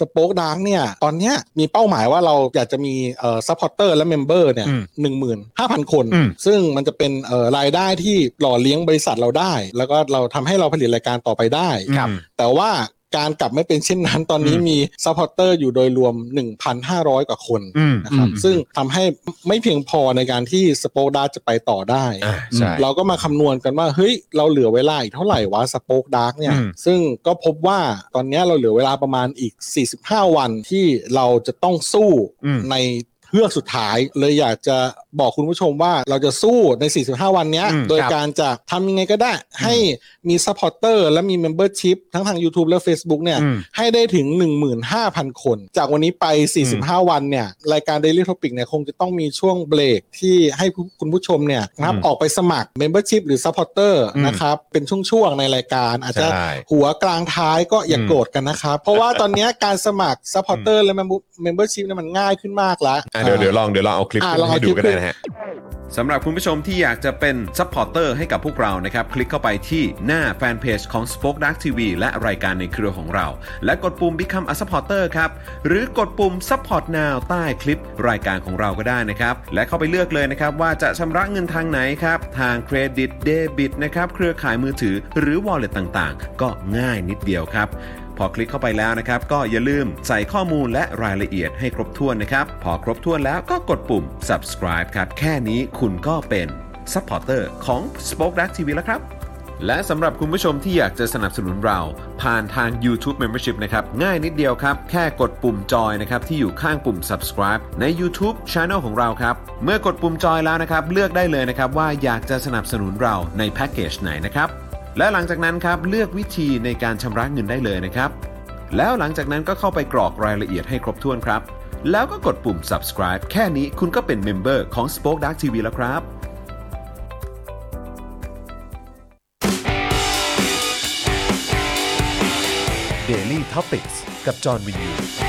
Spoke Dark เนี่ย ตอนเนี้ยมีเป้าหมายว่าเราอยากจะมีเอ่อ supporter และ member เนี่ยอืมหนึ่งหมื่นห้าพันคนอืมซึ่งมันจะเป็นเอ่อรายได้ที่หล่อเลี้ยงบริษัทเราได้ แล้วก็เราทำให้เราผลิตรายการต่อไปได้ครับแต่ว่า การณ์กลับไม่เป็นเช่นนั้น ตอนนี้อืมมี supporter อยู่โดยรวม 1,500 กว่าคนอืมนะครับอืมซึ่งทำให้ไม่เพียงพอในการที่ Spoke Dark จะไปต่อได้อ่าใช่เราก็มาคำนวณกันว่า เฮ้ย เราเหลือเวลาอีกเท่าไหร่วะ Spoke Dark เนี่ยอืมซึ่งก็พบว่าตอนเนี้ยเราเหลือเวลาประมาณอีก 45 วันที่เราจะต้องสู้อืมใน เฮือกสุดท้ายเลยอยากจะบอกคุณผู้ชมว่าเราจะสู้ใน 45 วันเนี้ยอืมโดยครับการจะทำยังไงก็ได้ ให้มี supporter และมี membership ทั้งทาง YouTube และ Facebook เนี่ยอืมให้ได้ถึง 15,000 คน จากวันนี้ไป 45 วันเนี่ย รายการ Daily Topic เนี่ย คงจะต้องมีช่วงเบรกที่ให้คุณผู้ชมเนี่ยนะครับอืมออกไปสมัคร Membership หรือ Supporter อืมนะครับ เป็นช่วงๆในรายการ อาจจะใช่หัวกลางท้ายก็อย่าอืมโกรธกันนะครับเพราะว่าตอนเนี้ยการสมัคร Supporter และ Membership เนี่ยมันง่ายขึ้นมากแล้วอะเดี๋ยวเดี๋ยวลองเดี๋ยวลองเอาคลิปอะขึ้นลองเอาให้ดูคลิปกันได้นะฮะสำหรับคุณผู้ชมที่อยากจะเป็น supporter ให้กับพวกเรานะครับ คลิกเข้าไปที่หน้าแฟนเพจของ Spoke Dark TV และรายการในเครือของเรา และกดปุ่ม Become a supporter ครับ หรือกดปุ่ม Support Now ใต้คลิปรายการของเราก็ได้นะครับ และเข้าไปเลือกเลยนะครับ ว่าจะชำระเงินทางไหนครับ ทางเครดิตเดบิตนะครับ เครือข่ายมือถือหรือ Wallet ต่างๆ ก็ง่ายนิดเดียวครับ พอคลิกเข้าไปแล้วนะครับ ก็อย่าลืมใส่ข้อมูลและรายละเอียดให้ครบถ้วนนะครับ พอครบถ้วนแล้วก็กดปุ่ม subscribe ครับ แค่นี้คุณก็เป็น supporter ของ Spoke Dark TV แล้วครับและสำหรับคุณผู้ชมที่อยากจะสนับสนุนเรา ผ่านทาง YouTube Membership นะครับ ง่ายนิดเดียวครับ แค่กดปุ่มจอยนะครับ ที่อยู่ข้างปุ่ม subscribe ใน YouTube Channel ของเราครับ เมื่อกดปุ่มจอยแล้วนะครับ เลือกได้เลยนะครับว่าอยากจะสนับสนุนเราในแพ็กเกจไหนนะครับ และหลังจากนั้นครับเลือกวิธีในการชำระเงินได้เลยนะครับ แล้วหลังจากนั้นก็เข้าไปกรอกรายละเอียดให้ครบถ้วนครับ แล้วก็กดปุ่ม subscribe แค่นี้คุณก็เป็น member ของ Spoke Dark TV แล้วครับ Daily t o p i c กกับจอห์นวินยู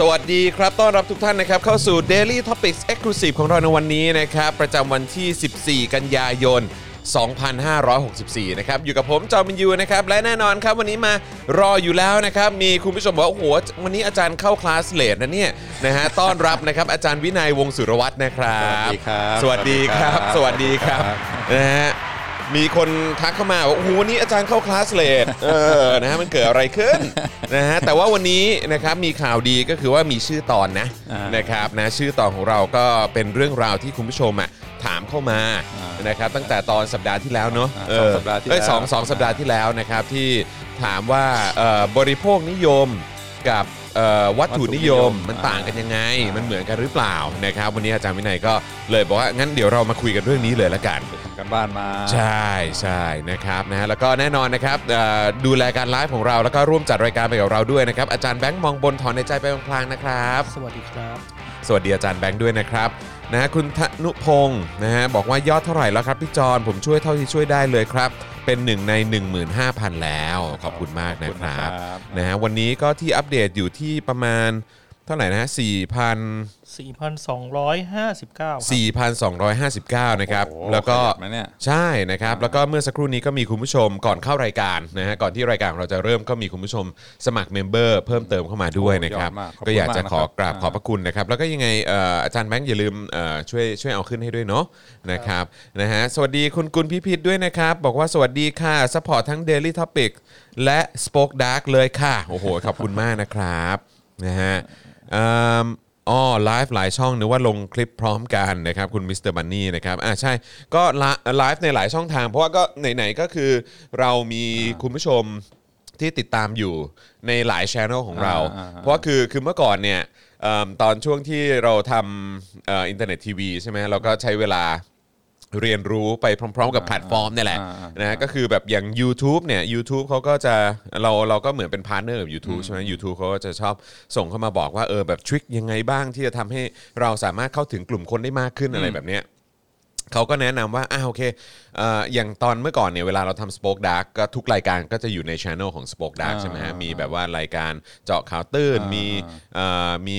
สวัสดีครับ ต้อนรับทุกท่านนะครับ เข้าสู่ Daily Topics Exclusive ของเราในวันนี้นะครับ ประจำวันที่ 14 กันยายน 2564 นะครับ อยู่กับผมจอมินยูนะครับ และแน่นอนครับ วันนี้มารออยู่แล้วนะครับ มีคุณผู้ชมบอกว่าโอ้โหวันนี้อาจารย์เข้าคลาสเลทนะเนี่ยนะฮะต้อนรับนะครับ อาจารย์วินัยวงศ์สุรวัตรนะครับ สวัสดีครับ สวัสดีครับสวัสดีครับนะฮะ มีคนทักเข้ามาว่าโอ้โหวันนี้อาจารย์เข้าคลาสเลทเออนะฮะมันเกิดอะไรขึ้นนะฮะแต่ว่าวันนี้นะครับมีข่าวดีก็คือว่ามีชื่อตอนนะอ่านนะครับนะชื่อตอนของเราก็เป็นเรื่องราวที่คุณผู้ชมอะถามเข้ามานะครับตั้งแต่ตอนสัปดาห์ที่แล้วเนาะอ่าสองสัปดาห์ที่เอ้ยแล้วสองสองสัปดาห์ที่แล้วนะครับที่ถามว่าเอ่อบริโภคนิยมกับเอ่อ วัตถุนิยมมันต่างกันยังไง มันเหมือนกันหรือเปล่านะครับ วันนี้อาจารย์วินัยก็เลยบอกว่างั้นเดี๋ยวเรามาคุยกันเรื่องนี้เลยละกันทำกันบ้านมา ใช่ใช่นะครับนะฮะแล้วก็แน่นอนนะครับเอ่อดูแลการไลฟ์ของเราแล้วก็ร่วมจัดรายการไปกับเราด้วยนะครับอาจารย์แบงค์มองบนถอนในใจไปพลางๆนะครับ สวัสดีครับ สวัสดีอาจารย์แบงค์ด้วยนะครับนะฮะคุณธนุพงศ์นะฮะบอกว่ายอดเท่าไหร่แล้วครับพี่จอนผมช่วยเท่าที่ช่วยได้เลยครับ เป็นหนึ่งใน 15,000 แล้ว ขอบคุณมากนะครับขอบคุณครับนะฮะวันนี้ก็ที่อัปเดตอยู่ที่ประมาณ เท่าไหร่นะฮะ4,000 4,259 4,259นะครับโอ้โหแล้วก็ขยับนะเนี่ย ใช่นะครับ แล้วก็เมื่อสักครู่นี้ก็มีคุณผู้ชมก่อนเข้ารายการนะฮะก่อนที่รายการของเราจะเริ่มก็มีคุณผู้ชมสมัคร member เพิ่มเติมเข้ามาด้วยนะครับ โอ้ยอดมากขอบคุณก็อยากจะมากขอนะครับกราบขอบพระคุณนะครับ แล้วก็ยังไงเอ่ออาจารย์แบงค์อย่าลืมเอ่อช่วยช่วยเอาขึ้นให้ด้วยเนาะนะครับนะฮะสวัสดีคุณกุลพิพิธด้วยนะครับ บอกว่าสวัสดีค่ะ support ทั้ง Daily Topic และ Spoke Dark เลยค่ะ โอ้โห ขอบคุณมากนะครับนะฮะเอิ่มอ๋อไลฟ์หลายช่องนึกว่าลงคลิปพร้อมกันนะครับคุณ Mr. Bunny นะครับอ่าใช่ก็ไลฟ์ในหลายช่องทาง เพราะว่าก็ไหนๆก็คือเรามีคุณผู้ชมที่ติดตามอยู่ในหลายช anel ของเราอ่าอ่าเพราะว่าคือคือเมื่อก่อนเนี่ยเอิ่มตอนช่วงที่เราทำเอ่ออินเทอร์เน็ตทีวีใช่ไหมเราก็ใช้เวลา เรียนรู้ไปพร้อม ๆ กับแพลตฟอร์มเนี่ยแหละอ่าอ่านนะฮะก็คือแบบอย่าง YouTube เนี่ย YouTube เขาก็จะเราเราก็เหมือนเป็น partner กับ YouTube ใช่ไหม YouTube เขาก็จะชอบส่งเข้ามาบอกว่าเออแบบ trick ยังไงบ้างที่จะทำให้เราสามารถเข้าถึงกลุ่มคนได้มากขึ้นอะไรแบบเนี้ยเขาก็แนะนำว่าอ่าโอเคเอ่ออย่างตอนเมื่อก่อนเนี่ยเวลาเราทำ Spoke Dark ก็ทุกรายการก็จะอยู่ใน channel ของ Spoke Dark อ่าใช่ไหมฮะอ่ามีมีแบบว่ารายการเจาะข่าวตื้นอ่ามีมีเอ่อมี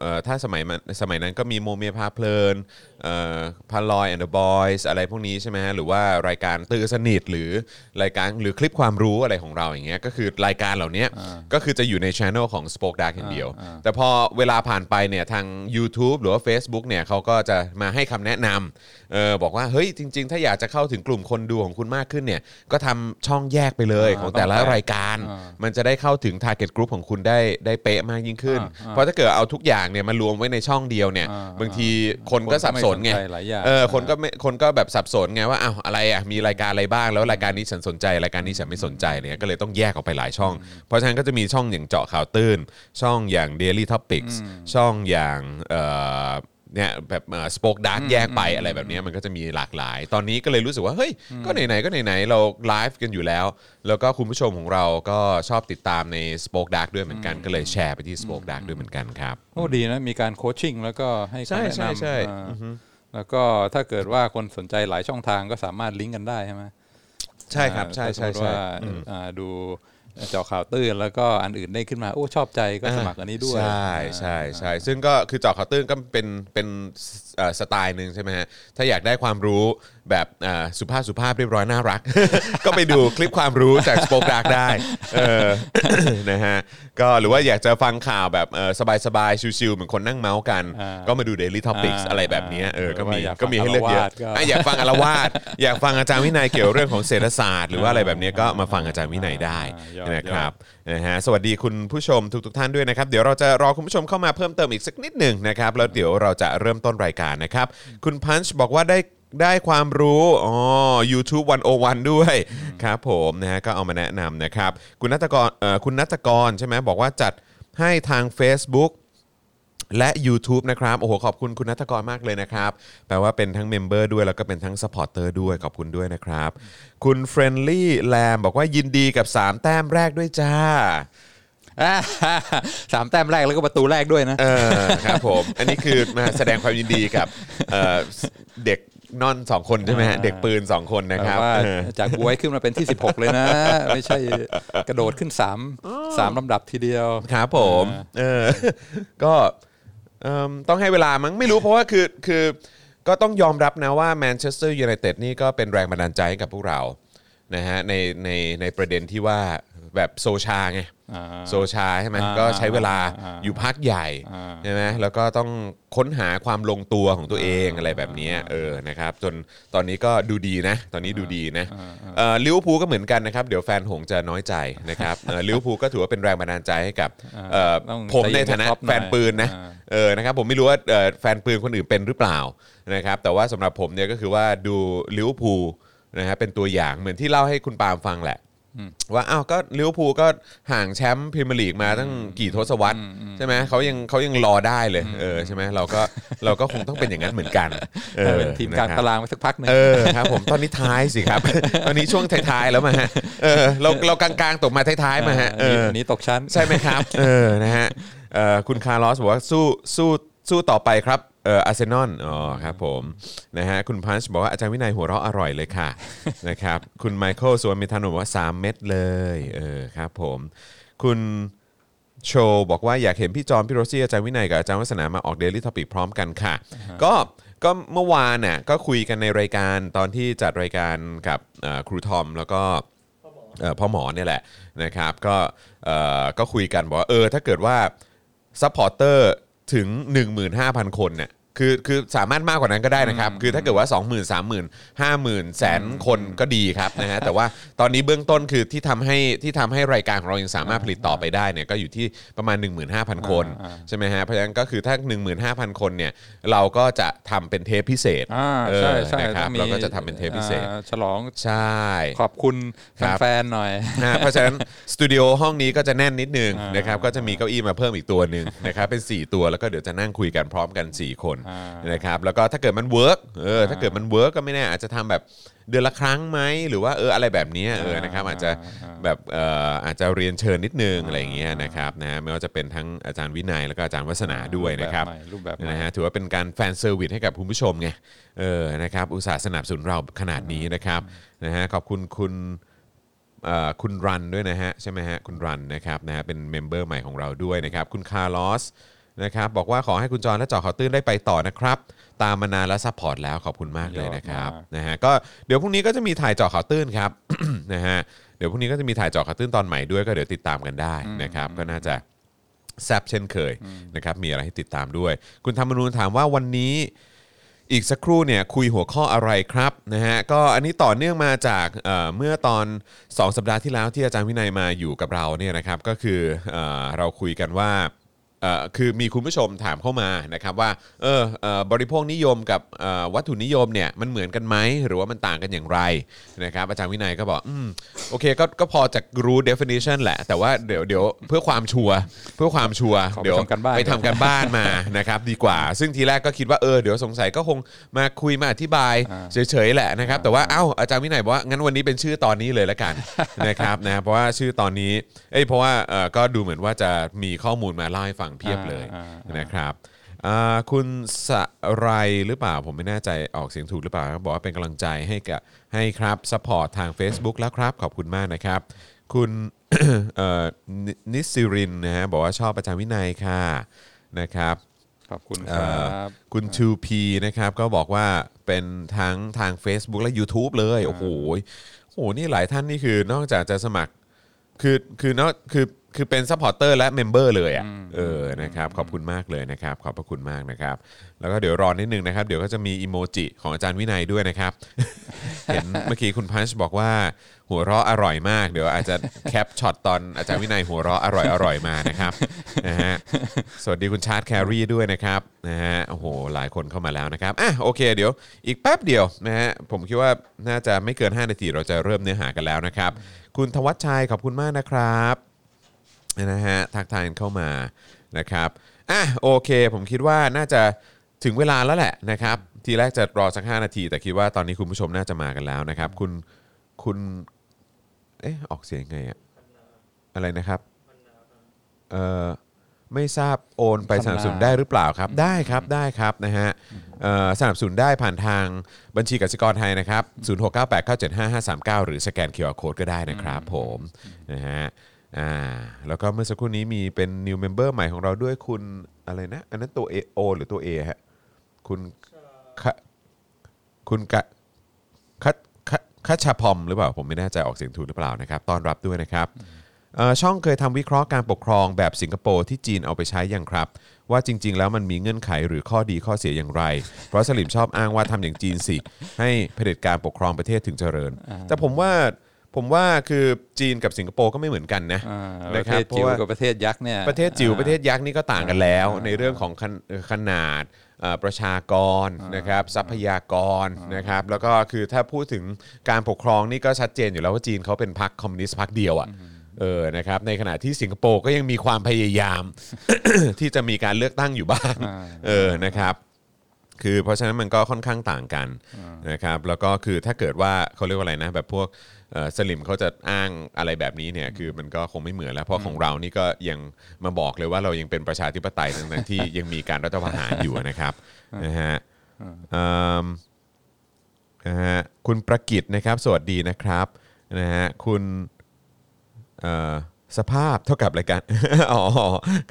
เอ่อถ้าสมัยมันสมัยนั้นก็มีโมเมียพาเพลินเอ่อ พาลอยแอนด์บอยส์อะไรพวกนี้ใช่ไหมฮะหรือว่ารายการตื่นสนิทหรือรายการหรือคลิปความรู้อะไรของเราอย่างเงี้ยก็คือรายการเหล่านี้ก็คือจะอยู่ในช anel ของ Spoke Dark อย่างเดียว แต่พอเวลาผ่านไปเนี่ยทาง YouTube หรือว่า Facebook เนี่ยเขาก็จะมาให้คำแนะนำเออบอกว่าเฮ้ยจริง ๆ ถ้าอยากจะเข้าถึงกลุ่มคนดูของคุณมากขึ้นเนี่ยก็ทำช่องแยกไปเลยอ่าของแต่ละต้องแยกรายการอ่ามันจะได้เข้าถึง target group ของคุณได้ได้เป๊ะมากยิ่งขึ้นอ่าอ่าเพราะถ้าเกิดเอาทุกอย่างเนี่ยมารวมไว้ในช่องเดียวเนี่ยอ่าบางทีคนก็สับสนไงคนก็ไม่สนใจหลายอย่างเออคนก็ไม่คนก็แบบสับสนไงว่าอ้าวอะไรอะมีรายการอะไรบ้างแล้วรายการนี้ฉันสนใจรายการนี้ฉันไม่สนใจเนี่ยก็เลยต้องแยกออกไปหลายช่อง เพราะฉะนั้นก็จะมีช่องอย่างเจาะข่าวตื้น ช่องอย่าง Daily Topics ช่องอย่าง เอ่อเนี่ยแบบสปอคดักแยกไปอะไรแบบเนี้ยมันก็จะมีหลากหลาย ตอนนี้ก็เลยรู้สึกว่าเฮ้ยก็ไหนๆก็ไหนๆเราไลฟ์กันอยู่แล้ว แล้วก็คุณผู้ชมของเราก็ชอบติดตามใน Spoke Dark ด้วยเหมือนกันก็เลยแชร์ไปที่ Spoke Dark ด้วยเหมือนกันครับโอ้ดีนะมีการโคชชิ่งแล้วก็ให้ใช่คำแนะใช่นำใช่อ่าอือฮึแล้วก็ถ้าเกิดว่าคนสนใจหลายช่องทางก็สามารถลิงก์กันได้ใช่ไหมใช่ครับใช่ถ้าสมใช่มติใช่ว่าอืมอ่าดู เจาะข่าวตื้นแล้วก็อันอื่นได้ขึ้นมาโอ้ชอบใจก็สมัครอันนี้ด้วยใช่ใช่ใช่ซึ่งก็คือเจาะข่าวตื้นก็เป็นเป็นเอ่อ สไตล์หนึ่งใช่ไหมฮะถ้าอยากได้ความรู้แบบอ่าสุภาพสุภาพเรียบร้อยน่ารัก ก็ไปดูคลิปความรู้จากสป o อ e ดาร์กได้เออนะฮะก็หรือว่าอยากจะฟังข่าวแบบเอ่อสบายๆชิวๆเหมือนคนนั่งเมาส์กันอ่าก็มาดู Daily Topics อ่าอะไรแบบเนี้ยเออก็มีหรือว่าอยากก็มีให้เลือกเยอะฟังอารวาสก็อะอยากฟังอารวาสอยากฟังอาจารย์วินัยเกี่ยวเรื่องของเศรษฐศาสตร์ หรือว่าอะไรแบบเนี้ยก็มาฟังอาจารย์วินัยได้ยอดนะครับนะฮะสวัสดีคุณผู้ชมทุกๆท่านด้วยนะครับ เดี๋ยวเราจะรอคุณผู้ชมเข้ามาเพิ่มเติมอีกสักนิดหนึ่งนะครับ แล้วเดี๋ยวเราจะเริ่มต้นรายการนะครับ คุณพันช์บอกว่าได้ได้ความรู้อ๋อ YouTube 101 ด้วยครับผมนะฮะก็เอามาแนะนำนะครับ คุณนัทกรเอ่อคุณนัทกรใช่ไหมบอกว่าจัดให้ทาง Facebook และ YouTube นะครับโอ้โหขอบคุณคุณนัทกรมากเลยนะครับแปลว่าเป็นทั้ง member ด้วยแล้วก็เป็นทั้ง supporter ด้วยขอบคุณด้วยนะครับ คุณ Friendly Lamb บอกว่ายินดีกับ 3 แต้มแรกด้วยจ้าอ่าสามแต้มแรกแล้วก็ประตูแรกด้วยนะเออครับผม อันนี้คือมาแสดงความยินดีกับเอ่อเด็กนอน2คนใช่ไหมฮะเด็กปืน2คนนะครับแต่ว่าเออจากบ๊วยขึ้นมาเป็นที่ 16 เลยนะ ไม่ใช่กระโดดขึ้น3 3ลำดับทีเดียว ครับผม เออ ก็ เอิ่มต้องให้เวลามั้งไม่รู้เพราะว่าคือคือก็ต้องยอมรับนะว่าแมนเชสเตอร์ยูไนเต็ดนี่ก็เป็นแรงบันดาลใจให้กับพวกเรานะฮะในในในประเด็นที่ว่า แบบโซลชาไงอ่าโซลชาใช่ไหมอ่าก็ใช้เวลาอ่าอยู่พักใหญ่อ่าใช่ไหมแล้วก็ต้องค้นหาความลงตัวของตัวเองอะไรแบบเนี้ยเออนะครับจนตอนนี้ก็ดูดีนะ ตอนนี้ดูดีนะเอ่อลิเวอร์พูลก็เหมือนกันนะครับ เดี๋ยวแฟนหงส์จะน้อยใจนะครับเอ่อลิเวอร์พูลก็ถือว่าเป็นแรงบันดาลใจให้กับเอ่อต้องผมในฐานะใจเย็นกับท็อปหน่อยแฟนปืนนะอ่าเออนะครับผมไม่รู้ว่าเอ่อแฟนปืนคนอื่นเป็นหรือเปล่านะครับแต่ว่าสำหรับผมเนี่ยก็คือว่าดูลิเวอร์พูลนะฮะเป็นตัวอย่างเหมือนที่เล่าให้คุณปาล์มฟังแหละ ว่าอ้าวก็ลิเวอร์พูลก็ห่างแชมป์พรีเมียร์ลีกมาตั้งกี่ทศวรรษใช่ไหมเขายังเขายังรอได้เลยเออใช่ไหมเราก็เราก็คงต้องเป็นอย่างนั้นเหมือนกันออเป็นทีมกลางนะครับตารางไปสักพักหนึ่งเออครับผมตอนนี้ท้ายสิครับ ตอนนี้ช่วงท้ายๆแล้วมาฮะเออเราเรากลางๆตกมาท้ายๆมาฮะเออหนีตกชั้นใช่ไหมครับ เออนะฮะเอ่อคุณคาร์ลอสบอกว่าสู้สู้สู้ต่อไปครับ เอ่ออาร์เซนอลอ๋อครับผมนะฮะคุณพันช์บอกว่าอาจารย์วินัยหัวเราะอร่อยเลยค่ะ นะครับคุณไมเคิลสวนมิทานนท์บอกว่า 3 เม็ดเลยเออครับผม คุณโชว์บอกว่าอยากเห็นพี่จอมพี่โรซี่อาจารย์วินัยกับอาจารย์วัฒนามาออก Daily Topic พร้อมกันค่ะ ก็ก็เมื่อวานน่ะก็คุยกันในรายการตอนที่จัดรายการกับเอ่อครูทอมแล้วก็เอ่อพ่อหมอเนี่ยแหละนะครับ ก็เอ่อก็คุยกันบอกว่าเออถ้าเกิดว่า supporter ถึง 15,000 คนเนี่ย คือคือสามารถมากกว่านั้นก็ได้นะครับ คือถ้าเกิดว่า 20,000 30,000 50,000แสนคนก็ดีครับนะฮะแต่ว่าตอนนี้เบื้องต้นคือที่ทำให้ที่ทำให้รายการของเรายังสามารถผลิตต่อไปได้เนี่ยก็อยู่ที่ประมาณ 15,000 คนอ่าใช่ไหมฮะเพราะฉะนั้นก็คือถ้า 15,000 คนเนี่ยเราก็จะทำเป็นเทปพิเศษอ่าเออใช่ใช่นะครับต้องมีเราก็จะทำเป็นเทปพิเศษ อ่าฉลองใช่ ขอบคุณครับ แฟนๆหน่อย นะเพราะฉะนั้นสตูดิโอห้องนี้ก็จะแน่นนิดนึงอ่านนะครับก็จะมีเก้าอี้มาเพิ่มอีกตัวหนึ่งนะครับเป็น 4 ตัวแล้วก็เดี๋ยวจะนั่งคุยกันพร้อมกัน 4 คนอ่านะครับแล้วก็ถ้าเกิดมัน work เออถ้าเกิดมัน work ก็ไม่แน่อาจจะทำแบบเดือนละครั้งไหมหรือว่าเอออะไรแบบเนี้ยเออนะครับอาจจะแบบเอ่ออาจจะเรียนเชิญนิดนึงอะไรอย่างเงี้ยนะครับนะไม่ว่าจะเป็นทั้งอาจารย์วินัยแล้วก็อาจารย์วัฒนาด้วยนะครับรูปแบบใหม่นะฮะถือว่าเป็นการ fan service ให้กับคุณผู้ชมไงเออนะครับอุตส่าห์สนับสนุนเราขนาดนี้นะครับนะฮะขอบคุณคุณเอ่อคุณรันด้วยนะฮะใช่ไหมฮะคุณรันนะครับนะฮะเป็น member ใหม่ของเราด้วยนะครับคุณคาร์ลอส นะครับบอกว่าขอให้คุณจอมและเจาะข่าวตื้นได้ไปต่อนะครับ ตามมานานและ support แล้วขอบคุณมากเลยนะครับยอดมากนะฮะก็เดี๋ยวพรุ่งนี้ก็จะมีถ่ายเจาะข่าวตื้นครับนะฮะเดี๋ยวพรุ่งนี้ก็จะมีถ่ายเจาะข่าวตื้นตอนใหม่ด้วยก็เดี๋ยวติดตามกันได้นะครับก็น่าจะแซบเช่นเคยนะครับมีอะไรให้ติดตามด้วย คุณธรรมนูญถามว่าวันนี้อีกสักครู่เนี่ยคุยหัวข้ออะไรครับนะฮะก็อันนี้ต่อเนื่องมาจากเอ่อเมื่อตอน 2 สัปดาห์ที่แล้วที่อาจารย์วินัยมาอยู่กับเราเนี่ยนะครับก็คือเอ่อเราคุยกันว่าเอ่อ คือมีคุณผู้ชมถามเข้ามานะครับว่าเออเอ่อบริโภคนิยมกับเอ่อวัตถุนิยมเนี่ยมันเหมือนกันไหมหรือว่ามันต่างกันอย่างไรนะครับอาจารย์วินัยก็บอกอืมโอเคก็ก็พอจะรู้ definition แหละ แต่ว่าเดี๋ยวเดี๋ยวเพื่อความชัวร์เพื่อความชัวร์ขอไปเดี๋ยวทำการบ้านไปทำกันบ้านมานะครับดีกว่า ซึ่งทีแรกก็คิดว่าเออเดี๋ยวสงสัยก็คงมาคุยมาอธิบายอ่าเฉยๆแหละนะครับแต่ว่าเอ้าอาจารย์วินัยบอกว่างั้นวันนี้เป็นชื่อตอนนี้เลยละกันนะครับนะเพราะว่าชื่อตอนนี้เอ้ยเพราะว่าเออก็ดูเหมือนว่าจะมีข้อมูลมาเล่าให้ฟังเพียบเลยอ่าอ่านะครับอ่าคุณสไรหรือเปล่าผมไม่แน่ใจออกเสียงถูกหรือเปล่าครับบอกว่าเป็นกำลังใจให้กับให้ครับ support ทาง Facebook แล้วครับ ขอบคุณมากนะครับ คุณเอ่อนินิสิรินนะฮะบอกว่าชอบอาจารย์วินัยค่ะนะครับขอบคุณครับเอ่รัอคุณ 2P นะครับก็บอกว่าเป็นทั้งทาง Facebook และ YouTube เลย โอ้โหโอ้โหนี่หลายท่านนี่คือนอกจากจะสมัครคือคือนอกคือ คือเป็น supporter และ member เลยอะเออนะครับขอบคุณมากเลยนะครับ ขอบพระคุณมากนะครับ แล้วก็เดี๋ยวรอนิดนึงนะครับ เดี๋ยวก็จะมีอีโมจิของอาจารย์วินัยด้วยนะครับ เห็นเมื่อกี้คุณพันช์บอกว่าหัวเราะอร่อยมาก เดี๋ยวอาจจะ cap shot ตอนอาจารย์วินัยหัวเราะอร่อยอร่อยมานะครับนะฮะสวัสดีคุณชาร์ตแครีด้วยนะครับนะฮะโอ้โหหลายคนเข้ามาแล้วนะครับอะโอเคเดี๋ยวอีกแป๊บเดียวนะฮะผมคิดว่าน่าจะไม่เกิน 5 นาทีเราจะเริ่มเนื้อหากันแล้วนะครับ คุณธวัชชัยขอบคุณมากนะครับ นะฮะทักทายเข้ามานะครับอะโอเค ผมคิดว่าน่าจะถึงเวลาแล้วแหละนะครับ ทีแรกจะรอสัก 5 นาที แต่คิดว่าตอนนี้คุณผู้ชมน่าจะมากันแล้วนะครับ คุณคุณเอ๊ะออกเสียงไงอะอะไรนะครับเอ่อไม่ทราบโอนไปสนับสนุนได้หรือเปล่าครับ ได้ครับได้ครับนะฮะเอ่อสนับสนุนได้ผ่านทางบัญชีกสิกรไทยนะครับ 0698975539 หรือสแกน QR Code ก็ได้นะครับผมนะฮะ อ่าแล้วก็เมื่อสักครู่นี้มีเป็น new member ใหม่ของเราด้วยคุณอะไรนะ อันนั้นตัว A O หรือตัว A ฮะคุณคะคุณกะคัคคัชพอมหรือเปล่า ผมไม่แน่ใจออกเสียงถูกหรือเปล่านะครับต้อนรับด้วยนะครับอ่อช่องเคยทำวิเคราะห์การปกครองแบบสิงคโปร์ที่จีนเอาไปใช้อย่างครับ ว่าจริง ๆ แล้วมันมีเงื่อนไขหรือข้อดีข้อเสียอย่างไร เพราะสลิมชอบอ้างว่าทำอย่างจีนสิ ให้เผด็จการปกครองประเทศถึงเจริญ แต่ผมว่า ผมว่าคือจีนกับสิงคโปร์ก็ไม่เหมือนกันนะอ่าปนะระคเทรับศจิ๋วเพราะว่ากับประเทศยักษ์เนี่ย ประเทศจิ๋วอ่าประเทศยักษ์นี่ก็ต่างกันแล้ว ในเรื่องของขนเอ่อขนาดเอ่อประชากรนะครับทรัพยากรนะครับแล้วก็คือถ้าพูดถึงการปกครองนี่ก็ชัดเจนอยู่แล้วว่าจีนเขาเป็นพรรคคอมมิวนิสต์พรรคเดียวอะเออนะครับในขณะที่สิงคโปร์ก็ยังมีความพยายาม ที่จะมีการเลือกตั้งอยู่บ้างอ่า เออนะครับ คือเพราะฉะนั้นมันก็ค่อนข้างต่างกันนะครับแล้วก็คือถ้าเกิดว่าเขาเรียกว่าอะไรนะแบบพวกเอ่อสลิมเขาจะอ้างอะไรแบบนี้เนี่ยคือมันก็คงไม่เหมือนแล้วเพราะของเรานี่ก็ยังมาบอกเลยว่าเรายังเป็นประชาธิปไตยทั้งๆที่ยังมีการรัฐประหารอยู่นะครับนะฮะเอิ่มนะฮะคุณประกิตนะครับ สวัสดีนะครับนะฮะคุณเอ่อสภาพเท่ากับรายการอ๋อ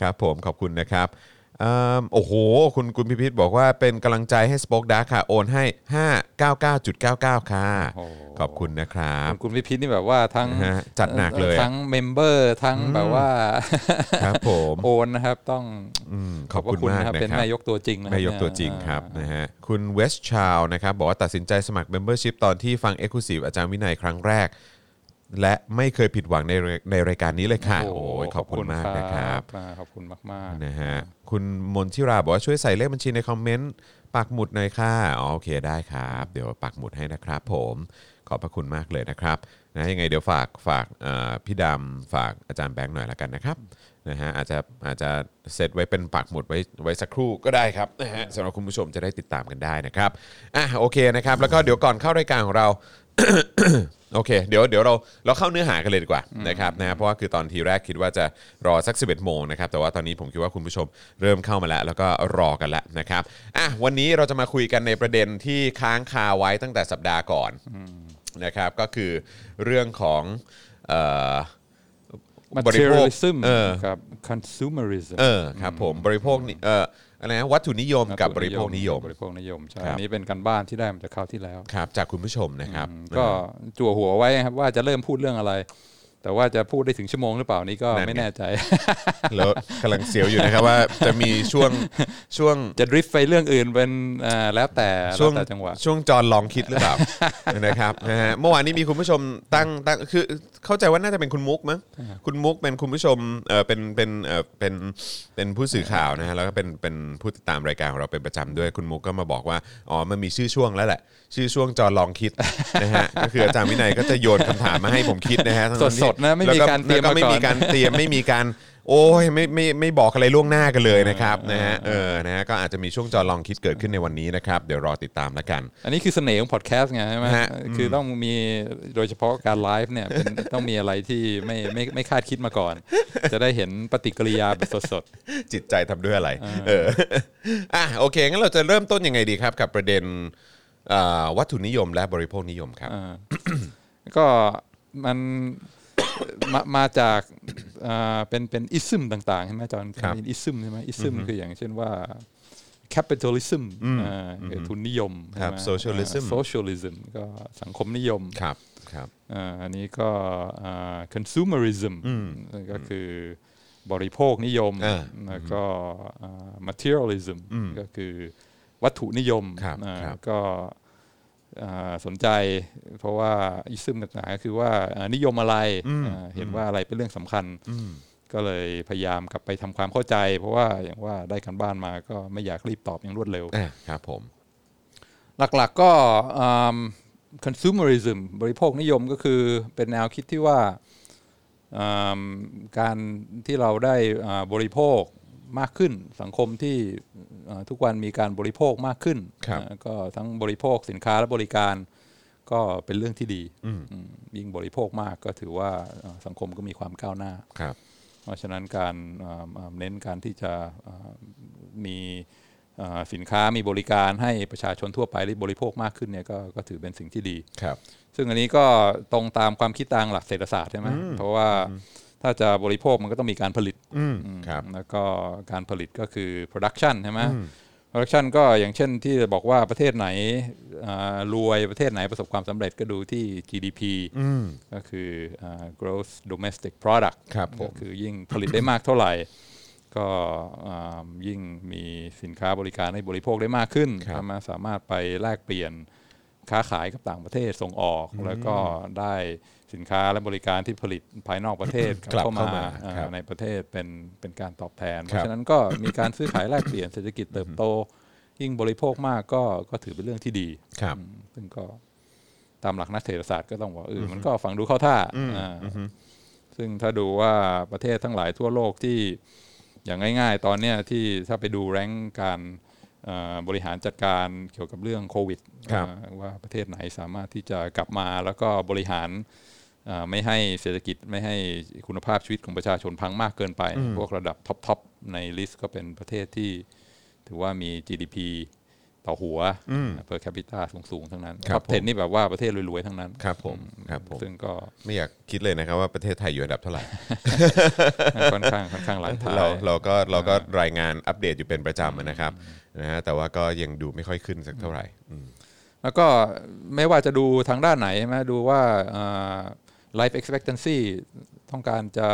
ครับผมขอบคุณนะครับเอิ่ม โอ้โห คุณคุณพิพิธบอกว่าเป็นกำลังใจให้ Spoke Dark ค่ะ โอนให้ 599.99 ค่ะโอ้โหขอบคุณนะครับคุณวิพิธนี่แบบว่าทั้งนะฮะจัดหนักเลยอะทั้งเมมเบอร์ทั้งแบบว่าครับผมโอนนะครับต้องอืมขขออบบคุณคุณมากนะครับนะเป็นครับแม่ยกตัวจริงนะครัแม่บยกตัวจริงครับนะฮะคุณเวสชาวนะครับบอกว่าตัดสินใจสมัคร Membership ตอนที่ฟัง e x c l u s i v e อาจารย์วินัยครั้งแรกและไม่เคยผิดหวังในในรายการนี้เลยค่ะ โอ้โอ้โหยขอบคุณมากนะครับอ่าขอบคุณมากๆนะฮะ คุณมนทิราบอกว่าช่วยใส่เลขบัญชีในคอมเมนต์ปักหมุดหน่อยค่ะอ๋อโอเคได้ครับ เดี๋ยวปักหมุดให้นะครับผมขอบพระคุณมากเลยนะครับนะยังไงเดี๋ยวฝากฝากพี่ดำฝากอาจารย์แบงค์หน่อยละกันนะครับนะฮะอาจจะอาจจะเซตไว้เป็นปักหมุดไว้ไว้สักครู่ก็ได้ครับนะฮะสำหรับคุณผู้ชมจะได้ติดตามกันได้นะครับอะโอเคนะครับ แล้วก็เดี๋ยวก่อนเข้ารายการของเรา โอเคเดี๋ยวเดี๋ยวเราเราเข้าเนื้อหากันเลยดีกว่านะครับนะเพราะว่าคือตอนทีแรกคิดว่าจะรอสัก 11โมงนะครับแต่ว่าตอนนี้ผมคิดว่าคุณผู้ชมเริ่มเข้ามาแล้ว แล้วก็รอกันแล้วนะครับอะวันนี้เราจะมาคุยกันในประเด็นที่ค้างคาไว้ตั้งแต่สัปดาห์ก่อนนะครับก็คือเรื่องของเอ่อบริโภค materialism เออกับ consumerism เออครับผมบริโภคนี่เออ อะไรนะวัตถุนิยมกับบริโภคนิยม บริโภคนิยมใช่ครับ อันนี้เป็นการบ้านที่ได้มาจากคราวที่แล้วครับจากคุณผู้ชมนะครับอืมก็จั่วหัวไว้ครับว่าจะเริ่มพูดเรื่องอะไร แต่ว่าจะพูดได้ถึงชั่วโมงหรือเปล่านี้ก็นั่นไงไม่แน่ใจแล้วกำลังเสียวอยู่นะครับว่าจะมีช่วงช่วงจะดริฟต์ไปเรื่องอื่นเป็นอ่าแล้วแต่ช่แล้ววงแต่จังหวะช่วงจอนลองคิดหรือเปล่านะครับนะฮะเมื่อวานนี้มีคุณผู้ชมตั้งตั้งคือเข้าใจว่าน่าจะเป็นคุณมุกมั้งคุณมุกเป็นคุณผู้ชมเออเป็นเป็นเออเป็นเป็นผู้สื่อข่าวนะฮะแล้วก็เป็นเป็นผู้ติดตามรายการของเราเป็นประจำด้วยคุณมุกก็มาบอกว่าอ๋อมันมีชื่อช่วงแล้วแหละ ชื่อช่วงจอนลองคิดนะฮะก็คืออาจารย์วินัยก็จะโยนคำถามมาให้ผมคิดนะฮะทั้งที่สดๆนะไม่มีแล้วการเตรียมแล้วก็ไม่มาก่อนมีการเตรียมไม่มีการโอ้ยไม่ไม่ไม่บอกอะไรล่วงหน้ากันเลยนะครับนะฮะเออนะฮะก็อาจจะมีช่วงจอลองคิดเกิดขึ้นในวันนี้นะครับเดี๋ยวรอติดตามแล้วกัน อันนี้คือเสน่ห์ของพอดแคสต์ไงใช่ไหมฮะคือต้องมีโดยเฉพาะการไลฟ์เนี่ยเป็นต้องมีอะไรที่ไม่ไม่ไม่คาดคิดมาก่อน จะได้เห็นปฏิกิริยาแบบสดจิตใจทำด้วยอะไรเอออะโอเคงั้นเราจะเริ่มต้นยังไงดีครับ กับประเด็นอ่าวัตถุนิยมและบริโภคนิยมครับๆอ่าก็มัน มามาจากอ่าเป็นเป็นอิซึมต่างๆใช่ไหมจอห์นครับอิซึมใช่ไหมอิซึมคืออย่างเช่นว่า capitalism อ่าคือทุนนิยมครับใช่ไหม socialism อ่า socialism ก็สังคมนิยมครับครับอ่าอันนี้ก็อ่า consumerism ก็คือบริโภคนิยมอ่าแล้วก็อ่า materialism ก็คือวัตถุนิยมครับอ่าครับก็อ่า สนใจ เพราะว่าอิซึมต่างๆก็คือว่าอ่านิยมอะไรอ่าเห็นว่าอะไรเป็นเรื่องสำคัญก็เลยพยายามกลับไปทำความเข้าใจ เพราะว่าอย่างว่าได้กันบ้านมาก็ไม่อยากรีบตอบอย่างรวดเร็วอะครับผม หลักๆก็อืม consumerism บริโภคนิยมก็คือเป็นแนวคิดที่ว่าอืมการที่เราได้อ่าบริโภค มากขึ้น สังคมที่อ่าทุกวันมีการบริโภคมากขึ้นครับอ่าก็ทั้งบริโภคสินค้าและบริการก็เป็นเรื่องที่ดีอืมยิ่งบริโภคมากก็ถือว่าอ่าสังคมก็มีความก้าวหน้าครับเพราะฉะนั้นการอ่าอ่าเน้นการที่จะอ่ามีอ่าสินค้ามีบริการให้ประชาชนทั่วไปได้บริโภคมากขึ้นเนี่ยก็ก็ถือเป็นสิ่งที่ดีครับ ซึ่งอันนี้ก็ตรงตามความคิดทางหลักเศรษฐศาสตร์ใช่ไหมเพราะว่า ถ้าจะบริโภคมันก็ต้องมีการผลิตอืมครับแล้วก็การผลิตก็คือ production ใช่ไหม production ก็อย่างเช่นที่บอกว่าประเทศไหนอ่ารวยประเทศไหนประสบความสำเร็จก็ดูที่ GDP ก็คืออ่า gross domestic product ครับผมก็คือยิ่งผลิตได้มากเท่าไหร่ ก็อ่ายิ่งมีสินค้าบริการให้บริโภคได้มากขึ้นครับสามารถสามารถไปแลกเปลี่ยนค้าขายกับต่างประเทศส่งออกแล้วก็ได้ สินค้าและบริการที่ผลิตภายนอกประเทศกลับเข้าเข้ามามาอ่าครับในประเทศเป็นเป็นการตอบแทน เพครัราะบฉะนั้นก็มีการซื้อขายแลกเปลี่ยนเศรษฐกิจเติบโต ยิ่งบริโภคมากก็ก็ถือเป็นเรื่องที่ดีครับอืมซึ่งก็ตามหลักนักเศรษฐศาสตร์ก็ต้องบอกเออมันก็ฟังดูเข้าท่าอ่าซึ่งถ้าดูว่าประเทศทั้งหลายทั่วโลกที่อย่างง่าย ๆ ตอนเนี้ยที่ถ้าไปดูแรงค์การเอ่อบริหารจัดการเกี่ยวกับเรื่องโควิดครับอ่าว่าประเทศไหนสามารถที่จะกลับมาแล้วก็บริหารอ่า ไม่ให้เศรษฐกิจไม่ให้คุณภาพชีวิตของประชาชนพังมากเกินไป พวกระดับ top ๆใน list ก็เป็นประเทศที่ถือว่ามี GDP ต่อหัว per capita สูงๆ ทั้งนั้นครับท็อปผมนี่แบบว่าประเทศรวยๆ ทั้งนั้น ครับผมครับผมซึ่งก็ไม่อยากคิดเลยนะครับว่าประเทศไทยอยู่อันดับเท่าไหร่ ค่อนข้างค่อนข้างหลังท้ายเราเราก็เราก็รายงานอัปเดตอยู่เป็นประจำนะครับนะฮะแต่ว่าก็ยังดูไม่ค่อยขึ้นสักเท่าไหร่อืมแล้วก็ไม่ว่าจะดูทางด้านไหนใช่ไหมดูว่าอ่า life expectancy ต้องการจะ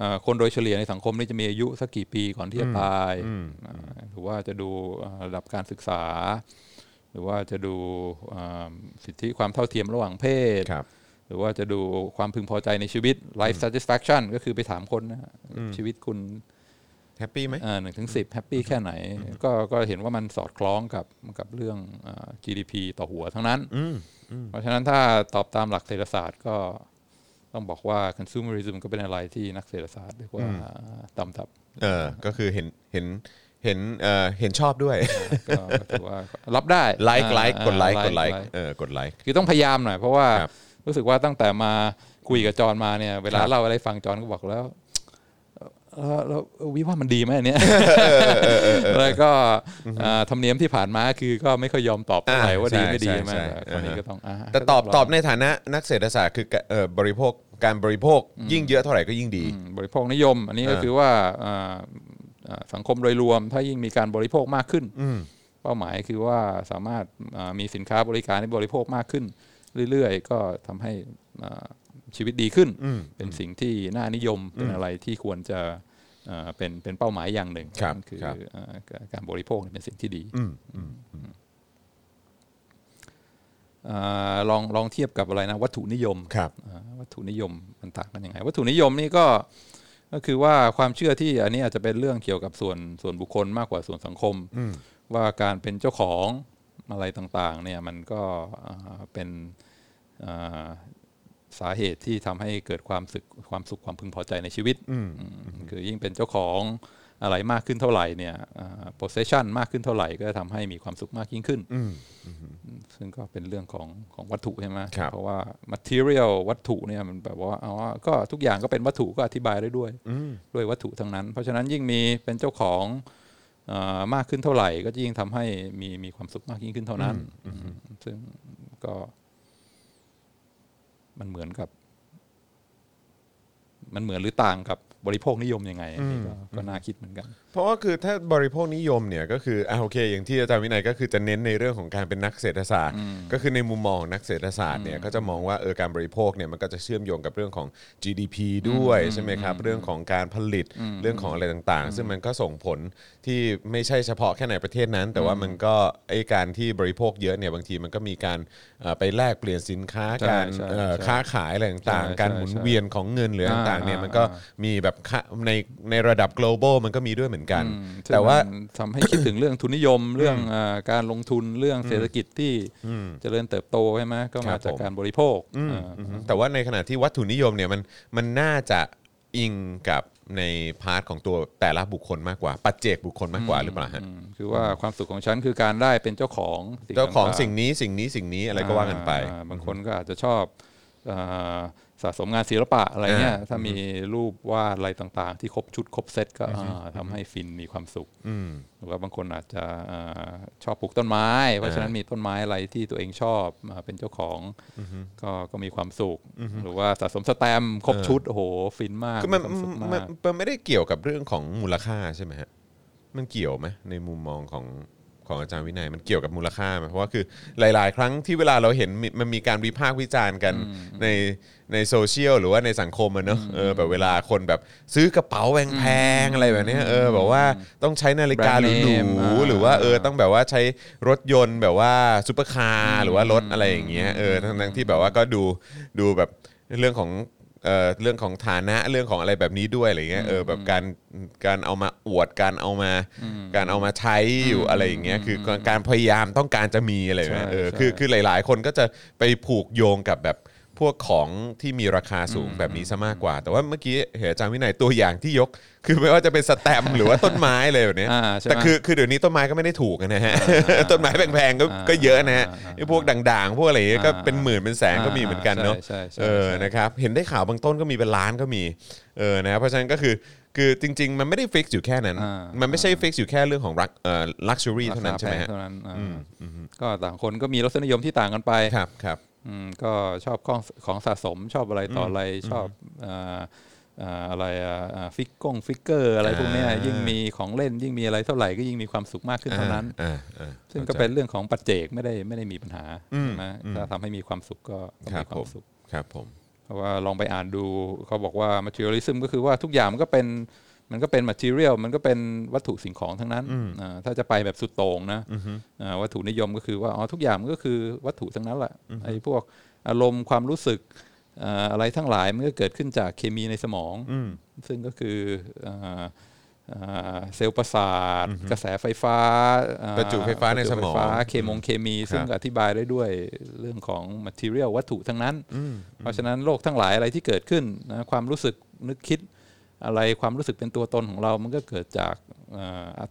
อ่าคนโดยเฉลี่ยในสังคมนี่จะมีอายุสักกี่ปีก่อนที่จะตายอ่าหรือว่าจะดูอ่าระดับการศึกษา หรือว่าจะดูอ่าสิทธิความเท่าเทียมระหว่างเพศครับหรือว่าจะดูความพึงพอใจในชีวิต life satisfaction ก็คือไปถามคนนะฮะชีวิตคุณ happy ไหมหนึ่งถึงสิบ happy แค่ไหน ก็ก็เห็นว่ามันสอดคล้องกับกับเรื่องอา GDP ต่อหัวทั้งนั้น เพราะฉะนั้นถ้าตอบตามหลักเศรษฐศาสตร์ก็ ต้องบอกว่า consumerism ก็เป็นอะไรที่นักเศรษฐศาสตร์เรียกว่าต่ำทับเออก็คือเห็นเห็นเห็นเออเห็นชอบด้วยก็ก็ถือว่ารับได้ไลค์อ่าไลค์กดไลค์อ่ากดไลค์ค์เออกดไลค์คือต้องพยายามหน่อยเพราะว่าครับรู้สึกว่าตั้งแต่มาคุยกับจอนมาเนี่ย เวลาครับเล่าอะไรฟังจอนก็บอกแล้วเอ่อแล้ววิว่ามันดีไหมอันเนี้ยแล้วก็อ่าธรรมเนียมที่ผ่านมาคือก็ไม่ค่อยยอมตอบเท่าไหร่อ่าว่าดีใช่ไม่ดีใช่ใช่ไหมใช่แต่คนนี้อ่าฮะก็ต้องอ่าแต่ตอบก็งลงตอบในฐานะนักเศรษฐศาสตร์คือเอ่อบริโภค การบริโภคยิ่งเยอะเท่าไหร่ก็ยิ่งดีอืมบริโภคนิยม อันนี้ก็เออคือว่าอ่าอ่าสังคมโดยรวมถ้ายิ่งมีการบริโภคมากขึ้นอืมเป้าหมายคือว่าสามารถอ่ามีสินค้าบริการที่บริโภคมากขึ้น เรื่อยๆ ก็ทำให้อ่าชีวิตดีขึ้นอืมเป็นสิ่งที่น่านิยมเป็นอะไรที่ควรจะอ่าเป็นเป็นเป้าหมายอย่างหนึ่งครับนั่นคือครับอ่าการบริโภคเป็นสิ่งที่ดีอืมอืมอา ลองลองเทียบกับอะไรนะวัตถุนิยมครับอ่าวัตถุนิยมมันต่างกันยังไง วัตถุนิยมนี่ก็ก็คือว่าความเชื่อที่อันนี้อาจจะเป็นเรื่องเกี่ยวกับส่วนส่วนบุคคลมากกว่าส่วนสังคมอืมว่าการเป็นเจ้าของอะไรต่างๆเนี่ยมันก็อ่าเป็นอ่าสาเหตุที่ทำให้เกิดความสึกความสุขความพึงพอใจในชีวิตอืมอืมคือยิ่งเป็นเจ้าของ อะไรมากขึ้นเท่าไหร่เนี่ยอ่า possession มากขึ้นเท่าไหร่ ก็จะทำให้มีความสุขมากยิ่งขึ้นอืมซึ่งก็เป็นเรื่องของของวัตถุใช่ไหมครับเพราะว่า material วัตถุเนี่ยมันแบบว่าเอาว่าก็ทุกอย่างก็เป็นวัตถุก็อธิบายได้ด้วยอืมด้วยวัตถุทั้งนั้น เพราะฉะนั้นยิ่งมีเป็นเจ้าของเอ่อมากขึ้นเท่าไหร่ ก็ยิ่งทำให้มีมีความสุขมากยิ่งขึ้นเท่านั้นอืมซึ่งก็มันเหมือนกับ มันเหมือนหรือต่างกับ บริโภคนิยมยังไงอันนี้ก็ก็น่าคิดเหมือนกัน เพราะว่าคือถ้าบริโภคนิยมเนี่ยก็คืออ่าโอเค อย่างที่อาจารย์วินัยก็คือจะเน้นในเรื่องของการเป็นนักเศรษฐศาสตร์ ก็คือในมุมมองของนักเศรษฐศาสตร์เนี่ยก็จะมองว่าเออการบริโภคเนี่ยมันก็จะเชื่อมโยงกับเรื่องของ GDP ด้วยใช่ไหมครับเรื่องของการผลิตเรื่องของอะไรต่างๆ ซึ่งมันก็ส่งผลที่ไม่ใช่เฉพาะแค่ในประเทศนั้น แต่ว่ามันก็ไอการที่บริโภคเยอะเนี่ยบางทีมันก็มีการเอ่อไปแลกเปลี่ยนสินค้าใช่การใช่เอ่อใช่ค้าขายอะไรต่างใช่ๆการหมุนใช่เวียนของเงินหรือต่างๆเนี่ยมันก็อ่ามีแบบค่าในในระดับ global มันก็มีด้วยเหมือนกันอืมซึ่งแต่ว่านทำให้คิดถึงเรื่องทุนนิยมเรื่องอาการลงทุนเรื่องเศรษฐกิจที่เจริญเติบโตใช่ไหมก็ครัมาบจากผมการบริโภอืมอ่าอืมแต่ว่าในขณะที่วัตถุนิยมเนี่ยมันมันน่าจะอิงกับใน part ของตัวแต่ละบุคคลมากกว่า ปัจเจกบุคคลมากกว่าหรือเปล่าฮะอืมคือว่าความสุขของฉันคือการได้เป็นเจ้าของเจ้าของต่ๆสิ่งนี้สิ่งนี้สิ่งนี้อะไรก็ว่ากันไปอ่าบางคนก็อาจจะชอบอ่า สะสมงานศิลปะอะไรเงี้ยอ่าถ้ามีรูปวาดอะไรต่างๆ ที่ครบชุดครบเซตก็อ่าทำให้ฟินมีความสุขอืมหรือว่าบางคนอาจจะอ่าชอบปลูกต้นไม้ เพราะฉะนั้นมีต้นไม้อะไรที่ตัวเองชอบมาเป็นเจ้าของก็ก็มีความสุข หรือว่าสะสมสแตมป์ครบชุดโอ้โหฟินมากคือมันความสุขมันมากมันไม่ได้เกี่ยวกับเรื่องของมูลค่าใช่ไหมฮะมันเกี่ยวไหมในมุมมองของ ของอาจารย์วินัยมันเกี่ยวกับมูลค่าไหมเพราะว่าคือหลาย ๆ ครั้งที่เวลาเราเห็นมีมันมีการวิพากษ์วิจารณ์กันในในโซเชียลหรือว่าในสังคมอะเนอะเออแบบเวลาคนแบบซื้อกระเป๋าแพงๆอะไรแบบเนี้ยเออแบบว่าต้องใช้นาฬิกา brand name หรูๆอ่า หรือว่าเออต้องแบบว่าใช้รถยนต์แบบว่าซุปเปอร์คาร์หรือว่ารถอะไรอย่างเงี้ยเออทั้งๆที่แบบว่าก็ดูดูแบบเรื่องของ เอ่อเรื่องของฐานะเรื่องของอะไรแบบนี้ด้วยอะไรเงี้ยเออแบบการการเอามาอวดการเอามาการเอามาใช้อยู่อะไรอย่างเงี้ยคือการการพยายามต้องการจะมีอะไรแบบเงี้ยใช่เออใช่คือคือหลาย ๆ คนก็จะไปผูกโยงกับแบบ พวกของที่มีราคาสูงแบบนี้ซะมากกว่า แต่ว่าเมื่อกี้เห็นอาจารย์วินัยตัวอย่างที่ยก คือไม่ว่าจะเป็นสแตมป์หรือว่าต้นไม้อะไรแบบเนี้ยอ่าใช่ไหมแต่คือคือเดี๋ยวนี้ต้นไม้ก็ไม่ได้ถูกนะฮะต้นไม้แพงๆก็อ่าก็เยอะนะฮะอ่าอ่าไอ้พวกด่างๆ พวกอะไรอย่างเงี้ยก็อ่าเป็นหมื่นเป็นแสนก็มีเหมือนกันเนาะใช่ใช่ใช่เออใช่นะครับเห็นได้ข่าวบางต้นก็มีเป็นล้านก็มีเออนะเพราะฉะนั้นก็คือคือจริง ๆ มันไม่ได้ fix อยู่แค่นั้นอ่ามันไม่ใช่ fix อยู่แค่เรื่องของ lux เอ่อ luxury เท่านั้นใช่ไหมฮะราคาแพงเท่านั้นอ่าก็ต่างคนก็มีรสนิยมที่ต่างกันไปครับครับ อืมก็ชอบของของสะสมชอบอะไรต่ออะไรชอบอ่าอ่าอะไรอะอ่าฟิกกง figure อะไรพวกเนี้ยอ่ายิ่ยิ่งมีของเล่นยิ่งมีอะไรเท่าไหร่ก็ยิ่งมีความสุขมากขึ้นเท่านั้นอ่าอ่าซึ่งก็เป็นเรื่องของปัจเจกไม่ได้ไม่ได้มีปัญหาอืมใช่ไหมถ้าทำให้มีความสุขก็ก็ครัมีบควาผมมสุขครับผมเพราะว่าลองไปอ่านดูเขาบอกว่า materialism ก็คือว่าทุกอย่างมันก็เป็น มันก็เป็น material มันก็เป็นวัตถุสิ่งของทั้งนั้นอ่าถ้าจะไปแบบสุดโต่งนะอ่าวัตถุนิยมก็คือว่าอ๋อทุกอย่างมันก็คือวัตถุทั้งนั้นแหละไอ้พวกอารมณ์ความรู้สึกอ่าอะไรทั้งหลายมันก็เกิดขึ้นจากเคมีในสมองซึ่งก็คืออ่าอ่าเซลล์ประสาทกระแสไฟฟ้าอ่าประจุไฟฟ้าในสมองประจุไฟฟ้าเคมงเคมี ซึ่งครับอธิบายได้ด้วยเรื่องของ material วัตถุทั้งนั้น เพราะฉะนั้นโลกทั้งหลายอะไรที่เกิดขึ้นนะความรู้สึกนึกคิด อะไรความรู้สึกเป็นตัวตนของเรา มันก็เกิดจากเอ่ออะ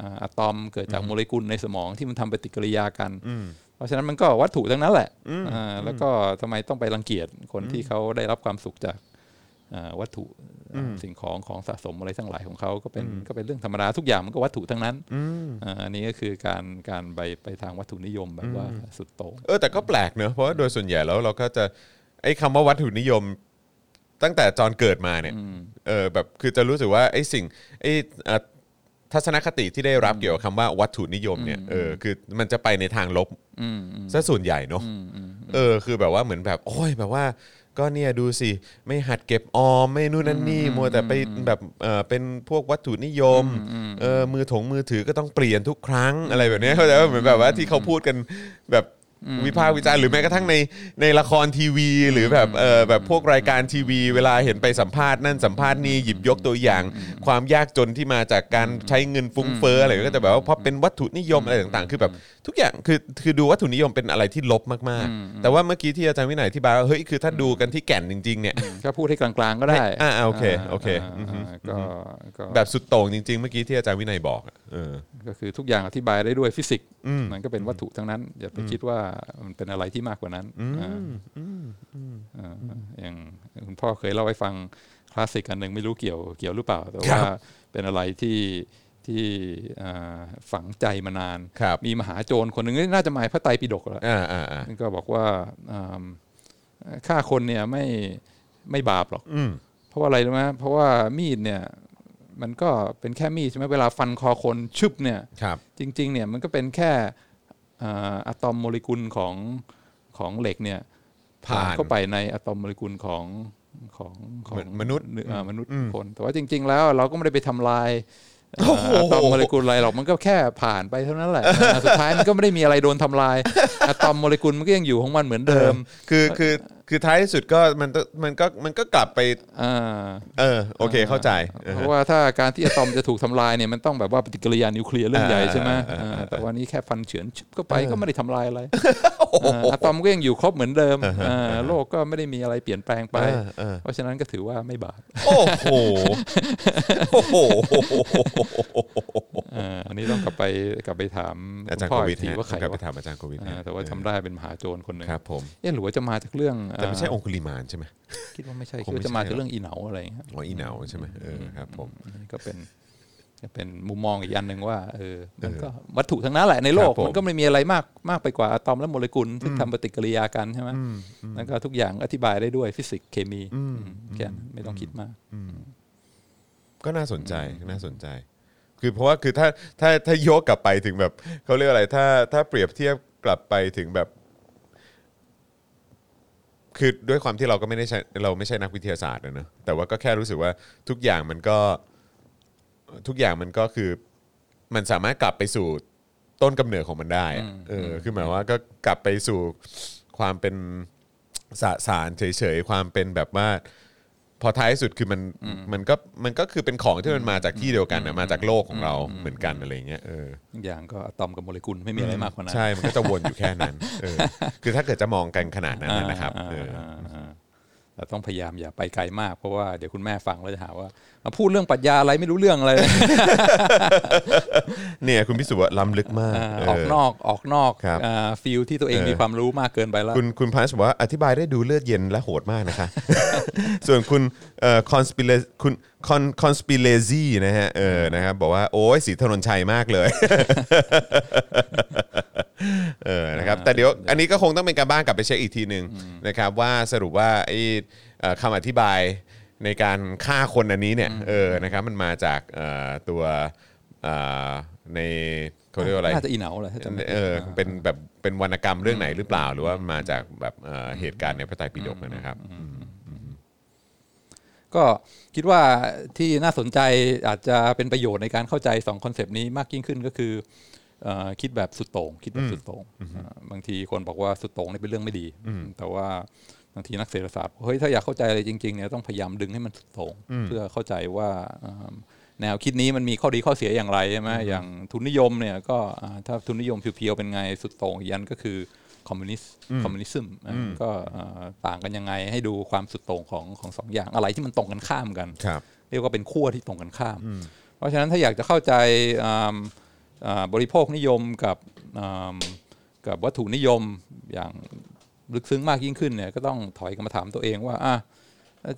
อ่าอะตอมเกิดจากโมเลกุลในสมองที่มันทำปฏิกิริยากัน เพราะฉะนั้นมันก็วัตถุทั้งนั้นแหละอ่าแล้วก็ทำไมต้องไปรังเกียจคนที่เขาได้รับความสุขจากอ่าวัตถุสิ่งของของสะสมอะไรทั้งหลายของเขาก็เป็นก็เป็นเรื่องธรรมดาทุกอย่างมันก็วัตถุทั้งนั้นอ่าอันนี้ก็คือการการไปไปทางวัตถุนิยมแบบว่าสุดโต่งเออแต่ก็แปลกเนอะเพราะว่าโดยส่วนใหญ่แล้วเราก็จะไอ้คำว่าวัตถุนิยม ตั้งแต่จอนเกิดมาเนี่ยเออแบบคือจะรู้สึกว่าไอ้สิ่งไอ้เอ่อทัศนคติที่ได้รับเกี่ยวกับคำว่าวัตถุนิยมเนี่ยเออคือมันจะไปในทางลบอืมอืมซะส่วนใหญ่เนาะอืมอืมเออคือแบบว่าเหมือนแบบโอ้ยแบบว่าก็เนี่ยดูสิ ไม่หัดเก็บออม ไม่นู่นนั่นนี่มัวแต่ไปแบบเออเป็นพวกวัตถุนิยมเออมือถงมือถือก็ต้องเปลี่ยนทุกครั้งอะไรแบบเนี้ยเข้าใจว่าเหมือนแบบว่าที่เขาพูดกันแบบ วิพากษ์วิจารณ์หรือแม้กระทั่งในในละครทีวี หรือแบบเออแบบพวกรายการทีวี เวลาเห็นไปสัมภาษณ์นั่นสัมภาษณ์นี่หยิบยกตัวอย่าง ความยากจนที่มาจากการใช้เงินฟุ้งเฟ้ออะไรก็จะแบบว่าเพราะเป็นวัตถุนิยมอะไรต่างๆ คือแบบทุกอย่างคือคือดูวัตถุนิยมเป็นอะไรที่ลบมากๆ แต่ว่าเมื่อกี้ที่อาจารย์วินัยที่บายว่าเฮ้ยคือถ้าดูกันที่แก่นจริงๆเนี่ยก็พูดให้กลางๆก็ได้อ่าอ่าโอเคโอเคาอือฮึอ่าก็ก็แบบสุดโต่งจริง ๆ เมื่อกี้ที่อาจารย์วินัยบอกอะเออก็คือทุกอย่างอธิบายได้ด้วยฟิสิกส์อืมมันก็เป็นวัตถุทั้งนั้นอย่าไปคิดว่ามันเป็นอะไรที่มากกว่านั้นอ่าอ่าอย่างคุณพ่อเคยเล่าให้ฟังคลาสสิกอันหนึ่งไม่รู้เกี่ยวเกี่ยวหรือเปล่า แต่ว่าเป็นอะไรที่ที่อ่าฝังใจมานานครับมีมหาโจรคนหนึ่งน่าจะหมายพระไตรปิฎกแหละอ่าอ่าอ่าก็บอกว่าอ่าฆ่าคนเนี่ยไม่ไม่บาปหรอกอืมเพราะว่าอะไรรู้ไหมเพราะว่ามีดเนี่ยมันก็เป็นแค่มีดใช่ไหมเวลาฟันคอคนชึบเนี่ยครับจริง ๆ เนี่ยมันก็เป็นแค่ อ่าอะตอมโมเลกุลของของเหล็กเนี่ยผ่านเข้าไปในอะตอมโมเลกุลของของของเหมือนมนุษย์อ่ามนุษย์อืมคน แต่ว่าจริง ๆ แล้วเราก็ไม่ได้ไปทำลายอ่าอะตอมโมเลกุลอะไรหรอกมันก็แค่ผ่านไปเท่านั้นแหละอ่าสุดท้ายมันก็ไม่ได้มีอะไรโดนทำลายอะตอมโมเลกุลมันก็ยังอยู่ของมันเหมือนเดิม คือคือ คือท้ายที่สุดก็มันก็มันก็มันก็กลับไปอ่าเออโอเคเข้าใจเออเพราะว่าถ้าการที่อะตอมจะถูกทำลายเนี่ยมันต้องแบบว่าปฏิกิริยานิวเคลียร์เรื่องใหญ่ใช่ไหมอ่าอ่าอ่าแต่วันนี้แค่ฟันเฉือนชึบก็ไปก็ไม่ได้ทำลายอะไรอ่าอะตอมก็ยังอยู่ครบเหมือนเดิมอ่าโลกก็ไม่ได้มีอะไรเปลี่ยนแปลงไปเออเออเพราะฉะนั้นก็ถือว่าไม่บาปโอ้โหโอ้โหอ่าอันนี้ต้องกลับไปกลับไปถามอาจารย์พ่โคอวิอีดกทีฮะว่าใครกลับไปวะถามอาจารย์โควิดอ่าฮะแต่ว่าจำได้เป็นมหาโจรคนหนึ่งครับผมเอ๊ะหรือว่าจะมาจากเรื่องแต่ไม่ใช่อ่าองคุลิมานใช่ไหมคิดว่าไม่ใช่คงไม่คิดว่าจะมาใช่จากเรื่องอีเหนาอะไรอย่างเงี้ยอ๋ออีเหนาใช่ไหมเออครับผมอันนี้ก็เป็นก็เป็นมุมมองอีกอันหนึ่งว่าเออมันก็วัตถุทั้งนั้นแหละในโลกครับผมมันก็ไม่มีอะไรมากมากไปกว่าอะตอมและโมเลกุลที่ทำปฏิกิริยากันใช่ไหมแล้วก็ทุกอย่างอธิบายได้ด้วยฟิสิกส์เคมีอืมแค่นั้นไม่ต้องคิดมากก็น่าสนใจน่าสนใจ คือเพราะว่าคือถ้าถ้าถ้าโยกกลับไปถึงแบบเขาเรียกอะไรถ้าถ้าเปรียบเทียบกลับไปถึงแบบ คือด้วยความที่เราก็ไม่ได้ใช่เราไม่ใช่นักวิทยาศาสตร์นะเนอะแต่ว่าก็แค่รู้สึกว่าทุกอย่างมันก็ทุกอย่างมันก็คือมันสามารถกลับไปสู่ต้นกำเนิดของมันได้อะเออคือหมายว่าก็กลับไปสู่ความเป็นสสารเฉยๆความเป็นแบบว่า พอท้ายสุดคือมันมันก็มันก็คือเป็นของที่มันมาจากที่เดียวกันนะมาจากโลกของเราเหมือนกันอะไรเงี้ยเออทุกอย่างก็อะตอมกับโมเลกุลไม่มีอะไรมากกว่านั้นใช่มันก็จะวนอยู่แค่นั้นเออคือถ้าเกิดจะมองกันขนาดนั้นนะนะครับอ่าเอออ่าอ่าเราต้องพยายามอย่าไปไกลมากเพราะว่าเดี๋ยวคุณแม่ฟังแล้วจะหาว่ามา พูดเรื่องปรัชญาอะไรไม่รู้เรื่องอะไร เนี่ยคุณพิสุว่าล้ำลึกมากอ่าเออกนอกออกนอกครับฟิลที่ตัวเองเออมีความรู้มากเกินไปแล้ว คุณคุณพันธ์บอกว่าอธิบายได้ดูเลือดเย็นและโหดมากนะคะ ส่วนคุณเอ่อ conspiracy คุณ con conspiracy นะฮะเออนะครับบอกว่าโอ้ยสีถนนชัยมากเลยเออนะครับแต่เดี๋ยวอันนี้ก็คงต้องเป็นการบ้านกลับไปเช็คอีกทีหนึ่งนะครับว่าสรุปว่าไอ้เอ่อคำอธิบาย ในการฆ่าคนอันนี้เนี่ยเออนะครับมันมาจากเอ่อตัวเอ่อในเขาเรียกว่าอะไรน่าจะอิเหนาแหละถ้าจำไม่ผิดเออเป็นแบบเป็นวรรณกรรมเรื่องไหนหรือเปล่า หรือว่ามาจากแบบเอ่อเหตุการณ์ในพระไตรปิฎกนะครับก็คิดว่าที่น่าสนใจอาจจะเป็นประโยชน์ในการเข้าใจสอง concept นี้มากยิ่งขึ้นก็คือเอ่อคิดแบบสุดโต่งคิดแบบสุดโต่งอ่าบางทีคนบอกว่าสุดโต่งนี่เป็นเรื่องไม่ดี แต่ว่า บางทีนักเศรษฐศาสตร์บอกเฮ้ยถ้าอยากเข้าใจอะไรจริงๆเนี่ยต้องพยายามดึงให้มันสุดโต่งเพื่อเข้าใจว่าอ่าแนวคิดนี้มันมีข้อดีข้อเสียอย่างไรใช่ไหมอย่างทุนนิยมเนี่ยก็อ่าถ้าทุนนิยมเพียวๆเป็นไงสุดโต่งอีกอันก็คือคอมมิวนิสต์คอมมิวนิซึมอ่าก็อ่าต่างกันยังไงให้ดูความสุดโต่งของของสองอย่างอะไรที่มันตรงกันข้ามกันครับเรียกว่าเป็นขั้วที่ตรงกันข้าม เพราะฉะนั้นถ้าอยากจะเข้าใจอ่าอ่าบริโภคนิยมกับอ่ากับวัตถุนิยมอย่าง ลึกซึ้งมากยิ่งขึ้นเนี่ยก็ต้องถอยกลับมาถามตัวเองว่าอะ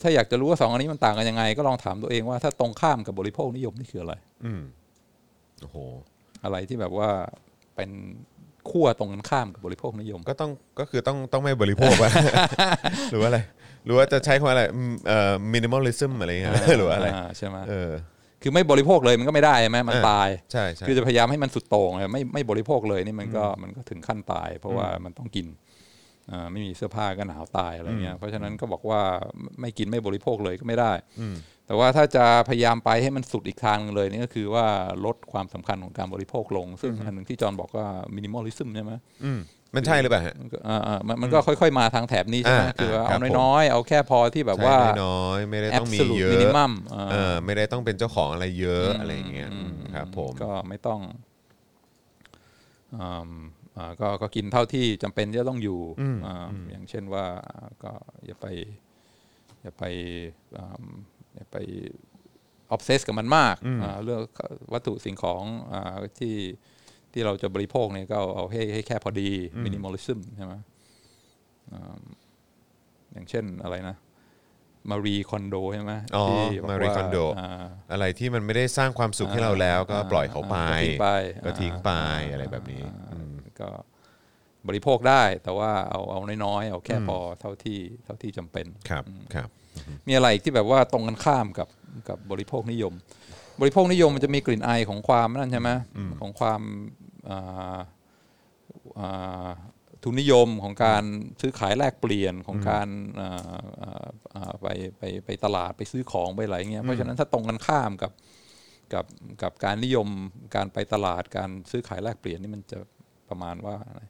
ถ้าอยากจะรู้ว่าสองอันนี้มันต่างกันยังไง ก็ลองถามตัวเองว่าถ้าตรงข้ามกับบริโภคนิยมนี่คืออะไร อืมโอ้โห อะไรที่แบบว่าเป็นขั้วตรงกันข้ามกับบริโภคนิยม ก็ต้องก็คือต้องต้องไม่บริโภควะหรือว่าอะไรหรือว่าจะใช้คำว่าอะไรอืมเอ่อมินิมอลลิซึมอะไรเงี้ยหรือว่าอะไราใช่ไหมเออคือไม่บริโภคเลยมันก็ไม่ได้ใช่ไหมมันเออตายใช่ใช่คือจะพยายามให้มันสุดโต่งอะไม่ไม่บริโภคเลยนี่มันก็มันก็ถึงขั้นตาย เพราะว่ามันต้องกินอ่า ไม่มีเสื้อผ้าก็หนาวตายอะไรเงี้ยเพราะฉะนั้นก็บอกว่าไม่กินไม่บริโภคเลยก็ไม่ได้ แต่ว่าถ้าจะพยายามไปให้มันสุดอีกทางหนึ่งเลยนี่ก็คือว่าลดความสำคัญของการบริโภคลง ซึ่งอันหนึ่งที่จอห์นบอกว่ามินิมอลลิซึมใช่ไหมอืมมันใช่หรือเปล่าฮะมันก็อ่าอ่ามันมันก็ค่อยๆมาทางแถบนี้ใช่ไหมอ่าคือว่าครัเอาบผมน้อยๆ เอาแค่พอที่แบบว่าใช้น้อยๆไม่ได้ต้องมี absolute เยอะ minimum อ่าเออไม่ได้ต้องเป็นเจ้าของอะไรเยอะอะไรอย่างเงี้ยอืมครับผมก็ไม่ต้องอืมอ่า ก็ก็กินเท่าที่จำเป็นที่จะต้องอยู่อ่าอย่างเช่นว่าก็อย่าไปอย่าไปอืมอย่าไป obsess กับมันมากอ่าเรื่องวัตถุสิ่งของอาที่ที่เราจะบริโภคเนี่ยก็เอาเอาให้ให้แค่พอดี minimalism ใช่ไหมอ่าอย่างเช่นอะไรนะมารีคอนโดใช่ไหมอ๋อที่บอกมารีว่าคอนโดอ่าอะไรที่มันไม่ได้สร้างความสุขให้เราแล้วก็ปล่อยเขาไปก็ทิ้งไปก็ทิ้งไปอ่าอะไรแบบนี้อืม ก็บริโภคได้แต่ว่าเอาเอาน้อยๆเอาแค่พอเท่าที่เท่าที่จำเป็นครับครับ มีอะไรอีกที่แบบว่าตรงกันข้ามกับกับบริโภคนิยม บริโภคนิยมมันจะมีกลิ่นอายของความนั่นใช่ไหมของความอ่าอ่าทุนนิยมของการซื้อขายแลกเปลี่ยนของการอ่าอ่าอ่าไปไปไปตลาดไปซื้อของไปอะไรเงี้ยเพราะฉะนั้นถ้าตรงกันข้ามกับกับกับการนิยมการไปตลาดการซื้อขายแลกเปลี่ยนนี่มันจะ ประมาณว่าอะไร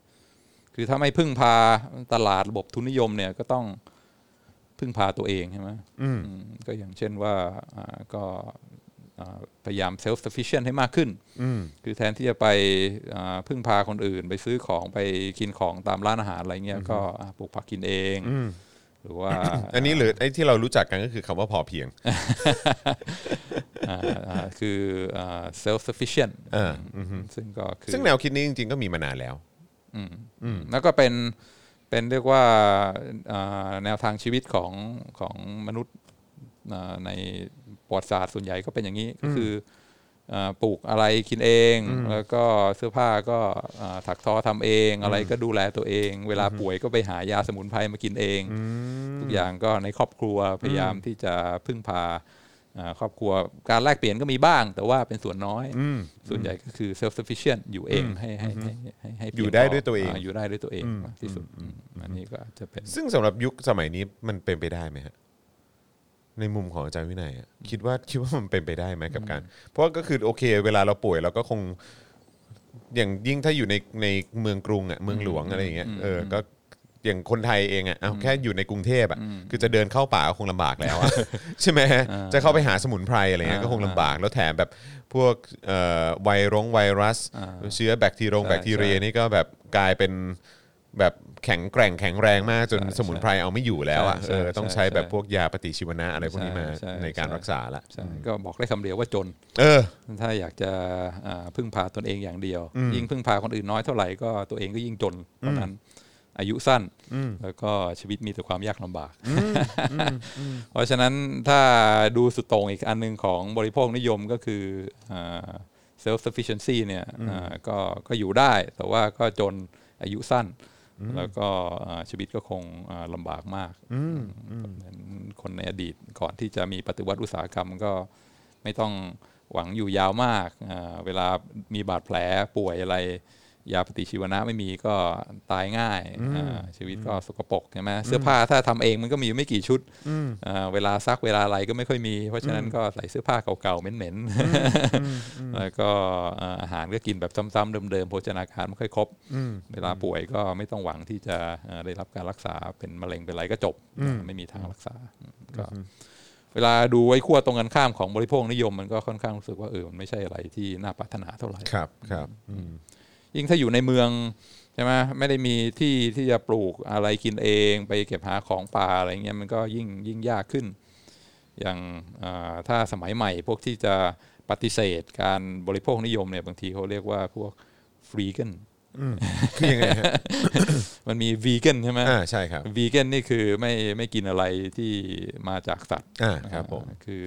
คือถ้าไม่พึ่งพาตลาดระบบทุนนิยมเนี่ยก็ต้องพึ่งพาตัวเองใช่ไหมอืมอืมก็อย่างเช่นว่าอ่าก็อ่าพยายาม self sufficient ให้มากขึ้นอืมคือแทนที่จะไปอ่าพึ่งพาคนอื่น ไปซื้อของไปกินของตามร้านอาหารอะไรเงี้ยก็อ่าปลูกผักกินเองอืม หรือว่าอันนี้หรือไอ้ที่เรารู้จักกันก็คือคำว่าพอเพียงอ่าอ่าคืออ่า self sufficient อ่าอือฮึซึ่งก็คือซึ่งแนวคิดนี้จริงๆก็มีมานานแล้วแล้วก็เป็นเป็นเรียกว่าอ่าแนวทางชีวิตของของมนุษย์อ่าในประวัติศาสตร์ส่วนใหญ่ก็เป็นอย่างนี้ก็คืออ่า ปลูกอะไรกินเอง แล้วก็เสื้อผ้าก็อ่าถักทอทำเอง อะไรก็ดูแลตัวเอง เวลาป่วยก็ไปหายาสมุนไพรมากินเอง ทุกอย่างก็ในครอบครัวพยายามที่จะพึ่งพาอ่าครอบครัวการแลกเปลี่ยนก็มีบ้าง แต่ว่าเป็นส่วนน้อย ส่วนใหญ่ก็คือ self sufficient อยู่เองให้ให้ให้ให้ให้เพีอยู่งได้พด้วยตัวเองาอยู่ได้ด้วยตัวเองมากที่สุดอืมอันนี้ก็อาจจะเป็นซึ่งสำหรับยุคสมัยนี้มันเป็นไปได้ไหมฮะ ในมุมของอาจารย์วินัยอะคิดว่าคิดว่ามันเป็นไปได้ไหมกับการ เพราะก็คือโอเค เวลาเราป่วยเราก็คงอย่างยิ่งถ้าอยู่ในในเมืองกรุงอะเมืองหลวงอะไรอย่างเงี้ยเออก็อย่างคนไทยเองอะเอาแค่อยู่ในกรุงเทพอะคือจะเดินเข้าป่าก็คงลำบากแล้วอะใช่ไหมจะเข้าไปหาสมุนไพรอะไรเงี้ยก็คงลำบากแล้วแถมแบบพวกเอ่อไวรงไวรัส เชื้อแบคทีรงใช่แบคทีเรียใช่นี่ก็แบบกลายเป็น แบบแข็งแกร่งแข็งแรงมากจนใช่สมุนไพรเอาไม่อยู่แล้วอะใช่เออใช่ต้องใช้ใช่แบบพวกยาปฏิชีวนะอะไรพวกนี้มาใช่ในการใช่รักษาละใช่ก็บอกได้คำเดียวว่าจน เออ ถ้าอยากจะอ่าพึ่งพาตนเองอย่างเดียว ยิ่งพึ่งพาคนอื่นน้อยเท่าไหร่ก็ตัวเองก็ยิ่งจนเพราะนั้นอายุสั้นแล้วก็ชีวิตมีแต่ความยากลำบาก เพราะฉะนั้นถ้าดูสุดโต่งอีกอันหนึงของบริโภคนิยมก็คืออ่า self sufficiency เนี่ยอ่าก็ก็อยู่ได้แต่ว่าก็จนอายุสั้น แล้วก็อ่าชีวิตก็คงอ่าลำบากมากเหมือนคนในอดีตก่อนที่จะมีปฏิวัติอุตสาหกรรมก็ไม่ต้องหวังอยู่ยาวมากอ่าเวลามีบาดแผลป่วยอะไร ยาปฏิชีวนะไม่มีก็ตายง่ายอ่าชีวิตก็สกปรกใช่ไหมเสื้อผ้าถ้าทำเองมันก็มีไม่กี่ชุดอ่าเวลาซักเวลาอะไรก็ไม่ค่อยมี เพราะฉะนั้นก็ใส่เสื้อผ้าเก่าๆเหม็นๆแล้วก็อ่าอาหารก็กินแบบซ้ำๆเดิมๆโภชนาการไม่ค่อยครบเวลาป่วยก็ไม่ต้องหวังที่จะอ่าได้รับการรักษาเป็นมะเร็งเป็นอะไรก็จบ ไม่มีทางรักษาก็เวลาดูไว้ขั้วตรงกันข้ามของบริโภคนิยมมันก็ค่อนข้างรู้สึกว่าเออมันไม่ใช่อะไรที่น่าปรารถนาเท่าไหร่ครับครับอืม ยิ่งถ้าอยู่ในเมืองใช่ไหมไม่ได้มีที่ที่จะปลูกอะไรกินเอง ไปเก็บหาของป่าอะไรเงี้ยมันก็ยิ่งยิ่งยากขึ้น อย่างอ่าถ้าสมัยใหม่พวกที่จะปฏิเสธการบริโภคนิยมเนี่ยบางทีเขาเรียกว่าพวกฟรีกันคือยังไงฮะมันมีวีกันใช่ไหมอ่าใช่ครับวีแกนนี่คือไม่ไม่กินอะไรที่มาจากสัตว์อ่านะครับผมคือ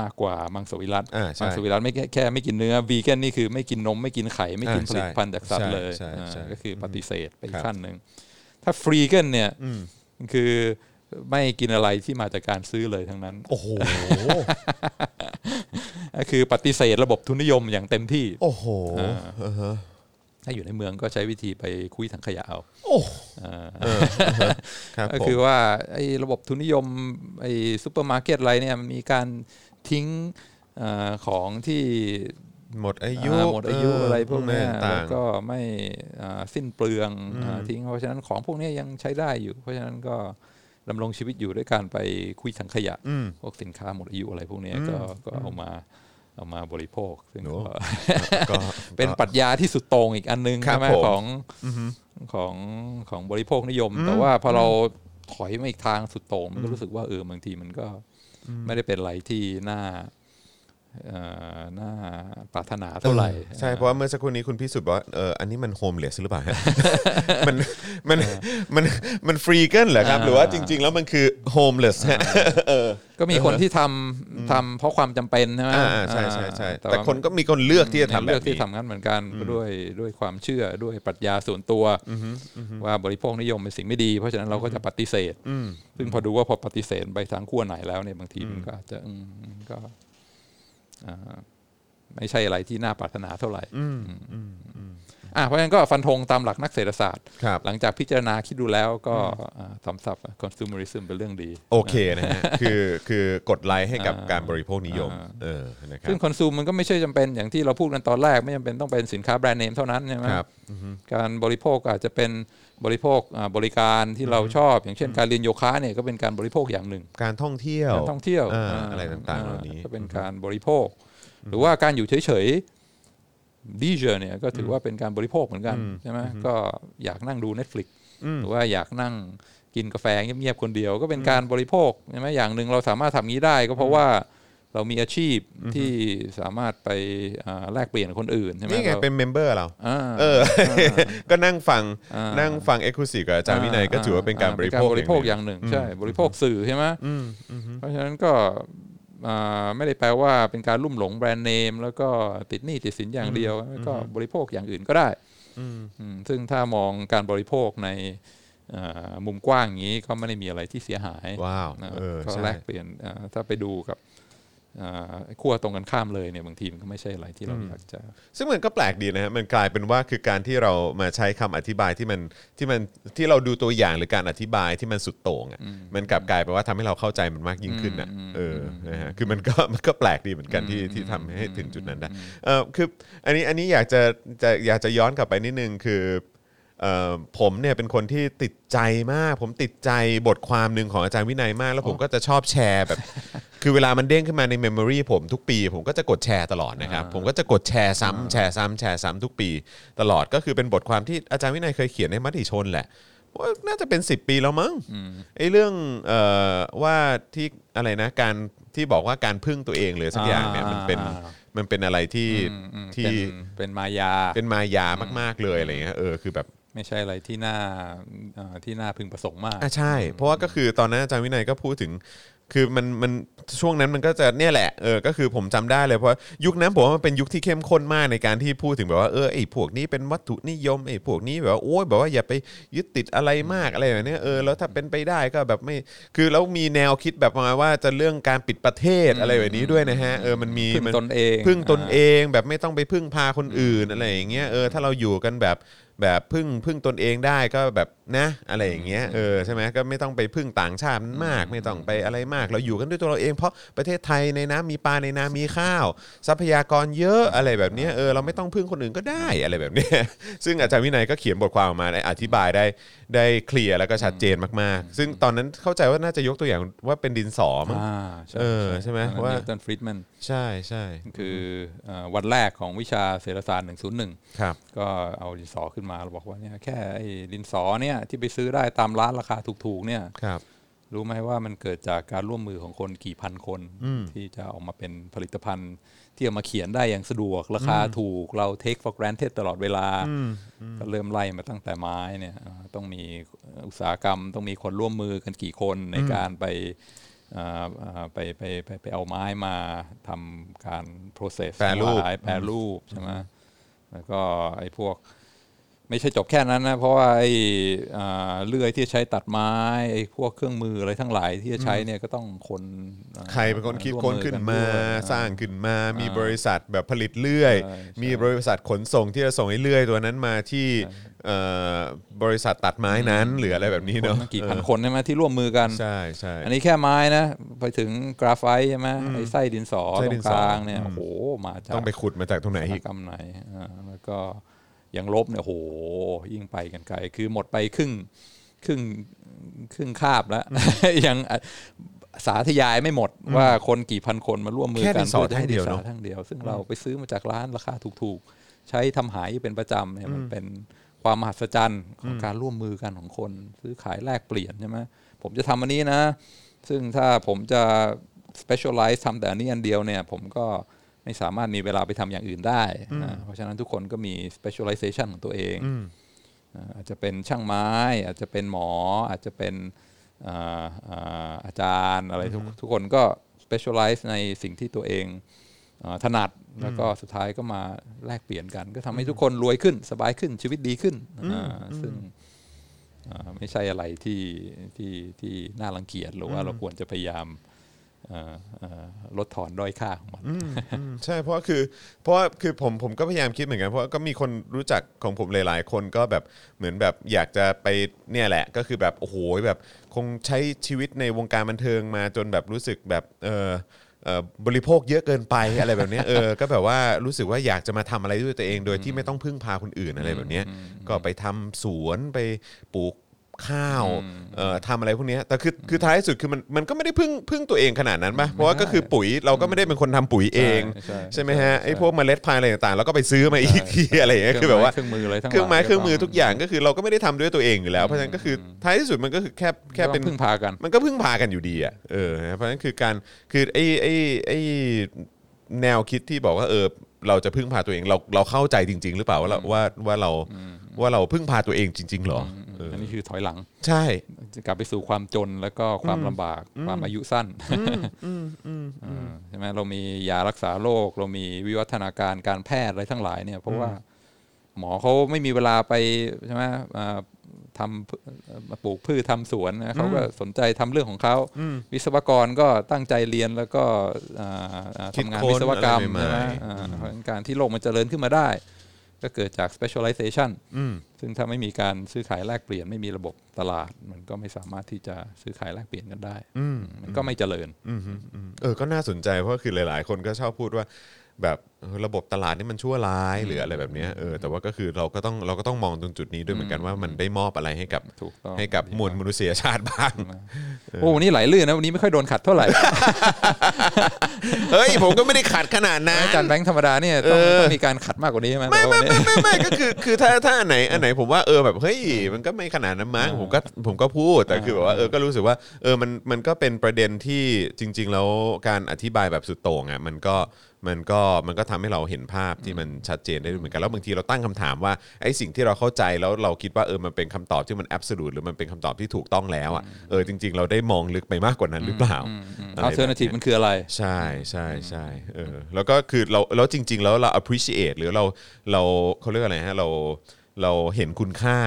มากกว่ามังสวิรัตอ่าใช่มังสวิรัตไม่แค่แค่ไม่กินเนื้อวีแกนนี่คือไม่กินนมไม่กินไข่ไม่กินอ่าผลิตภัณฑ์จากสัตว์เลยใช่ใช่ใช่อ่าก็คือปฏิเสธไปอีครักบขั้นหนึ่งถ้า freegan เนี่ยคือไม่กินอะไรที่มาจากการซื้อเลยทั้งนั้น โอ้โหก็คือปฏิเสธระบบทุนนิยมอย่างเต็มที่ โอ้โหถ้าอยู่ในเมืองก็ใช้วิธีไปคุ้ยถังขยะเอาโอ้อ่าครับก็ผมคือว่าไอ้ระบบทุนนิยมไอ้ซูเปอร์มาร์เก็ตอะไรเนี่ยมันมีการ ทิ้งเออของที่หมดอายุอ่าหมดอายุเอะไรพวกเนี้ยต่าแล้วงก็ไม่อ่าสิ้นเปลืองอ่าทิ้งเพราะฉะนั้นของพวกเนี้ยยังใช้ได้อยู่ เพราะฉะนั้นก็ดำรงชีวิตอยู่ด้วยการไปคุยถังขยะอืมพวกสินค้าหมดอายุอะไรพวกเนี้ยก็ก็เอามาเอามาบริโภคซึ่งโอ้ก็ก็เป็นปรัชญาที่สุดโต่งอีกอันนึงครับใช่ไหมผมของของของบริโภคนิยม แต่ว่าพอเราถอยมาอีกทางสุดโต่งมันก็รู้สึกว่าเออบางทีมันก็ ไม่ได้เป็นอะไรที่น่า น่าปรารถนาเท่าไหร่ ใช่เพราะว่าเมื่อสักครู่นี้คุณพิสุทธิ์บอกว่าเอออันนี้มัน homeless หรือเปล่าฮะมันมันมันมัน freegan เหรอครับ หรือว่าจริง ๆ แล้วมันคือ homeless ฮะก็มีคนที่ทำทำเพราะความจำเป็นใช่ไหมอ่าใช่ใช่ใช่อ่าแต่ว่าคนก็มีคนเลือกที่จะทำแบเลือกที่ทำงั้นเหมือนกันด้วยด้วยความเชื่อด้วยปรัชญาส่วนตัวว่าบริโภคนิยมเป็นสิ่งไม่ดี เพราะฉะนั้นเราก็จะปฏิเสธซึ่งพอดูว่าพอปฏิเสธไปทางขั้วไหนแล้วเนี่ยบางทีมันก็อาจจะอืมก็อ่า ไม่ใช่อะไรที่น่าปรารถนาเท่าไหร่ อ่าเพราะฉะนั้นก็ฟันธงตามหลักนักเศรษฐศาสตร์ครับหลังจากพิจารณาคิดดูแล้วก็ทำซับ consumerism เป็นเรื่องดี โอเคนะฮะคือคือกดไลค์ให้กับการบริโภคนิยมอ่าเออนะครับซึ่งคอนซูมมันก็ไม่ใช่จำเป็นอย่างที่เราพูดกันตอนแรกไม่จำเป็นต้องเป็นสินค้าแบรนด์เนมเท่านั้นใช่ไหมครับการบริโภคอาจจะเป็นบริโภคอ่าบริการที่เราชอบ อย่างเช่นการเรียนโยคะเนี่ยก็เป็นการบริโภคอย่างหนึ่ง การท่องเที่ยวการท่องเที่ยวอ่าาอะไรต่างๆเหล่านี้ก็เป็นการบริโภค หรือว่าการอยู่เฉยๆ ดีเจอเนี่ยก็ถือว่าเป็นการบริโภคเหมือนกันใช่ไหมก็อยากนั่งดู Netflix หรือว่าอยากนั่งกินกาแฟเงียบๆคนเดียว ก็เป็นการบริโภคใช่ไหมอย่างหนึ่งเราสามารถทำงี้ได้ ก็เพราะว่าเรามีอาชีพที่สามารถไปอ่าแลกเปลี่ยนกับคนอื่นใช่ไหมนี่ไงเราเป็น member เราอ่าเออ ก็นั่งฟังอ่านั่งฟัง exclusive กับอาจารย์วินัยก็ถือว่าเป็นการบริโภคบริโภคอย่างหนึ่งใช่บริโภคสื่อใช่ไหมเพราะฉะนั้นก็อ่า ไม่ได้แปลว่าเป็นการลุ่มหลงแบรนด์เนม แล้วก็ติดหนี้ติดสินอย่างเดียวก็บริโภคอย่างอื่นก็ได้อืมซึ่งถ้ามองการบริโภคในอ่ามุมกว้างอย่างนี้ก็ไม่ได้มีอะไรที่เสียหายว้าวนะเออก็ใช่แลกเปลี่ยนอ่าถ้าไปดูกับอ่า ขั้วตรงกันข้ามเลยเนี่ยบางทีมันก็ไม่ใช่อะไรที่เราอยากจะ ซึ่งมันก็แปลกดีนะฮะมันกลายเป็นว่าคือการที่เรามาใช้คำอธิบายที่มันที่มันที่เราดูตัวอย่างหรือการอธิบายที่มันสุดโต่งอะมันกลับกลายเป็นว่าทำให้เราเข้าใจมันมากยิ่งขึ้นอะเออนะฮะคือมันก็มันก็แปลกดีเหมือนกันที่ที่ทำให้ถึงจุดนั้นได้เออคืออันนี้อันนี้อยากจะจะอยากจะย้อนกลับไปนิดนึงคือเอ่อ ผมเนี่ยเป็นคนที่ติดใจมาก ผมติดใจบทความหนึ่งของอาจารย์วินัยมาก แล้วผมก็จะชอบแชร์แบบ คือเวลามันเด้งขึ้นมาใน memory ผมทุกปี ผมก็จะกดแชร์ตลอดนะครับ ผมก็จะกดแชร์ซ้ำแชร์ซ้ำแชร์ซ้ำทุกปี ตลอดก็คือเป็นบทความที่อาจารย์วินัยเคยเขียนในมติชนแหละว่าน่าจะเป็น 10 ปีแล้วมั้งไอ้เรื่องเอ่อว่าที่อะไรนะการที่บอกว่าการพึ่งตัวเองหรือสักอย่างเนี่ยมันเป็นอ่ามันเป็นอะไรที่อืมอืมที่เป็นเป็นมายาเป็นมายามาก ๆเลยอะไรเงี้ยเออคือแบบ ไม่ใช่อะไรที่น่าเอ่อที่น่าพึงประสงค์มากอะใช่ เพราะว่าก็คือตอนนั้นอาจารย์วินัยก็พูดถึงคือมันมันช่วงนั้นมันก็จะเนี่ยแหละเออก็คือผมจำได้เลยเพราะยุคนั้นผมว่ามันเป็นยุคที่เข้มข้นมากในการที่พูดถึงแบบว่าเออไอ้พวกนี้เป็นวัตถุนิยมไอ้พวกนี้แบบว่าโอ้ยแบบว่าอย่าไปยึดติดอะไรมากอะไรแบบเนี้ยเออแล้วถ้าเป็นไปได้ก็แบบไม่คือแล้วมีแนวคิดแบบประมาณว่าจะเรื่องการปิดประเทศอะไรแบบนี้ด้วยนะฮะเออมันมีพึ่งมันตนเองพึ่งตนเองแบบไม่ต้องไปพึ่งพาคนอื่นอะไรอย่างเงี้ยเออถ้าเราอยู่กันแบบ แบบพึ่งพึ่งตนเองได้ก็แบบนะอะไรอย่างเงี้ยเออใช่ไหมก็ไม่ต้องไปพึ่งต่างชาติมาก ไม่ต้องไปอะไรมาก เราอยู่กันด้วยตัวเราเอง เพราะประเทศไทยในน้ำมีปลาในน้ำมีข้าว ทรัพยากรเยอะอะไรแบบเนี้ยเออเราไม่ต้องพึ่งคนอื่นก็ได้อะไรแบบเนี้ยซึ่งอาจารย์วินัยก็เขียนบทความออกมาได้อธิบายได้ได้เคลียร์แล้วก็ชัดเจนมากๆ ซึ่งตอนนั้นเข้าใจว่าน่าจะยกตัวอย่างว่าเป็นดินสอมั้งอ่าใช่เออใช่ไหมว่านิวตันฟรีดแมนใช่ใช่คือเอ่อวันแรกของวิชาเศรษฐศาสตร์101ครับก็เอาดินสอขึ้นมาเราบอกว่าเนี่ยแค่ไอ้ดินสอเนี่ยที่ไปซื้อได้ตามร้านราคาถูกๆเนี่ยครับ รู้ไหมว่ามันเกิดจากการร่วมมือของคนกี่พันคน ที่จะออกมาเป็นผลิตภัณฑ์ที่เอามาเขียนได้อย่างสะดวก ราคาถูกเรา take for granted ตลอดเวลาก็เริ่มไล่มาตั้งแต่ไม้เนี่ยอ่าต้องมีอุตสาหกรรม ต้องมีคนร่วมมือกันกี่คนในการไปอ่าอ่าไปไปไปไปเอาไม้มาทำการ process แปรรูปทั้งหลายแปรรูปใช่ไหมแล้วก็ไอ้พวก ไม่ใช่จบแค่นั้นนะเพราะว่าไอ้อ่าเลื่อยที่ใช้ตัดไม้ไอ้พวกเครื่องมืออะไรทั้งหลายที่จะใช้เนี่ยก็ต้องคนอ่าใครเป็นคนคิดร่วค้นขึ้นมาด้วยสร้างขึ้นมา มีบริษัทแบบผลิตเลื่อยใช่ใช่มีบริษัทขนส่งที่จะส่งไอ้เลื่อยตัวนั้นมาที่เอ่อบริษัทตัดไม้นั้นหรืออะไรแบบนี้คนเนาะตั้งกี่พันคนใช่ไหมที่ร่วมมือกันใช่ใช่อันนี้แค่ไม้นะ ไปถึงกราไฟต์ใช่ไหมไอ้ไส้ดินสอไส้ตรดินงสกอลางเนี่ยอืมโอ้โหมาจากต้องไปขุดมาจากตรงไหนอุตอีสากหกรรมไหนอ่าแล้วก็ อย่างลบเนี่ยโอ้โหยิ่งไปกันไกล คือหมดไปครึ่งครึ่งครึ่งคาบแล้วยังอะสาธยายไม่หมดว่าคนกี่พันคนมาร่วมมือแค่กัดินนสอเพื่อจะให้แท่งเดีดิยวนสอเนอะทั้งเดียว ซึ่งเราไปซื้อมาจากร้านราคาถูกๆ ใช้ทำหายอยู่เป็นประจำเนี่ยมันเป็นความมหัศจรรย์ของการร่วมมือกันของคน ซื้อขายแลกเปลี่ยนใช่ไหมผมจะทำอันนี้นะ ซึ่งถ้าผมจะ specialize ทำแต่อันนี้อันเดียวเนี่ย ผมก็ ไม่สามารถมีเวลาไปทำอย่างอื่นได้นะเพราะฉะนั้นทุกคนก็มี specialization ของตัวเองอ่าอาจจะเป็นช่างไม้ อาจจะเป็นหมอ อาจจะเป็นอ่าอ่าอาจารย์อะไรทุกทุกคนก็ specialize ในสิ่งที่ตัวเองอ่าถนัดแล้วก็สุดท้ายก็มาแลกเปลี่ยนกัน ก็ทำให้ทุกคนรวยขึ้นสบายขึ้นชีวิตดีขึ้นอ่าซึ่งอ่าไม่ใช่อะไรที่ที่ที่น่ารังเกียจหรือว่าเราควรจะพยายามเอ่อเอ่อ ลดทอนด้อยค่าของมันอืมใช่เพราะว่าคือเพราะว่าคือผมผมก็พยายามคิดเหมือนกันเพราะว่าก็มีคนรู้จักของผมหลาย ๆ คนก็แบบเหมือนแบบอยากจะไปเนี่ยแหละ ก็คือแบบโอ้โหแบบคงใช้ชีวิตในวงการบันเทิงมาจนแบบรู้สึกแบบเออเอ่อบริโภคเยอะเกินไปอะไรแบบเนี้ยเออก็แบบว่ารู้สึกว่าอยากจะมาทำอะไรด้วยตัวเอง โดยที่ไม่ต้องพึ่งพาคนอื่นอะไรแบบเนี้ยก็ไปทำสวนไปปลูก ข้าวเอ่อทำอะไรพวกเนี้ยแต่คือคือท้ายสุดคือมันมันก็ไม่ได้พึ่งพึ่งตัวเองขนาดนั้นปะเพราะว่าก็คือปุ๋ยเราก็ไม่ได้เป็นคนทำปุ๋ยเอง ใช่ใช่ไหมฮะใช่ไอ้พวกเมล็ดพันธุ์อะไรต่างๆเราก็ไปซื้อมาอีกทีอะไรอย่างเงี้ยคือแบบว่า เครื่องมืออะไรทั้งหลายเครื่องไม้เครื่องมือทุกอย่างก็ก็คือเราก็ไม่ได้ทำด้วยตัวเองอยู่แล้วเพราะฉะนั้นก็คือท้ายที่สุดมันก็คือแค่แค่ต้เป็อนงพึ่งพากัน มันก็พึ่งพากันอยู่ดีอะ เออนะเพราะฉะนั้นคือการ คือไอ้ไอ้ไอ้แนวคิดที่บอกว่าเออ เราจะพึ่งพาตัวเอง เราเราเข้าใจจริง ๆ หรือเปล่าว่าเราว่าว่าเราว่าเราพึ่งพาตัวเองจริง ๆ หรอเอ ออันนี้คือถอยหลัง ใช่ จะกลับไปสู่ความจนแล้วก็ความลำบากความอายุสั้นเออใช่ไหมเรามียารักษาโรคเรามีวิวัฒนาการการแพทย์อะไรทั้งหลายเนี่ย เพราะว่า หมอเขาไม่มีเวลาไปใช่ไหมอ่าทำพืมาปลูกพืชทำสวนนะเขาก็สนใจทำเรื่องของเขาวิศวกรก็ตั้งใจเรียนแล้วก็อ่าอ่าคิดทำงานค้นวิศวกรรมอะไรใหม่ๆใช่ไหมอ่าเพราะฉะนั้นการที่โลกมันเจริญขึ้นมาได้ ก็เกิดจาก specialization ซึ่งถ้าไม่มีการซื้อขายแลกเปลี่ยนไม่มีระบบตลาด มันก็ไม่สามารถที่จะซื้อขายแลกเปลี่ยนกันได้ มันก็ไม่เจริญอืมอืมอืมเออก็น่าสนใจเพราะคือหลาย ๆ คนก็ชอบพูดว่าแบบเออ ระบบตลาดนี่มันชั่วร้ายหรืออะไรแบบเนี้ยเออแต่ว่าก็คือเราก็ต้องเราก็ต้องมองตรงจุดนี้ด้วยเหมือนกันว่ามันได้มอบอะไรให้กับถูกต้องให้กับมวลมนุษยชาติบ้างโอ้วันนี้ไหลลื่นนะวันนี้ไม่ค่อยโดนขัดเท่าไหร่เฮ้ยผมก็ไม่ได้ขัดขนาดนั้นอาจารย์แบงค์ธรรมดาเนี่ยต้องเออต้องมีการขัดมากกว่านี้ใช่ไหมไม่แต่ไม่ว่าวันไม่นี้ไม่ไม่ก็คือคือถ้าถ้าอันไหนอันไหนผมว่าเออแบบเฮ้ยมันก็ไม่ขนาดนั้นมั้งผมก็ผมก็พูดแต่คือแบบว่าเออก็รู้สึกว่าเออมันมันก็เป็นประเด็นที่จริง ๆ แล้วการอธิบายแบบสุดโต่งอะมันก็มันก็มันก็ทำให้เราเห็นภาพที่มันชัดเจนได้ด้วยเหมือนกันแล้วบางทีเราตั้งคำถามว่าไอ้สิ่งที่เราเข้าใจแล้วเราคิดว่าเออมันเป็นคำตอบที่มันแอบสูตหรือมันเป็นคำตอบที่ถูกต้องแล้วอะเออจริง ๆ เราได้มองลึกไปมากกว่านั้นหรือเปล่าะไรแบบ alternative นี้ยมันคืออะไร ใช่ใช่ใช่เออแล้วก็คือเราแล้วจริง ๆ แล้วเรา appreciate หรือเราเราเขาเรียกอะไรฮะเราเราเห็นคุณค่า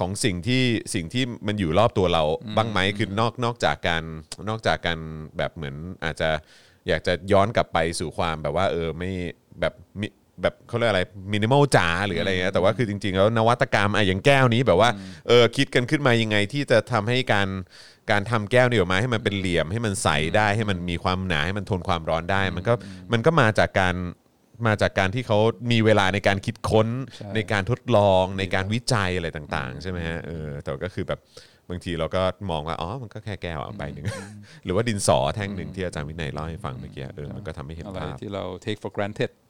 ของสิ่งที่สิ่งที่มันอยู่รอบตัวเราบ้างไหมคือนอกนอกจากการนอกจากการแบบเหมือนอาจจะอยากจะย้อนกลับไปสู่ความแบบว่าเออไม่ แบบมิแบบเขาเรียกอะไรมินิมอลจ๋าหรืออะไรเงี้ยแต่ว่าคือจริง ๆ แล้วนวัตกรรมอะอย่างแก้วนี้แบบว่าเออคิดกันขึ้นมายังไงที่จะทำให้การการทำแก้วนี่ออกมาให้มันเป็นเหลี่ยมให้มันใสได้ให้มันมีความหนาให้มันทนความร้อนได้ มันก็มันก็มาจากการมาจากการที่เขามีเวลาในการคิดค้นใช่ ในการทดลองในการวิจัยอะไรต่างๆ ใช่ไหมฮะเออแต่ก็คือแบบบางทีเราก็มองว่าอ๋อมันก็แค่แก้วอะใบหนึ่ง หรือว่าดินสอแท่งหนึ่งที่อาจารย์วินัยเล่าให้ฟังเมื่อกี้เออมันก็ทำให้เห็นอะไรภาพ ที่เรา take for granted อืมอ่า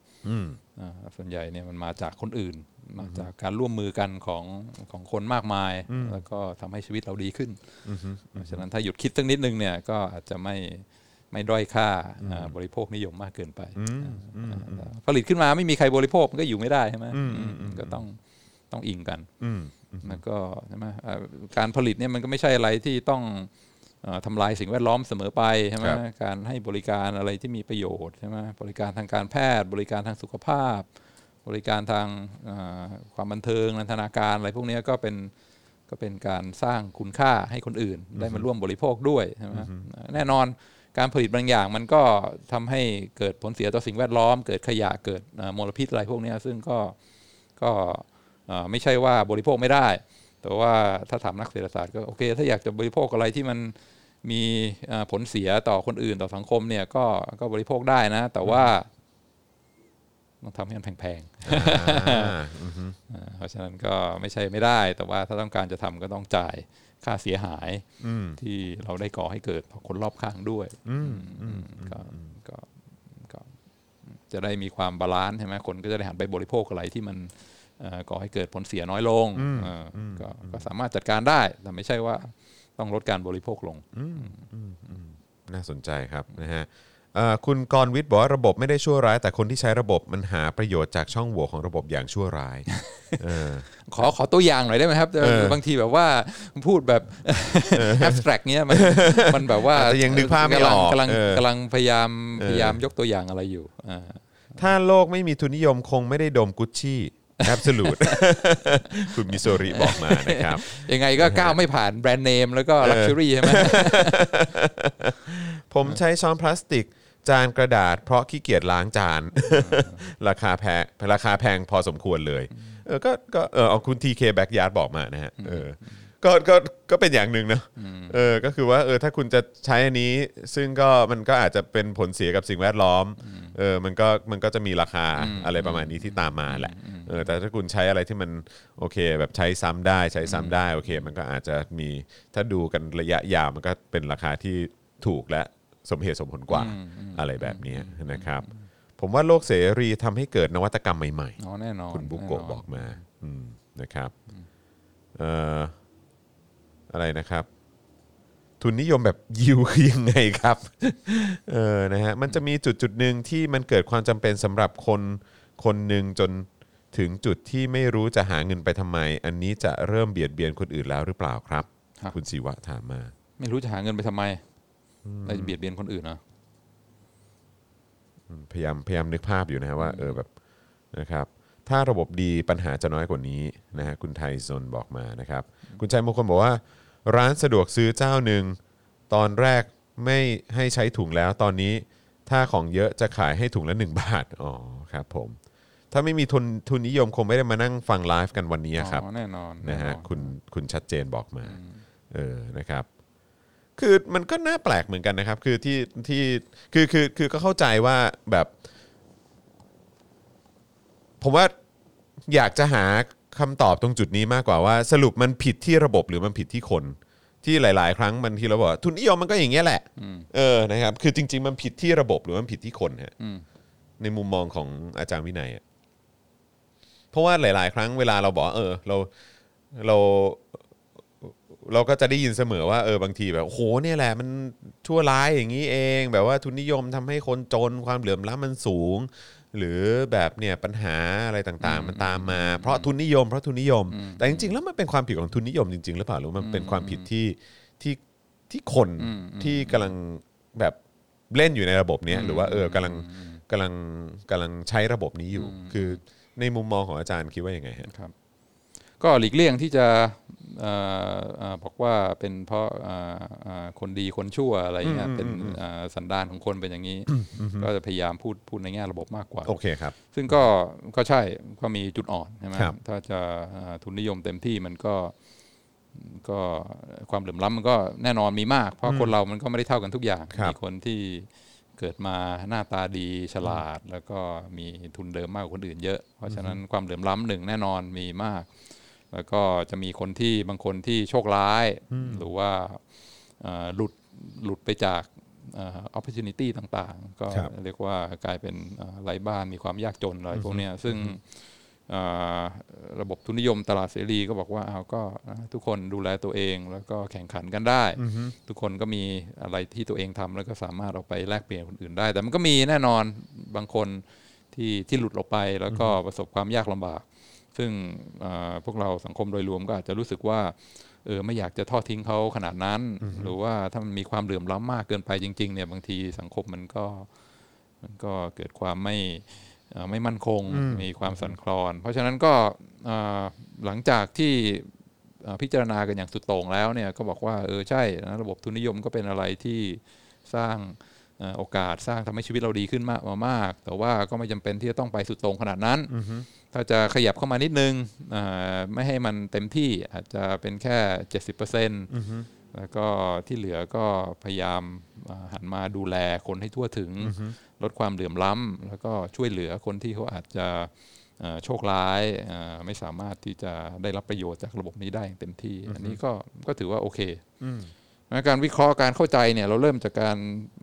ส่วนใหญ่เนี่ยมันมาจากคนอื่น มาจากการร่วมมือกันของของคนมากมาย แล้วก็ทำให้ชีวิตเราดีขึ้นเพราะฉะนั้นถ้าหยุดคิดสักนิดนึงเนี่ยก็อาจจะไม่ไม่ด้อยค่าอ่าบริโภคนิยมมากเกินไปอ่าผลิตขึ้นมาไม่มีใครบริโภคมันก็อยู่ไม่ได้ใช่ไหมอืมก็ต้องต้องอิงกันอืมแล้วก็ใช่ไหมอ่าการผลิตเนี่ยมันก็ไม่ใช่อะไรที่ต้องเอ่อ ทำลายสิ่งแวดล้อมเสมอไปใช่ไหมครับการให้บริการอะไรที่มีประโยชน์ใช่ไหมบริการทางการแพทย์ บริการทางสุขภาพ บริการทางเอ่อความบันเทิงนันทนาการอะไรพวกเนี้ยก็เป็นก็เป็นการสร้างคุณค่าให้คนอื่น ได้มาร่วมบริโภคด้วยใช่ไหมแน่นอนการผลิตบางอย่างมันก็ทำให้เกิดผลเสียต่อสิ่งแวดล้อม เกิดขยะเกิดเอ่อมลพิษอะไรพวกเนี้ยซึ่งก็ก็เอ่อไม่ใช่ว่าบริโภคไม่ได้ แต่ว่าถ้าถามนักเศรษฐศาสตร์ก็โอเค ถ้าอยากจะบริโภคอะไรที่มันมีเอ่อผลเสียต่อคนอื่นต่อสังคมเนี่ยก็ก็บริโภคได้นะ แต่ว่าต้องทำให้มันแพงๆอ่าอือฮึอ่าเพราะฉะนั้นก็ไม่ใช่ไม่ได้ แต่ว่าถ้าต้องการจะทำก็ต้องจ่ายค่าเสียหายอืมที่เราได้ก่อให้เกิดต่อคนรอบข้างด้วยอืมอืมก็ก็ก็จะได้มีความ balance ใช่ไหมคนก็จะได้หันไปบริโภคอะไรที่มันเอ่อ ก่อให้เกิดผลเสียน้อยลงเอ่ออก็ก็สามารถจัดการได้ แต่ไม่ใช่ว่าต้องลดการบริโภคลงน่าสนใจครับนะฮะเอ่อคุณกรณ์วิทย์บอกว่าระบบไม่ได้ชั่วร้าย แต่คนที่ใช้ระบบมันหาประโยชน์จากช่องโหว่ของระบบอย่างชั่วร้ายเออขอขอตัวอย่างหน่อยได้ไหมครับเออบางทีแบบว่าพูดแบบ abstract เนี้ยมันมันแบบว่าอาจจะยังนึกภาพไม่ออกกำลังเออกำลังพยายามพยายามยกตัวอย่างอะไรอยู่อ่าถ้าโลกไม่มีทุนนิยมคงไม่ได้ดมกุชชี่ absolute คุณมิโซริบอกมานะครับ ยังไงก็ก้าวไม่ผ่านแบรนด์เนมแล้วก็ luxury ใช่ไหมผมใช้ช้อนพลาสติกจานกระดาษเพราะขี้เกียจล้างจาน ราคาแพงราคาแพงพอสมควรเลย เออก็ก็เออเอาคุณทีเคแบ็กยาร์ดบอกมานะฮะเออ ก็ก็ก็เป็นอย่างหนึ่งนะเออก็คือว่าเออถ้าคุณจะใช้อันนี้ ซึ่งก็มันก็อาจจะเป็นผลเสียกับสิ่งแวดล้อมเออมันก็มันก็จะมีราคาอะไรประมาณนี้ที่ตามมาแหละเออแต่ถ้าคุณใช้อะไรที่มันโอเค แบบใช้ซ้ำได้ใช้ซ้ำได้โอเค มันก็อาจจะมีถ้าดูกันระยะยาวมันก็เป็นราคาที่ถูกและสมเหตุสมผลกว่าอะไรแบบนี้นะครับ ผมว่าโลกเสรีทำให้เกิดนวัตกรรมใหม่อ๋อแน่นอนๆคุณบุกโกะแน่นนบอกมาอืมนะครับเอ่อ อะไรนะครับ ทุนนิยมแบบยิวคือยังไงครับเออนะฮะมันจะมีจุดจุดหนึ่งที่มันเกิดความจำเป็นสำหรับคนคนหนึ่งจนถึงจุดที่ไม่รู้จะหาเงินไปทำไม อันนี้จะเริ่มเบียดเบียนคนอื่นแล้วหรือเปล่าครับ ครับ คุณศิวะถามมา ไม่รู้จะหาเงินไปทำไมเราจะเบียดเบียนคนอื่นเนาะพยายามพยายามนึกภาพอยู่นะฮะว่าเออแบบนะครับ ถ้าระบบดีปัญหาจะน้อยกว่านี้นะฮะคุณไทยซนบอกมานะครับ คุณชัยมงคลบอกว่า ร้านสะดวกซื้อเจ้าหนึ่งตอนแรกไม่ให้ใช้ถุงแล้วตอนนี้ถ้าของเยอะจะขายให้ถุงละ 1 บาท อ๋อครับผม ถ้าไม่มีทุนทุนนิยมคงไม่ได้มานั่งฟังไลฟ์กันวันนี้ครับอ๋อแน่นอนนะฮะแอคุณคุณชัดเจนบอกมาเออนะครับ คือมันก็น่าแปลกเหมือนกันนะครับ คือที่ที่คือคือคือก็เข้าใจว่าแบบ ผมว่าอยากจะหา คำตอบตรงจุดนี้มากกว่าว่า สรุปมันผิดที่ระบบหรือมันผิดที่คน ที่หลาย ๆ ครั้งมันที่เราบอกว่าทุนนิยมมันก็อย่างเงี้ยแหละเออนะครับ คือจริง ๆ มันผิดที่ระบบหรือมันผิดที่คนฮะอืมในมุมมองของอาจารย์วินัยอะเพราะว่าหลาย ๆ ครั้งเวลาเราบอกว่าเออ เราเราเราก็จะได้ยินเสมอว่าเออบางทีแบบโอ้โหเนี่ยแหละ มันชั่วร้ายอย่างนี้เอง แบบว่าทุนนิยมทำให้คนจนความเหลื่อมล้ำมันสูง หรือแบบเนี่ยปัญหาอะไรต่างๆ มันตามมา เพราะทุนนิยมเพราะทุนนิยม แต่จริงๆ แล้วมันเป็นความผิดของทุนนิยมจริงๆหรือเปล่าหรือมันเป็นความผิดที่ที่ที่คนที่กำลังแบบเล่นอยู่ในระบบเนี้ยหรือว่าเออกำลังกำลังกำลังใช้ระบบนี้อยู่ คือในมุมมองของอาจารย์คิดว่ายังไงฮะครับก็หลีกเลี่ยงที่จะเอ่อเอ่อ บอกว่าเป็นเพราะเอ่อเอ่อคนดีคนชั่วอะไรเงี้ยเป็นเอ่อสันดานของคนเป็นอย่างนี้ ก็จะพยายามพูดพูดในแง่ระบบมากกว่าโอเคครับ ซึ่งก็ก็ใช่ก็มีจุดอ่อนใช่ไหมครับถ้าจะเอ่อทุนนิยมเต็มที่มันก็ก็ความเหลื่อมล้ำมันก็แน่นอนมีมาก เพราะคนเรามันก็ไม่ได้เท่ากันทุกอย่างครับมีคนที่เกิดมาหน้าตาดีฉลาด แล้วก็มีทุนเดิมมากกว่าคนอื่นเยอะ เพราะฉะนั้นความเหลื่อมล้ำหนึ่งแน่นอนมีมาก แล้วก็จะมีคนที่บางคนที่โชคร้าย หรือว่าเอ่อหลุดหลุดไปจากเอ่อ opportunity ต่างๆ ก็ครับเรียกว่ากลายเป็นเอ่อไร้บ้านมีความยากจนอะไรพวกเนี้ยซึ่งเอ่อระบบทุนนิยมตลาดเสรีก็บอกว่าเอาก็นะทุกคนดูแลตัวเองแล้วก็แข่งขันกันได้ ทุกคนก็มีอะไรที่ตัวเองทำแล้วก็สามารถเอาไปแลกเปลี่ยนคนอื่นได้ แต่มันก็มีแน่นอนบางคนที่ที่หลุดออกไปแล้วก็ประสบความยากลำบาก ซึ่งเอ่อพวกเราสังคมโดยรวมก็อาจจะรู้สึกว่าเออไม่อยากจะทอดทิ้งเขาขนาดนั้น หรือว่าถ้ามันมีความเหลื่อมล้ำมากเกินไปจริง ๆ เนี่ยบางทีสังคมมันก็มันก็เกิดความไม่เอ่อไม่มั่นคงมีความสั่นคลอน เพราะฉะนั้นก็เอ่อหลังจากที่เอ่อพิจารณากันอย่างสุดโต่งแล้วเนี่ยก็บอกว่าเออใช่นะระบบทุนนิยมก็เป็นอะไรที่สร้างเอ่อ โอกาสสร้างทำให้ชีวิตเราดีขึ้นมากมามาก แต่ว่าก็ไม่จำเป็นที่จะต้องไปสุดโต่งขนาดนั้น ถ้าจะขยับเข้ามานิดนึงอ่าไม่ให้มันเต็มที่อาจจะเป็นแค่ 70%แล้วก็ที่เหลือก็พยายามอ่าหันมาดูแลคนให้ทั่วถึง ลดความเหลื่อมล้ำแล้วก็ช่วยเหลือคนที่เขาอาจจะเอ่อโชคร้ายอ่าไม่สามารถที่จะได้รับประโยชน์จากระบบนี้ได้อย่างเต็มที่ อันนี้ก็ก็ถือว่าโอเคนะ การวิเคราะห์การเข้าใจเนี่ยเราเริ่มจากการ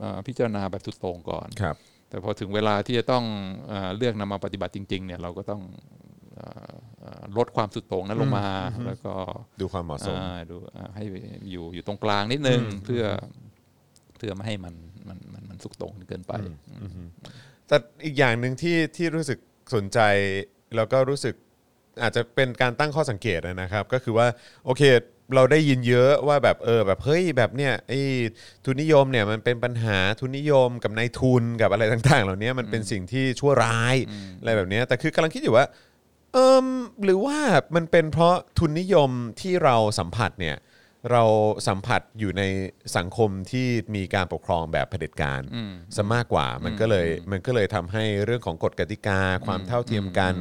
อ่าพิจารณาแบบสุดโต่งก่อนครับ แต่พอถึงเวลาที่จะต้องเออเลือกนำมาปฏิบัติจริง ๆ เนี่ยเราก็ต้องเอ่อเอ่อลดความสุดโต่งนั้นลงมา แล้วก็ดูความเหมาะสมอ่าดูอ่าให้อยู่อยู่ตรงกลางนิดนึงเพื่อเพื่อไม่ให้มันมันมันมันสุดโต่งเกินไปแต่อีกอย่างหนึ่งที่ที่รู้สึกสนใจแล้วก็รู้สึกอาจจะเป็นการตั้งข้อสังเกตนะครับ ก็คือว่าโอเค เราได้ยินเยอะว่าแบบเออแบบเฮ้ยแบบเนี้ยไอ้ทุนนิยมเนี่ยมันเป็นปัญหาทุนนิยมกับนายทุนกับอะไรต่าง ๆ เหล่านี้มันเป็นสิ่งที่ชั่วร้ายอะไรแบบเนี้ยแต่คือกำลังคิดอยู่ว่าเออหรือว่ามันเป็นเพราะทุนนิยมที่เราสัมผัสเนี่ย เราสัมผัสอยู่ในสังคมที่มีการปกครองแบบเผด็จการซะมากกว่ามันก็เลยมันก็เลยทำให้เรื่องของกฎกติกา ความเท่าเทียมกัน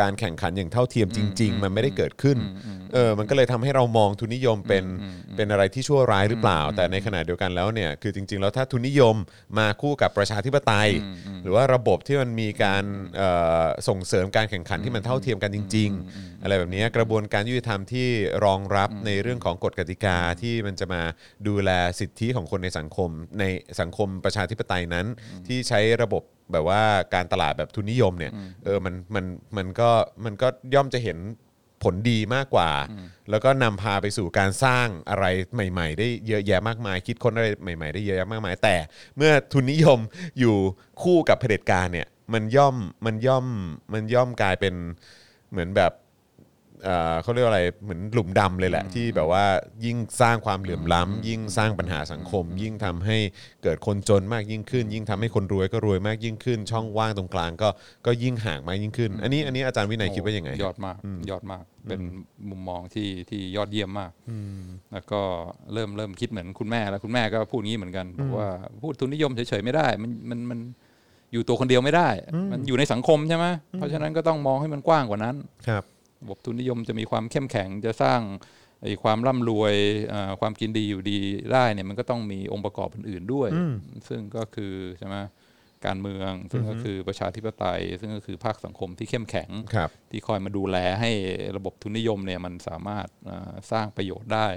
การแข่งขันอย่างเท่าเทียมจริง ๆ มันไม่ได้เกิดขึ้นเออมันก็เลยทำให้เรามองทุนนิยมเป็นเป็นอะไรที่ชั่วร้ายหรือเปล่า แต่ในขณะเดียวกันแล้วเนี่ยคือจริง ๆ แล้วถ้าทุนนิยมมาคู่กับประชาธิปไตย หรือว่าระบบที่มันมีการเอ่อส่งเสริมการแข่งขันที่มันเท่าเทียมกันจริง ๆ อะไรแบบนี้กระบวนการยุติธรรมที่รองรับในเรื่องของกฎกติกาที่มันจะมาดูแลสิทธิของคนในสังคมในสังคมประชาธิปไตยนั้น ที่ใช้ระบบแบบว่าการตลาดแบบทุนนิยมเนี่ยเออมันมันมันก็มันก็ย่อมจะเห็นผลดีมากกว่า แล้วก็นำพาไปสู่การสร้างอะไรใหม่ ๆ ได้เยอะแยะมากมาย คิดค้นอะไรใหม่ ๆ ได้เยอะแยะมากมาย แต่เมื่อทุนนิยมอยู่คู่กับเผด็จการเนี่ยมันย่อมมันย่อมมันย่อมกลายเป็นเหมือนแบบ เอ่อเขาเรียกว่าอะไรเหมือนหลุมดำเลยแหละ ที่แบบว่ายิ่งสร้างความเหลื่อมล้ำยิ่งสร้างปัญหาสังคม ยิ่งทำให้เกิดคนจนมากยิ่งขึ้น ยิ่งทำให้คนรวยก็รวยมากยิ่งขึ้น ช่องว่างตรงกลางก็ก็ยิ่งห่างมากยิ่งขึ้น อันนี้อันนี้อาจารย์วินัยคิดว่ายังไง ยอดมากยอดมากเป็นมุมมองที่ที่ยอดเยี่ยมมากแล้วก็เริ่มเริ่มคิดเหมือนคุณแม่แล้วคุณแม่ก็พูดงี้เหมือนกันบอกว่าพูดทุนนิยมเฉยๆไม่ได้ มันมันมันอยู่ตัวคนเดียวไม่ได้ มันอยู่ในสังคมใช่ไหมเพราะฉะนั้นก็ต้องมองให้มันกว้างกว่านั้นครับ ระบบทุนนิยมจะมีความเข้มแข็งจะสร้างไอ้ความร่ำรวยเอ่อความกินดีอยู่ดีได้เนี่ยมันก็ต้องมีองค์ประกอบอื่นๆด้วย ซึ่งก็คือใช่ไหมการเมือง ซึ่งก็คือประชาธิปไตย ซึ่งก็คือภาคสังคมที่เข้มแข็งครับที่คอยมาดูแลให้ระบบทุนนิยมเนี่ยมันสามารถเอ่อสร้างประโยชน์ได้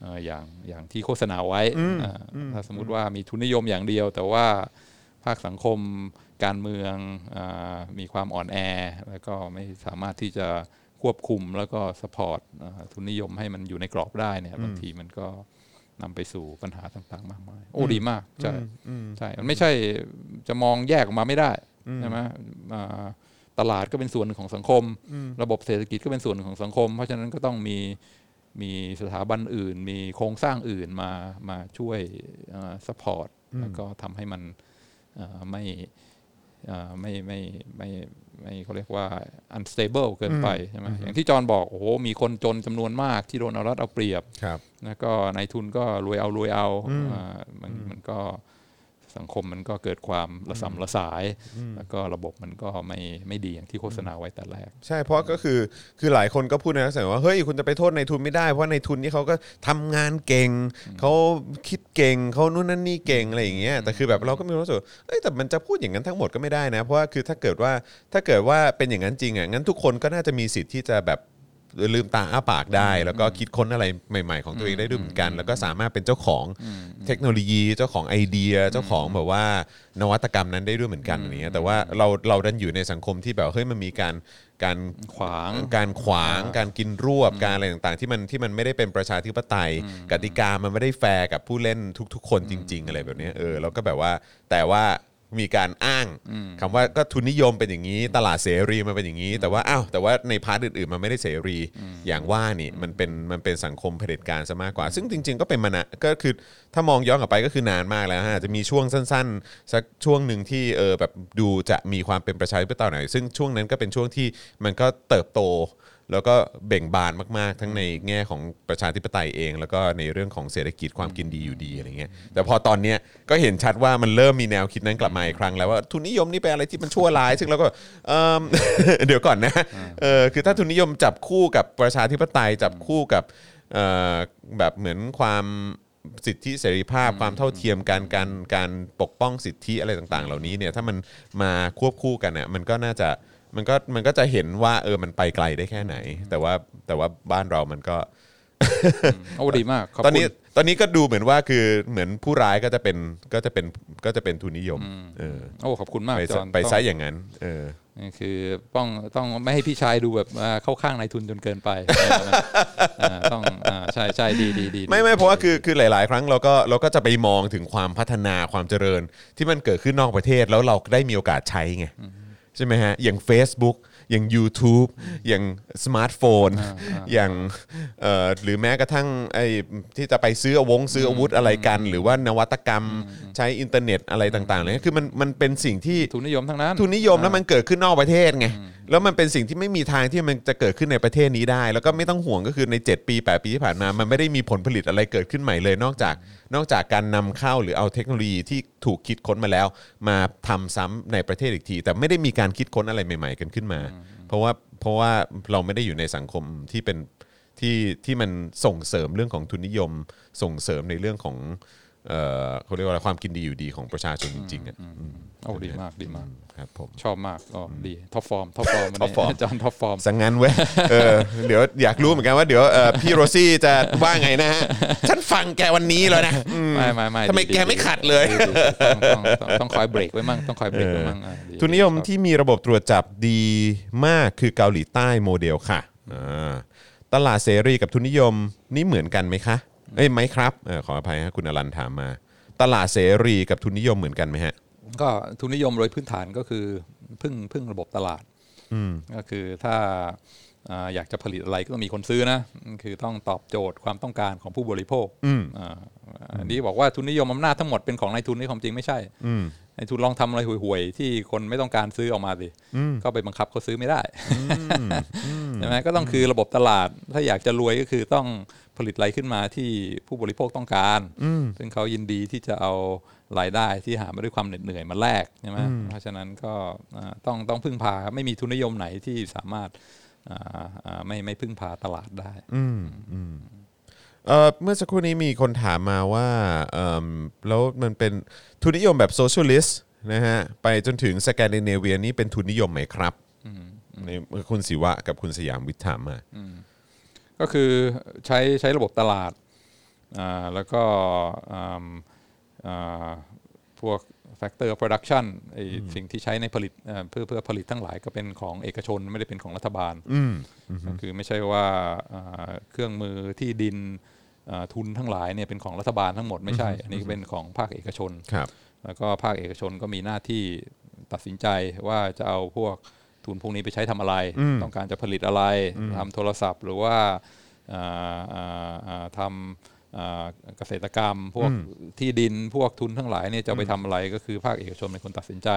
เอ่ออย่างอย่างที่โฆษณาไว้อ่าถ้าสมมุติว่ามีทุนนิยมอย่างเดียว แต่ว่า ภาคสังคม การเมืองอามีความอ่อนแอ แล้วก็ไม่สามารถที่จะควบคุมแล้วก็สปอร์ตทุนนิยมให้มันอยู่ในกรอบได้เนี่ยบางทีมันก็นำไปสู่ปัญหาต่างๆ มากมาย โอ้ดีมากใช่ใช่มันไม่ใช่จะมองแยกออกมาไม่ได้ใช่ไหมอ่าตลาดก็เป็นส่วนหนึ่งของสังคม ระบบเศรษฐกิจก็เป็นส่วนหนึ่งของสังคม เพราะฉะนั้นก็ต้องมีมีสถาบันอื่น มีโครงสร้างอื่นมามาช่วยสปอร์ตแล้วก็ทำให้มันเอ่อ ไม่เอ่อไม่ไม่ไม่ไม่เขาเรียกว่า unstable เกินไปใช่ไหมอย่างที่จอห์นบอกโอ้โหมีคนจนจำนวนมากที่โดนเอารัดเอาเปรียบครับแล้วก็นายทุนก็รวยเอารวยเอาอ่ามันมันก็ สังคมมันก็เกิดความระสำระสาย แล้วก็ระบบมันก็ไม่ไม่ดีอย่างที่โฆษณาไว้แต่แรก ใช่เพราะก็คือคือหลายคนก็พูดในลักษณะว่าเฮ้ยคุณจะไปโทษในทุนไม่ได้ เพราะในทุนนี่เขาก็ทำงานเก่งเขาคิดเก่งเขานู่นนั่นนี่เก่งอะไรอย่างเงี้ยแต่คือแบบเราก็มีความรู้สึกว่าเอ้ยแต่มันจะพูดอย่างนั้นทั้งหมดก็ไม่ได้นะเพราะว่าคือถ้าเกิดว่าถ้าเกิดว่าเป็นอย่างนั้นจริงอะงั้นทุกคนก็น่าจะมีสิทธิ์ที่จะแบบ ลืมตาอ้าปากได้ แล้วก็คิดค้นอะไรใหม่ ๆ ของตัวเองได้ด้วยเหมือนกัน แล้วก็สามารถเป็นเจ้าของเทคโนโลยีเจ้าของไอเดียเจ้าของแบบว่านวัตกรรมนั้นได้ด้วยเหมือนกันอย่างเงี้ยแต่ว่าเราเราดันอยู่ในสังคมที่แบบเฮ้ยมันมีการการขวางการขวางการกินรวบการอะไรต่างๆ ที่มันที่มันไม่ได้เป็นประชาธิปไตย กติกามันไม่ได้แฟร์กับผู้เล่นทุก ๆ คนจริง ๆ อะไรแบบเนี้ยเออแล้วก็แบบว่าแต่ว่า มีการอ้างคำว่าก็ทุนนิยมเป็นอย่างนี้ ตลาดเสรีมันเป็นอย่างนี้ แต่ว่าอ้าวแต่ว่าใน part อื่นๆมันไม่ได้เสรีอย่างว่านี่มันเป็นมันเป็นสังคมเผด็จการซะมากกว่า ซึ่งจริง ๆ ก็เป็นมานะก็คือถ้ามองย้อนกลับไปก็คือนานมากแล้วฮะอาจจะมีช่วงสั้นๆ สักช่วงหนึ่งที่เออแบบดูจะมีความเป็นประชาธิปไตยหน่อยซึ่งช่วงนั้นก็เป็นช่วงที่มันก็เติบโต แล้วก็เบ่งบานมากๆ ทั้งในแง่ของประชาธิปไตยเอง แล้วก็ในเรื่องของเศรษฐกิจความกินดีอยู่ดีอะไรเงี้ยแต่พอตอนเนี้ยก็เห็นชัดว่ามันเริ่มมีแนวคิดนั้นกลับมาอีกครั้งแล้วว่าทุนนิยมนี่เป็นอะไรที่มันชั่วร้าย ซึ่งเราก็เอิ่ม เดี๋ยวก่อนนะเออคือถ้าทุนนิยมจับคู่กับประชาธิปไตยจับคู่กับเอ่อแบบเหมือนความสิทธิเสรีภาพความเท่าเทียมการการการปกป้องสิทธิอะไรต่างๆ เหล่านี้เนี่ยถ้ามันมาควบคู่กันเนี่ยมันก็น่าจะ มันก็มันก็จะเห็นว่าเออมันไปไกลได้แค่ไหน แต่ว่าแต่ว่าบ้านเรามันก็ โอ้ดีมากขอบตอนคุณนี้ตอนนี้ก็ดูเหมือนว่าคือเหมือนผู้ร้ายก็จะเป็นก็จะเป็นก็จะเป็นทุนนิยม เออโอ้ขอบคุณมากไปจซะอห์นไปต้องซะอย่างนั้น เออ นี่คือต้องต้องไม่ให้พี่ชายดูแบบอ่าเข้าข้างนายทุนจนเกินไปอ่าต้องอ่าใช่ใช่ดีดีดี ไม่ไม่เพราะว่าคือคือหลาย ๆ ครั้งเราก็เราก็จะไปมองถึงความพัฒนาความเจริญที่มันเกิดขึ้นนอกประเทศแล้วเราได้มีโอกาสใช้ไง ใช่ไหมฮะอย่าง Facebook อย่าง YouTube อย่างสมาร์ทโฟน อย่างเอ่อหรือแม้กระทั่งไอ้ที่จะไปซื้ออาวงซื้ออาวุธอะไรกัน หรือว่านวัตกรรมใช้อินเทอร์เน็ตอะไรต่างๆเลยคือมันมันเป็นสิ่งที่ทุนนิยมทั้งนั้นทุนนิยมแล้วมันเกิดขึ้นนอกประเทศไง แล้วมันเป็นสิ่งที่ไม่มีทางที่มันจะเกิดขึ้นในประเทศนี้ได้ แล้วก็ไม่ต้องห่วงก็คือใน 7 ปี 8 ปีที่ผ่านมา มันไม่ได้มีผลผลิตอะไรเกิดขึ้นใหม่เลย นอกจากนอกจากการนำเข้าหรือเอาเทคโนโลยีที่ถูกคิดค้นมาแล้ว มาทำซ้ำในประเทศอีกที แต่ไม่ได้มีการคิดค้นอะไรใหม่ ๆ กันขึ้นมา เพราะว่าเพราะว่าเราไม่ได้อยู่ในสังคมที่เป็นที่ที่มันส่งเสริมเรื่องของทุนนิยม ส่งเสริมในเรื่องของ เอ่อเขาเรียกว่าอะไรความกินดีอยู่ดีของประชาชนจริงๆอะอืมโอ้ดีมากดีมากครับผมชอบมากก็ดีท็อปฟอร์มท็อปฟอร์ม top form จอห์นท็อปฟอร์มสังงั้นเว้ยเออเดี๋ยวอยากรู้เหมือนกันว่าเดี๋ยวเอ่อพี่โรซี่จะว่าไงนะฮะฉันฟังแกวันนี้แล้วนะอืมไม่ไม่ไม่ทำไมดีแกดีไม่ขัดเลยดีดีต้องต้องต้องต้องคอยเบรกไว้มั่งต้องคอยเบรกไว้มั่งอ่าดีทุนนิยมชอบที่มีระบบตรวจจับดีมากคือเกาหลีใต้โมเดลค่ะอ่าตลาดเสรีกับทุนนิยมนี่เหมือนกันไหมคะ เอ้ยไหมครับเออขออภัยฮะคุณอรันถามมา ตลาดเสรีกับทุนนิยมเหมือนกันไหมฮะ ก็ทุนนิยมโดยพื้นฐานก็คือพึ่งพึ่งระบบตลาดก็คือถ้าอ่าอยากจะผลิตอะไรก็ต้องมีคนซื้อนะ คือต้องตอบโจทย์ความต้องการของผู้บริโภคอ่าอันนี้บอกว่าทุนนิยมอำนาจทั้งหมดเป็นของนายทุนนี่ความจริงไม่ใช่นายทุนลองทำอะไรห่วยๆที่คนไม่ต้องการซื้อออกมาสิก็ไปบังคับเขาซื้อไม่ได้ใช่ไหมก็ต้องคือระบบตลาด ถ้าอยากจะรวยก็คือต้อง ผลิตอะไรขึ้นมาที่ผู้บริโภคต้องการ ซึ่งเขายินดีที่จะเอารายได้ที่หามาด้วยความเหน็ดเหนื่อยมาแลกใช่ไหมเพราะฉะนั้นก็อ่าต้องต้องพึ่งพาไม่มีทุนนิยมไหนที่สามารถอ่าอ่าไม่ไม่พึ่งพาตลาดได้เอ่อเมื่อสักครู่นี้มีคนถามมาว่าเอิ่มแล้วมันเป็นทุนนิยมแบบ socialist นะฮะไปจนถึงสแกนดิเนเวียนี่เป็นทุนนิยมไหมครับนี่คุณศิวะกับคุณสยามวิทย์ถามมา ก็คือใช้ใช้ระบบตลาดอ่าแล้วก็อ่าอ่าพวก factor of production ไอสิ่งที่ใช้ในผลิตเอ่อเพื่อเพื่อผลิตทั้งหลายก็เป็นของเอกชนไม่ได้เป็นของรัฐบาลก็คือไม่ใช่ว่าอ่าเครื่องมือที่ดินอ่าทุนทั้งหลายเนี่ยเป็นของรัฐบาลทั้งหมดไม่ใช่ อันนี้เป็นของภาคเอกชนครับแล้วก็ภาคเอกชนก็มีหน้าที่ตัดสินใจว่าจะเอาพวก ทุนพวกนี้ไปใช้ทำอะไร ต้องการจะผลิตอะไรทำโทรศัพท์หรือว่าอ่าอ่าอ่าทำอ่าเกษตรกรรม พวกที่ดินพวกทุนทั้งหลายเนี่ยจะเอาไปทำอะไรก็คือภาคเอกชนเป็นคนตัดสินใจ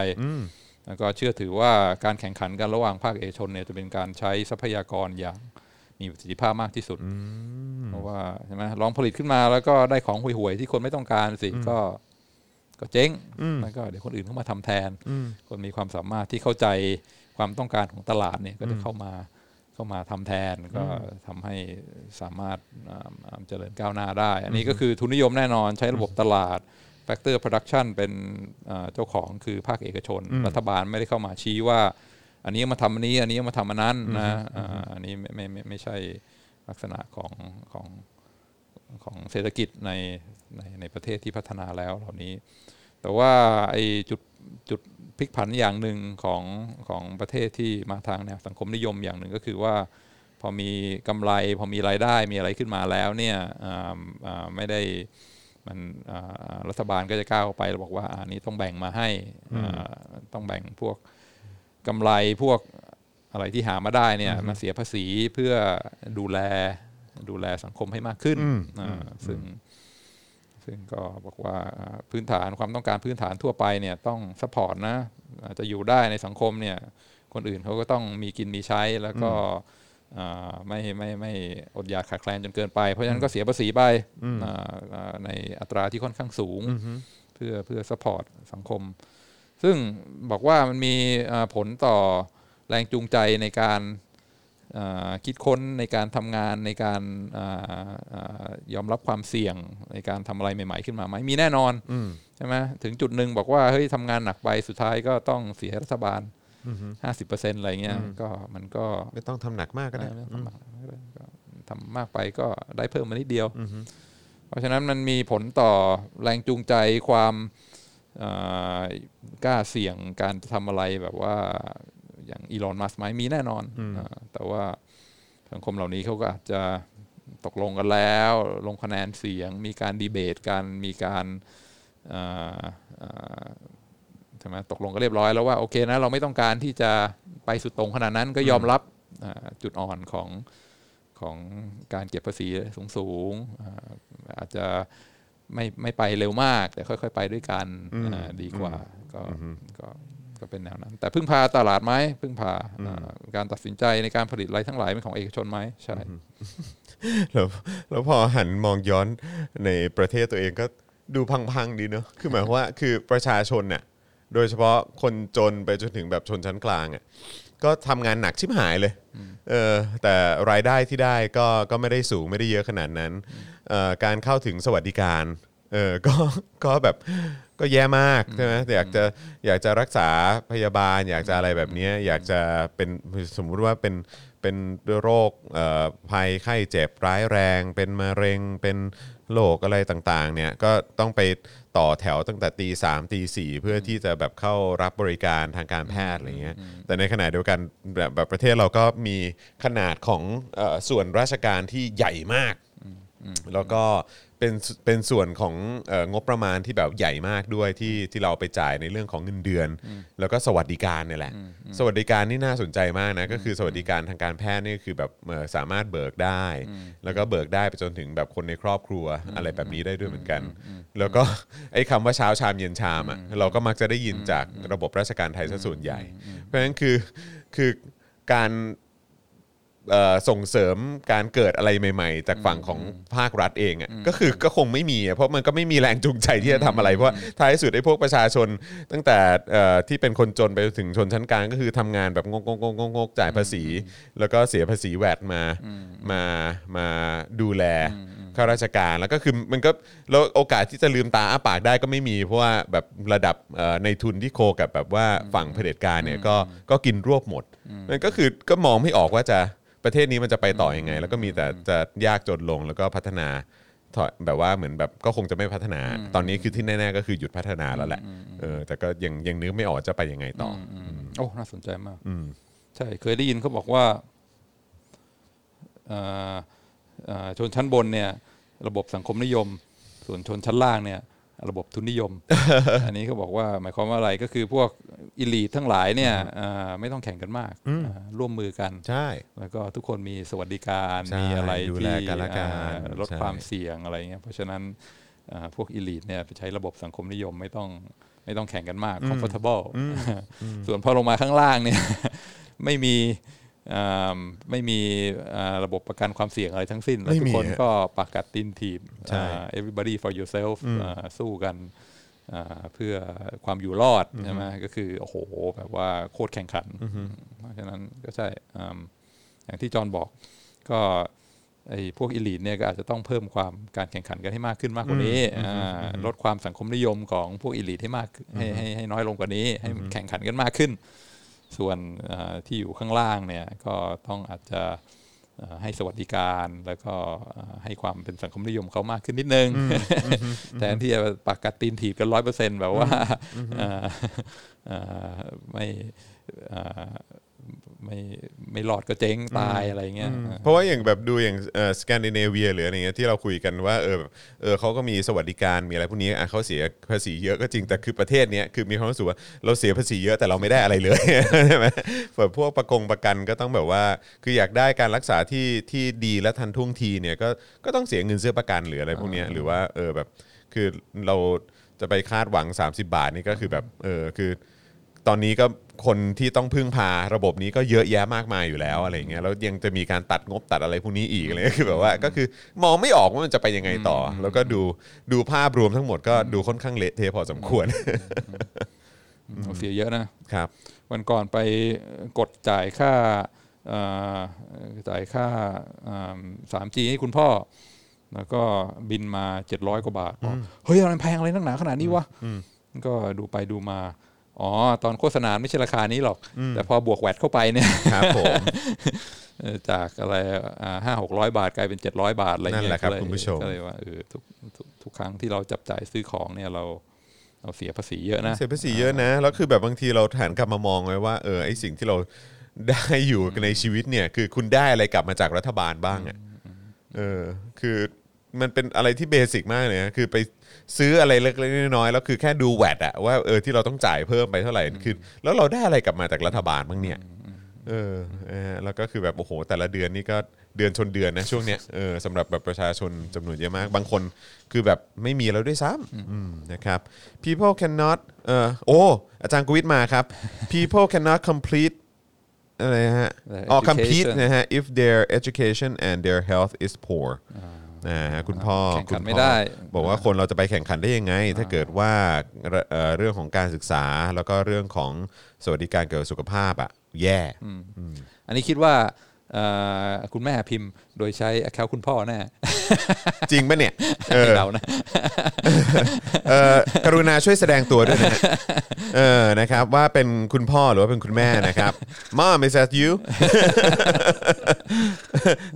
แล้วก็เชื่อถือว่าการแข่งขันกันระหว่างภาคเอกชนเนี่ยจะเป็นการใช้ทรัพยากรอย่างมีประสิทธิภาพมากที่สุดเพราะว่าใช่ไหมลองผลิตขึ้นมาแล้วก็ได้ของห่วยๆที่คนไม่ต้องการสิก็ก็เจ๊งแล้วก็เดี๋ยวคนอื่นเข้ามาทำแทน คนมีความสามารถที่เข้าใจ ความต้องการของตลาดเนี่ยก็จะเข้ามาเข้ามาทำแทนก็ทำให้สามารถอ่าอ่าเจริญก้าวหน้าได้ อันนี้ก็คือทุนนิยมแน่นอนใช้ระบบตลาด Factor Production เป็นอ่าเจ้าของคือภาคเอกชน รัฐบาลไม่ได้เข้ามาชี้ว่า อันนี้มาทำอันนี้ อันนี้มาทำอันนั้นนะอ่าอันนี้ไม่ไม่ไม่ไม่ใช่ลักษณะของของของเศรษฐกิจในในในประเทศที่พัฒนาแล้วเหล่านี้ แต่ว่าไอ้จุดจุด พลิกผันอย่างหนึ่งของของประเทศที่มาทางแนวสังคมนิยมอย่างหนึ่งก็คือว่า พอมีกำไร พอมีรายได้มีอะไรขึ้นมาแล้วเนี่ยอ่าอ่าไม่ได้มันอ่ารัฐบาลก็จะก้าวไปแล้วบอกว่าอันนี้ต้องแบ่งมาให้อ่าต้องแบ่งพวกกำไรพวกอะไรที่หามาได้เนี่ยมาเสียภาษีเพื่อดูแลดูแลสังคมให้มากขึ้นอ่าซึ่ง ซึ่งก็บอกว่าอ่าพื้นฐานความต้องการพื้นฐานทั่วไปเนี่ยต้องสปอร์ตนะอาจจะอยู่ได้ในสังคมเนี่ยคนอื่นเขาก็ต้องมีกินมีใช้แล้วก็อ่าไม่ไม่ไม่อดอยากขาดแคลนจนเกินไป เพราะฉะนั้นก็เสียภาษีไปอ่าอ่าในอัตราที่ค่อนข้างสูง เพื่อเพื่อสปอร์ตสังคม ซึ่งบอกว่ามันมีอ่าผลต่อแรงจูงใจในการอ่า คิดค้นในการทำงานในการออาอายอมรับความเสี่ยงในการทำอะไรใหม่ ๆ ขึ้นมาไหมมีแน่นอนใช่ไหมถึงจุดหนึ่งบอกว่าเฮ้ยทำงานหนักไปสุดท้ายก็ต้องเสียรัฐบาลห้าสิบเปอร์เซ็นต์อะไรเงี้ยก็มันก็ไม่ต้องทำหนักมากก็ได้ไม่ต้องทำหนักก็ทำมากไปก็ได้เพิ่มมานิดเดียว เพราะฉะนั้นมันมีผลต่อแรงจูงใจความเอ่อกล้าเสี่ยงการทำอะไรแบบว่า อย่างอีลอนมัสไหมมีแน่นอนอ่าแต่ว่าสังคมเหล่านี้เขาก็อาจจะตกลงกันแล้ว ลงคะแนนเสียง มีการดีเบตกันมีการเอ่อเอ่อใช่ไหมตกลงกันเรียบร้อยแล้วว่าโอเคนะเราไม่ต้องการที่จะไปสุดตรงขนาดนั้นก็ยอมรับอ่าจุดอ่อนของของการเก็บภาษีสูงสูงๆอ่าอาจจะไม่ไม่ไปเร็วมาก แต่ค่อย ๆ ไปด้วยกันอ่าดีกว่าก็ ก็ก็เป็นแนวนั้น แต่พึ่งพาตลาดไหมพึ่งพาอ่าการตัดสินใจในการผลิตอะไรทั้งหลายเป็นของเอกชนไหมใช่แล้วแล้วพอหันมองย้อนในประเทศตัวเองก็ดูพังๆดีเนอะคือหมายความว่าคือประชาชนเนี่ยโดยเฉพาะคนจนไปจนถึงแบบชนชั้นกลางอะก็ทำงานหนักชิบหายเลยเออแต่รายได้ที่ได้ก็ก็ไม่ได้สูงไม่ได้เยอะขนาดนั้นเอ่อการเข้าถึงสวัสดิการ เออก็ก็แบบก็แย่มากใช่ไหมอยากจะอยากจะรักษาพยาบาล อยากจะอะไรแบบเนี้ยอยากจะเป็นสมมุติว่าเป็นเป็นโรคเอ่อภัยไข้เจ็บร้ายแรง เป็นมะเร็งเป็นโรคอะไรต่างๆเนี่ยก็ต้องไปต่อแถวตั้งแต่ตีสามตีสี่เพื่อที่จะแบบเข้ารับบริการทางการแพทย์อะไรเงี้ยแต่ในขณะเดียวกันแบบแบบประเทศเราก็มีขนาดของเออส่วนราชการที่ใหญ่มาก แล้วก็ เป็นเป็นส่วนของเอ่องบประมาณที่แบบใหญ่มากด้วยที่ที่เราไปจ่ายในเรื่องของเงินเดือน แล้วก็สวัสดิการเนี่ยแหละ สวัสดิการนี่น่าสนใจมากนะก็คือสวัสดิการทางการแพทย์นี่คือแบบเอ่อสามารถเบิกได้ แล้วก็เบิกได้ไปจนถึงแบบคนในครอบครัวอะไรแบบนี้ได้ด้วยเหมือนกัน แล้วก็ไอ้คำว่าเช้าชามเย็นชามอะเราก็มักจะได้ยินจากระบบราชการไทยซะส่วนใหญ่ เพราะฉะนั้นคือคือการเอ่อ ส่งเสริมการเกิดอะไรใหม่ ๆ จากฝั่งของภาครัฐเองอะก็คือก็คงไม่มีอะเพราะมันก็ไม่มีแรงจูงใจที่จะทำอะไร เพราะว่าท้ายสุดไอ้พวกประชาชน ตั้งแต่เอ่อที่เป็นคนจนไปถึงชนชั้นกลางก็คือทำงานแบบงกงกงกจ่ายภาษี แล้วก็เสียภาษีแวดมามามาดูแลข้าราชการแล้วก็คือมันก็แล้วโอกาสที่จะลืมตาอ้าปากได้ก็ไม่มี เพราะว่าแบบระดับเอ่อในทุนที่โคกับแบบว่าฝั่งเผด็จการเนี่ยก็ก็กินรวบหมดมันก็คือก็มองไม่ออกว่าจะ ประเทศนี้มันจะไปต่ออยังไง แล้วก็มีแต่จะยากจนลงแล้วก็พัฒนาถอยแบบว่าเหมือนแบบก็คงจะไม่พัฒนา ตอนนี้คือที่แน่ๆก็คือหยุดพัฒนาแล้วแหละเออแต่ก็ยังยังนึกไม่ออกจะไปยังไงต่ออโอ้น่าสนใจมากอืมใช่เคยได้ยินเขาบอกว่าเอ่อเอ่อชนชั้นบนเนี่ย ระบบสังคมนิยม ส่วนชนชั้นล่างเนี่ย ระบบทุนนิยม อันนี้เขาบอกว่าหมายความว่าอะไรก็คือพวกอิลีทั้งหลายเนี่ยเอ่อไม่ต้องแข่งกันมากอ่าร่วมมือกันใช่แล้วก็ทุกคนมีสวัสดิการใช่มีอะไรดูที่แลกันและกันอ่าลดใช่ความเสี่ยงอะไรเงี้ยเพราะฉะนั้นอ่าพวกอิลีทเนี่ยไปใช้ระบบสังคมนิยมไม่ต้องไม่ต้องแข่งกันมาก comfortable ส่วนพอลงมาข้างล่างเนี่ยไม่มีอ่า ไม่มีอ่าระบบประกันความเสี่ยงอะไรทั้งสิ้นแล้วไม่ทุกมีคนฮะก็ปากกัดตินทีมใช่อ่า everybody for yourself อ่าสู้กันอ่าเพื่อความอยู่รอดใช่ไหมก็คือโอ้โหแบบว่าโคตรแข่งขัน เพราะฉะนั้นก็ใช่อืมอย่างที่จอห์นบอกก็ไอ้พวกอิลีทเนี่ยก็อาจจะต้องเพิ่มความการแข่งขันกันให้มากขึ้นมากกว่านี้อ่าลดความสังคมนิยมของพวกอิลีทให้มากให้ให้ให้น้อยลงกว่านี้ ให้มันแข่งขันกันมากขึ้น ส่วนอ่าที่อยู่ข้างล่างเนี่ยก็ต้องอาจจะอ่าให้สวัสดิการแล้วก็อ่าให้ความเป็นสังคมนิยมเขามากขึ้นนิดนึงแทนที่จะปากกัดตีนถีบกันร้อยเปอร์เซ็นต์แบบว่าอ่าอ่าไม่อ่า ไม่ไม่ไม่รอดก็เจ๊งตายอะไรเงี้ยเพราะว่าอย่างแบบดูอย่างเอ่อสแกนดิเนเวียหรืออะไรเงี้ยที่เราคุยกันว่าเออแบบเออเขาก็มีสวัสดิการมีอะไรพวกนี้อะเขาเสียภาษีเยอะก็จริงแต่คือประเทศเนี้ยคือมีความรู้สึกว่าเราเสียภาษีเยอะแต่เราไม่ได้อะไรเลยใช่ไหมแบบพวกประกงประกันก็ต้องแบบว่า คืออยากได้การรักษาที่ที่ดีและทันท่วงทีเนี่ยก็ก็ต้องเสียเงินซื้อประกันหรืออะไรพวกเนี้ยหรือว่าเออแบบคือเราจะไปคาดหวัง 30 บาทนี่ก็คือแบบเออคือตอนนี้ก็ คนที่ต้องพึ่งพาระบบนี้ก็เยอะแยะมากมายอยู่แล้วอะไรอย่างเงี้ยแล้วยังจะมีการตัดงบตัดอะไรพวกนี้อีกอะไรเลยคือแบบว่าก็คือมองไม่ออกว่ามันจะไปยังไงต่ออแล้วก็ดูดูภาพรวมทั้งหมดก็ดูค่อนข้างเละเทะพอสมควรเสียเยอะนะครับ วันก่อนไปกดจ่ายค่าเอ่อจ่ายค่าสามจีให้คุณพ่อ แล้วก็บินมาเจ็ดร้อยกว่าบาทบอกเฮ้ยมันแพงอะไรนักหนาขนาดนี้วะก็ดูไปดูมา อ๋อ ตอนโฆษณาไม่ใช่ราคานี้หรอก แต่พอบวกแวดเข้าไปเนี่ยครับผมเออจากอะไรห้าหกร้อยบาทกลายเป็นเจ็ดร้อยบาทอะไรนั่นเงี้ยแหละครับก็เยคุณผู้ชมก็เลยว่าเออทุกทุกทุกครั้งที่เราจับจ่ายซื้อของเนี่ยเราเราเสียภาษีเยอะนะเสียภาษีเยอะนะแล้วคือแบบบางทีเราหันกลับมามองไว้ว่าเออไอสิ่งที่เราได้อยู่ในชีวิตเนี่ย คือคุณได้อะไรกลับมาจากรัฐบาลบ้างอะเออ คือมันเป็นอะไรที่เบสิกมากเลยนะคือไป ซื้ออะไรเล็กๆน้อยๆแล้วคือแค่ดูแวดอะว่าเออที่เราต้องจ่ายเพิ่มไปเท่าไหร่คือแล้วเราได้อะไรกลับมาจากรัฐบาลบ้างเนี่ยเออเออแล้วก็คือแบบโอ้โห แต่ละเดือนนี่ก็เดือนชนเดือนนะช่วงเนี้ยเออสำหรับแบบประชาชนจำนวนเยอะมาก บางคนคือแบบไม่มีแล้วด้วยซ้ำอืมนะครับ people cannot เออโอ้อาจารย์กวิทมาครับ people cannot complete อะไรนะฮะอะไรอ๋อ education compete นะฮะ if their education and their health is poor นะฮะคุณพ่อแข่งขันคุณพ่อไม่ได้ บอกว่าคนเราจะไปแข่งขันได้ยังไง ถ้าเกิดว่าเอ่อเรื่องของการศึกษาแล้วก็เรื่องของสวัสดิการเกี่ยวกับสุขภาพอะแย่อันนี้คิดว่าเอ่อ คุณแม่พิมพ์โดยใช้ account คุณพ่อแน่จริงปะเนี่ยเออเรานะเออกรุณาช่วยแสดงตัวด้วยนะฮะเออนะครับว่าเป็นคุณพ่อหรือว่าเป็นคุณแม่นะครับ Mom is that you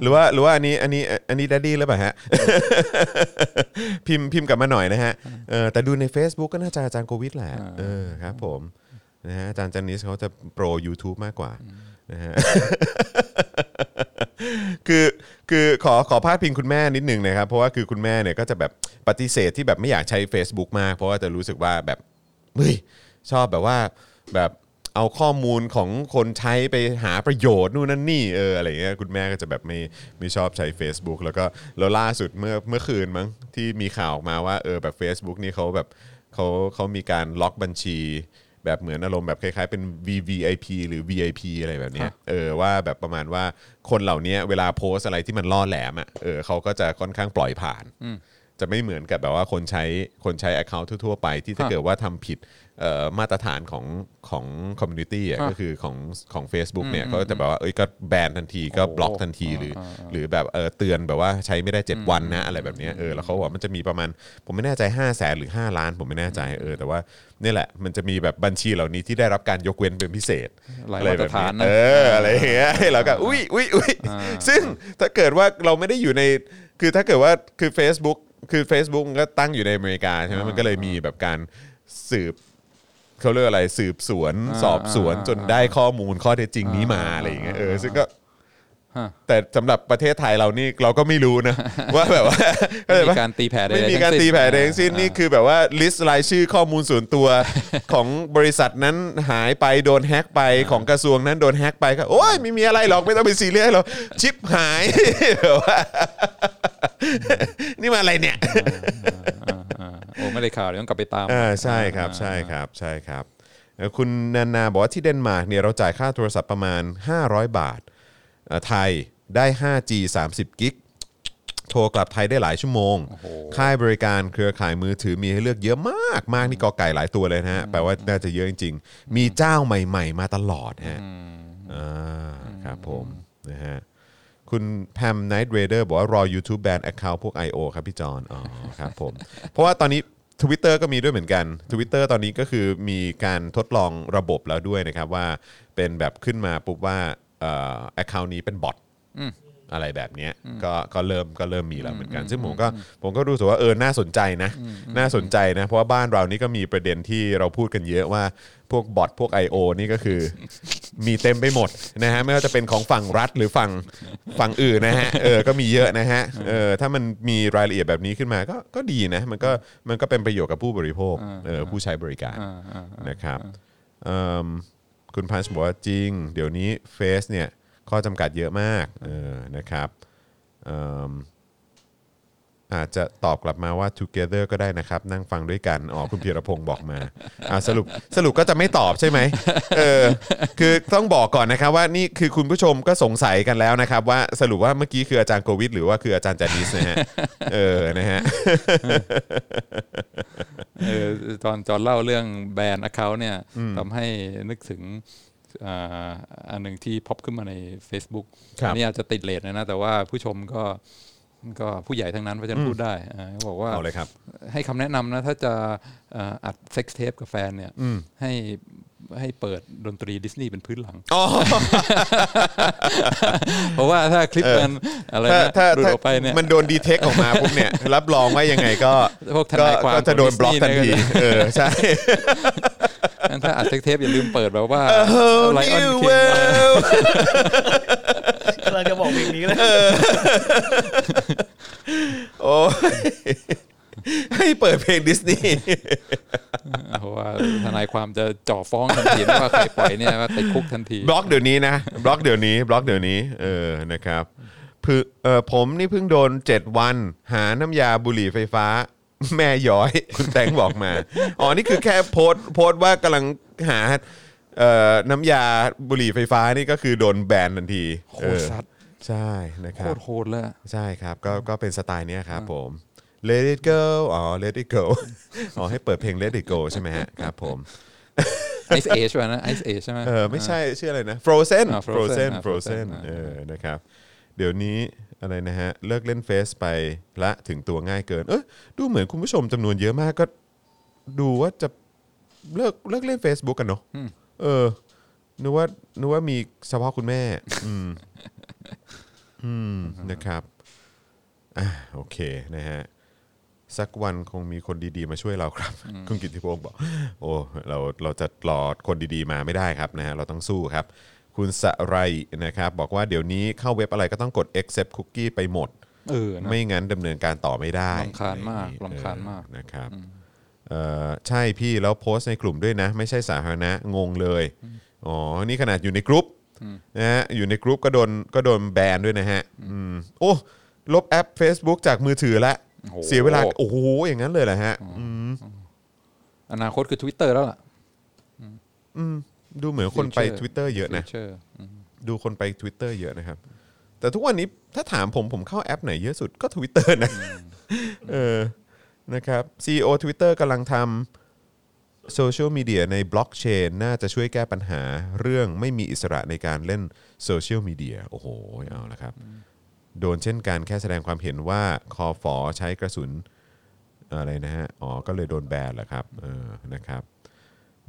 หรือว่าหรือว่าอันนี้อันนี้อันนี้ daddy หรือเปล่าฮะพิมพ์พิมพ์กลับมาหน่อยนะฮะเออแต่ดูใน Facebook ก็น่าจะอาจารย์โควิดแหละเออครับผมนะฮะอาจารย์จันนิสเขาจะโปร YouTube มากกว่านะฮะ คือคือขอขอพาดพิงคุณแม่นิดนึงนะครับ เพราะว่าคือคุณแม่เนี่ยก็จะแบบปฏิเสธที่แบบไม่อยากใช้ Facebook มาก เพราะว่าจะรู้สึกว่าแบบเฮ้ยชอบแบบว่าแบบเอาข้อมูลของคนใช้ไปหาประโยชน์นู่นนั่นนี่เอออะไรเงี้ยคุณแม่ก็จะแบบไม่ไม่ชอบใช้ Facebook แล้วก็แล้วล่าสุดเมื่อเมื่อคืนมั้งที่มีข่าวออกมาว่าเออแบบ Facebook นี่เขาแบบเขาเขามีการล็อกบัญชี แบบเหมือนอารมณ์แบบคล้ายๆเป็น VVIP หรือ VIP อะไรแบบเนี้ยเออว่าแบบประมาณว่าคนเหล่านี้เวลาโพสต์อะไรที่มันล่อแหลมอะเออเขาก็จะค่อนข้างปล่อยผ่าน จะไม่เหมือนกับแบบว่าคนใช้คนใช้ Account ทั่วๆไปที่ถ้าฮะเกิดว่าทำผิดเอ่อ มาตรฐานของของ community อะฮะก็คือของของ Facebook เนี่ยเขาจะแบบว่าเอ้ยก็แบนทันทีก็บล็อกทันทีหรือ หรือแบบเออเตือนแบบว่าใช้ไม่ได้ 7 วันนะอะไรแบบเนี้ยเออแล้วเขาบอกว่ามันจะมีประมาณ ผมไม่แน่ใจ 5 0 0แสนหรือ 5 ล้าน ผมไม่แน่ใจเออแต่ว่าเนี่ยแหละมันจะมีแบบบัญชีเหล่านี้ที่ได้รับการยกเว้นเป็นพิเศษหลายอะไรมาแบตรบฐานี้นนะเอออะไรอย่างเงี้ยแล้วก็อุ้ยอุ้ยอุ้ยซึ่งถ้าเกิดว่าเราไม่ได้อยู่ในคือถ้าเกิดว่าคือ Facebook คือ Facebook มันก็ตั้งอยู่ในอเมริกาใช่ไหมมันก็เลยมีแบบการสืบ เขาเรียกอะไรสืบสวนอ่าสอบสวนอ่าจนได้ข้อมูลข้อเท็จจริงนี้มาอ่าอะไรอย่างเงี้ยเออซึ่งก็ฮะ แต่สำหรับประเทศไทยเรานี่เราก็ไม่รู้นะว่าแบบว่าเข้าใจไม่มีปะการตีแผ่ใดๆไม่มีการทั้งสิ้นตีแผ่ใดทั้งสิ้นอ่านี่นี่คือแบบว่า list รายชื่อข้อมูลส่วนตัวของบริษัทนั้นหายไปโดนแฮ็กไปของกระทรวงนั้นโดนแฮ็กไปก็โอ้ยไม่มีอะไรหรอกไม่ต้องไปซีเรียสหรอกชิบหายแบบว่านี่มาอะไรเนี่ยอ่าอ่าโอ้ไม่ได้ข่าวเดี๋ยวต้องกลับไปตามอ่าใช่ครับใช่ครับใช่ครับแล้วคุณนานาบอกว่าที่เดนมาร์กเนี่ยเราจ่ายค่าโทรศัพท์ประมาณ 500 บาทเอ่อ ไทยได้ 5G 30 กิก โทรกลับไทยได้หลายชั่วโมง ค่ายบริการเครือข่ายมือถือมีให้เลือกเยอะมากมากนี่กอไก่หลายตัวเลยนะฮะ แปลว่าน่าจะเยอะจริง ๆ มีเจ้าใหม่ ๆ มาตลอดฮะอ่าครับผมนะฮะคุณแพมไนท์เรเดอร์บอกว่ารอ YouTube แบน Account พวก I.O. ครับพี่จอนอ๋อครับผม เพราะว่าตอนนี้ Twitter ก็มีด้วยเหมือนกัน Twitter ตอนนี้ก็คือมีการทดลองระบบแล้วด้วยนะครับว่าเป็นแบบขึ้นมาปุ๊บว่า เอ่อ account นี้เป็นบอทอะไรแบบเนี้ยก็ก็เริ่มก็เริ่มมีแล้วเหมือนกัน ซึ่งผมก็ผมก็รู้สึกว่าเออน่าสนใจนะ น่าสนใจนะ เพราะว่าบ้านเรานี่ก็มีประเด็นที่เราพูดกันเยอะว่าพวกบอทพวก I.O. นี่ก็คือมีเต็มไปหมดนะฮะไม่ว่าจะเป็นของฝั่งรัฐหรือฝั่งฝั่งอื่นนะฮะเออก็มีเยอะนะฮะเออถ้ามันมีรายละเอียดแบบนี้ขึ้นมาก็ก็ดีนะมันก็มันก็เป็นประโยชน์กับผู้บริโภคเออผู้ใช้บริการอ่าอ่าอ่านะครับเอิ่ม คุณพันช์บอกว่าจริง เดี๋ยวนี้เฟซเนี่ยข้อจำกัดเยอะมากเออนะครับ อิ่มอาจจะตอบกลับมาว่า together ก็ได้นะครับ นั่งฟังด้วยกันอ๋อคุณพีรพงศ์บอกมาอ่าสรุปสรุปก็จะไม่ตอบใช่ไหมเออคือต้องบอกก่อนนะครับว่านี่คือคุณผู้ชมก็สงสัยกันแล้วนะครับว่าสรุปว่าเมื่อกี้คืออาจารย์โควิด หรือว่าคืออาจารย์จานิสนะฮะเออนะฮะเออตอนจอห์นเล่าเรื่องแบน account เนี่ยทำให้นึกถึงอ่าอันหนึ่งที่พอปขึ้นมาใน Facebook ครับอันนี้อาจจะติดเรทนะนะแต่ว่าผู้ชมก็ ก็ผู้ใหญ่ทั้งนั้นเพราะฉะนั้นพูดได้อ่าเขาบอกว่าเอาเลยครับให้คำแนะนำนะถ้าจะอ่าอัด sex tape กับแฟนเนี่ยให้ให้เปิดดนตรีดิสนีย์เป็นพื้นหลังอ๋อเพราะว่าถ้าคลิปมันอะไรถ้านะถ้าหลุดถ้าออกไปเนี่ยมันโดน detect ออกมาปุ๊บเนี่ย รับรองว่ายังไงก็พวกทก็นายความก็จะโดนบล็อกทันทีของ Disney เออใช่งั้นถ้าอัด sex tape อย่าลืมเปิดแบบว่า Lion King whole new world กำลังจะบอก เพลงนี้เลยโอ้ยให้เปิดเพลงดิสนีย์เพราะว่าทนายความจะจ่อฟ้องทันทีว่าใครปล่อยเนี่ยว่าติดคุกทันทีบล็อกเดี๋ยวนี้นะบล็อกเดี๋ยวนี้บล็อกเดี๋ยวนี้เออนะครับคือเออผมนี่เพิ่งโดน 7 วัน หาน้ำยาบุหรี่ไฟฟ้า แม่ย้อย คุณแตงบอกมา อ๋อ นี่คือแค่โพสต์โพสต์ว่ากำลังหาเอ่อน้ำยาบุหรี่ไฟฟ้านี่ก็คือโดนแบนทันทีโคตรเออซัด ใช่นะครับโคตรโหดเลยอะใช่ครับก็ก็เป็นสไตล์เนี้ยครับผม Let it go อ๋อ Let it go อ๋อให้เปิดเพลง Let it go ใช่ไหมฮะครับผมไอซ์เอชใช่ไหมนะไอซ์เอชใช่ไหมเออไม่ใช่ชื่ออะไรนะ Frozen อ่า Frozen Frozen อ่า Frozen Frozen อ่าเออนะครับเดี๋ยวนี้อะไรนะฮะเลิกเล่นเฟซไปละถึงตัวง่ายเกิน เออดูเหมือนคุณผู้ชมจำนวนเยอะมากก็ดูว่าจะเลิกเลิกเล่น Facebook กันเนาะเออนึกว่านึกว่ามีเฉพาะคุณแม่ อืม อืมนะครับอ่าโอเคนะฮะสักวันคงมีคนดีๆมาช่วยเราครับคุณกิติพงศ์บอก โอ้เราเราจะรอคนดีๆมาไม่ได้ครับนะฮะเราต้องสู้ครับ คุณสไรนะครับ บอกว่าเดี๋ยวนี้เข้าเว็บอะไรก็ต้องกด accept cookie ไปหมดเออนะไม่งั้นดำเนินการต่อไม่ได้รำคาญมากเออรำคาญมากนะครับเอ่อใช่พี่แล้วโพสต์ในกลุ่มด้วยนะ ไม่ใช่สาธารณะงงเลยอ๋อนี่ขนาดอยู่ในกรุ๊ป นะฮะอยู่ในกรุ๊ปก็โดนก็โดนแบนด้วยนะฮะอืมโอ้ลบแอป Facebook จากมือถือละโอ้โหเสียเวลาโอ้โหอย่างนั้นเลยเหรอฮะมอนาคตคือ Twitter แล้วล่ะดูเหมือนคนไป Future Twitter เยอะนะ Future ดูคนไป Twitter เยอะนะครับ แต่ทุกวันนี้ถ้าถามผมผมเข้าแอปไหนเยอะสุดก็ Twitter นะเออนะครับ CEO Twitter กำลังทำ โซเชียลมีเดียในบล็อกเชนน่าจะช่วยแก้ปัญหาเรื่องไม่มีอิสระในการเล่นโซเชียลมีเดียโอ้โหเอาละครับ โดนเช่นกันแค่แสดงความเห็นว่าคอฟอใช้กระสุนอะไรนะฮะ อ๋อ ก็เลยโดนแบนแหละครับ เออ นะครับ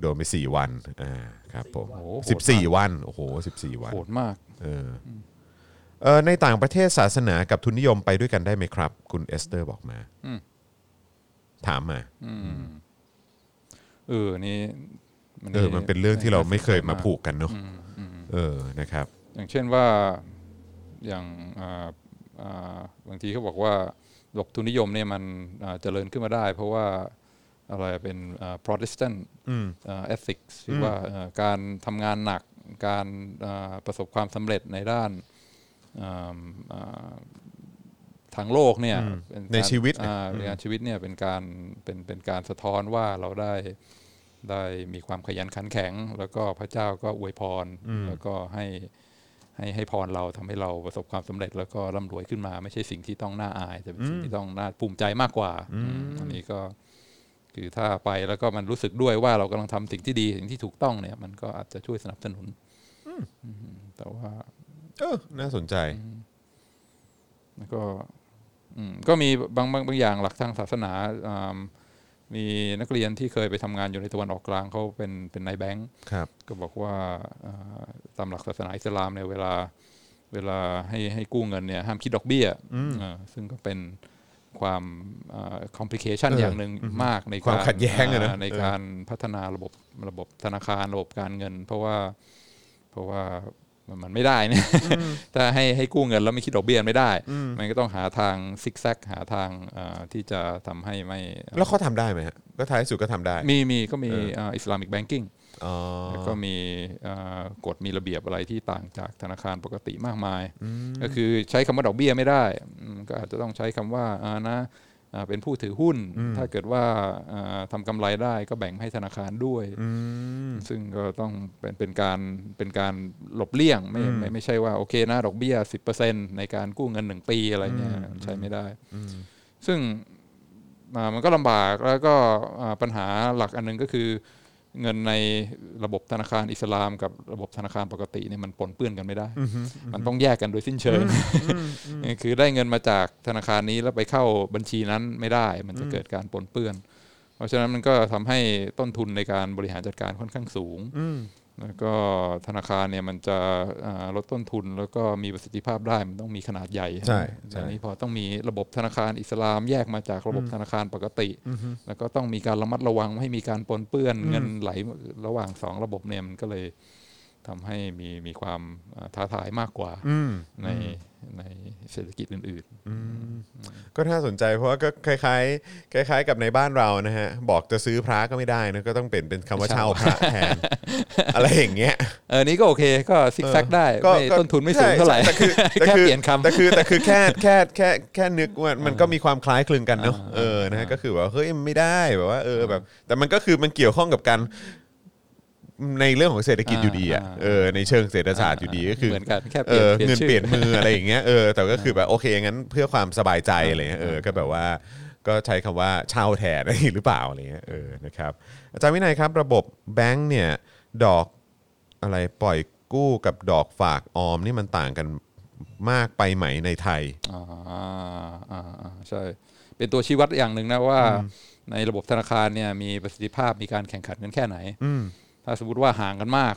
โดนไป 4 วัน อ่า ครับผมโอ้โหโหดมากสิบสี่วัน โอ้โหสิบสี่วัน โหดมาก เออเออในต่างประเทศศาสนากับทุนนิยมไปด้วยกันได้ไหมครับ คุณเอสเตอร์บอกมา ถามมา เออนี่เออมันเป็นเรื่องที่เราไม่เคยมาผูกกันเนาะเออนะครับ อย่างเช่นว่าอย่างอ่าอ่าบางทีเขาบอกว่าหลบทุนนิยมเนี่ยมันอ่าเจริญขึ้นมาได้ เพราะว่าอะไรเป็นอ่า Protestant อ่า ethics ที่ว่าเอ่อการทำงานหนักการอ่าประสบความสำเร็จในด้านอ่าอ่า ทางโลกเนี่ยเป็การในชีวิตอ่าในการชีวิตเนี่ยเป็นการเป็นเป็นการสะท้อนว่าเราได้ได้มีความขยันขันแข็ง แล้วก็พระเจ้าก็อวยพร แล้วก็ให้ให้ให้พรเราทำให้เราประสบความสำเร็จ แล้วก็ร่ำรวยขึ้นมา ไม่ใช่สิ่งที่ต้องน่าอาย แต่เป็นสิ่งที่ต้องน่าภูมิใจมากกว่าอืมอันนี้ก็คือถ้าไปแล้วก็มันรู้สึกด้วยว่าเรากำลังทำสิ่งที่ดีสิ่งที่ถูกต้องเนี่ย มันก็อาจจะช่วยสนับสนุนอืมแต่ว่า เออน่าสนใจแล้วก็อืม ก็มีบางบางบางอย่างหลักทางศาสนาอ่ามีนักเรียนที่เคยไปทำงานอยู่ในตะวันออกกลางเขาเป็นเป็นนายแบงค์ครับก็บอกว่าอ่าตามหลักศาสนาอิสลามเนี่ยเวลาเวลาให้ให้กู้เงินเนี่ยห้ามคิดดอกเบี้ยอ่าซึ่งก็เป็นความคอมพลิเคชันเอออย่างหนึ่งมากในความการขัดแย้งอะนะอ่าในการพัฒนาระบบระบบธนาคารระบบการเงิน เพราะว่าเพราะว่า มันมันไม่ได้เนี่ยถ้าให้ให้กู้เงินแล้วไม่คิดดอกเบี้ยไม่ได้ มันก็ต้องหาทางซิกแซกหาทางอ่าที่จะทำให้ไม่ แล้วเขาทำได้ไหมฮะก็ท้ายสุดก็ทำได้ มีมีก็มีเอออิสลามิกแบงกิ้งอ๋อแล้วก็มีอ่ากฎมีระเบียบอะไรที่ต่างจากธนาคารปกติมากมาย ก็คือใช้คำว่าดอกเบี้ยไม่ได้อืมก็อาจจะต้องใช้คำว่าอ่านะอ่า เป็นผู้ถือหุ้น ถ้าเกิดว่าอ่าทำกำไรได้ก็แบ่งให้ธนาคารด้วยอืมซึ่งก็ต้องเป็นเป็นการเป็นการหลบเลี่ยงไม่ไม่ไม่ใช่ว่าโอเคนะดอกเบี้ย 10%ในการกู้เงินหนึ่งปีอะไรเงี้ยใช้ไม่ได้ ซึ่งอ่ามันก็ลำบากแล้วก็อ่าปัญหาหลักอันหนึงก็คือ เงินในระบบธนาคารอิสลามกับระบบธนาคารปกติเนี่ยมันปนเปื้อนกันไม่ได้ มันต้องแยกกันโดยสิ้นเชิง คือได้เงินมาจากธนาคารนี้แล้วไปเข้าบัญชีนั้นไม่ได้ มันจะเกิดการปนเปื้อน เพราะฉะนั้นมันก็ทำให้ต้นทุนในการบริหารจัดการค่อนข้างสูง แล้วก็ธนาคารเนี่ยมันจะอ่าลดต้นทุน แล้วก็มีประสิทธิภาพได้มันต้องมีขนาดใหญ่ใช่ใช่อันนี้พอต้องมีระบบธนาคารอิสลามแยกมาจากระบบธนาคารปกติ แล้วก็ต้องมีการระมัดระวังไม่ให้มีการปนเปื้อนเงินไหลระหว่างสองระบบเนี่ยมันก็เลยทำให้มีมีความอ่าท้าทายมากกว่าอืมใน ในเศรษฐกิจอื่นก็น่าสนใจเพราะว่าก็คล้ายๆ คล้าย ๆ กับในบ้านเรานะฮะบอกจะซื้อพระก็ไม่ได้นะก็ต้องเปลี่ยนเป็นคำว่าเช่าพระแทนอะไรอย่างเงี้ยๆเออนี้ก็โอเคก็ซิกแซกได้ก็ไม่ก็ต้นทุนไม่สูงเท่าไหร่ใช่แต่คือแต่แค่คือเปลี่ยนคำแต่คือแต่คือแค่แค่แค่แค่นึกว่ามันก็มีความคล้ายคลึงกันเนาะอ่าเออนะฮะก็คือว่าเฮ้ยมันไม่ได้แบบว่าเออแบบ แต่มันก็คือมันเกี่ยวข้องกับการ ในเรื่องของเศรษฐกิจอยู่ดีอะเออในเชิงเศรษฐศาสตร์อยู่ดีก็คือเหมือนกันแค่เปเอลี่ยนอเงินชื่อเปลี่ยนมืออะไรอย่างเงี้ยเออแต่ก็คือแบบโอเคงั้นเพื่อความสบายใจอะไรเงี้ยเออก็แบบว่าก็ใช้คำว่าเช่าแทนอะไรหรือเปล่าอะไรเงี้ยเออนะครับอาจารย์วินัยครับระบบแบงก์เนี่ยดอกอะไรปล่อยกู้กับดอกฝากออมนี่มันต่างกันมากไปไหมในไทยอ่าอ่าอ่าใช่เป็นตัวชี้วัดอย่างหนึ่งนะว่าในระบบธนาคารเนี่ยมีประสิทธิภาพมีการแข่งขันกันแค่ไหน ถ้าสมมติว่าห่างกันมาก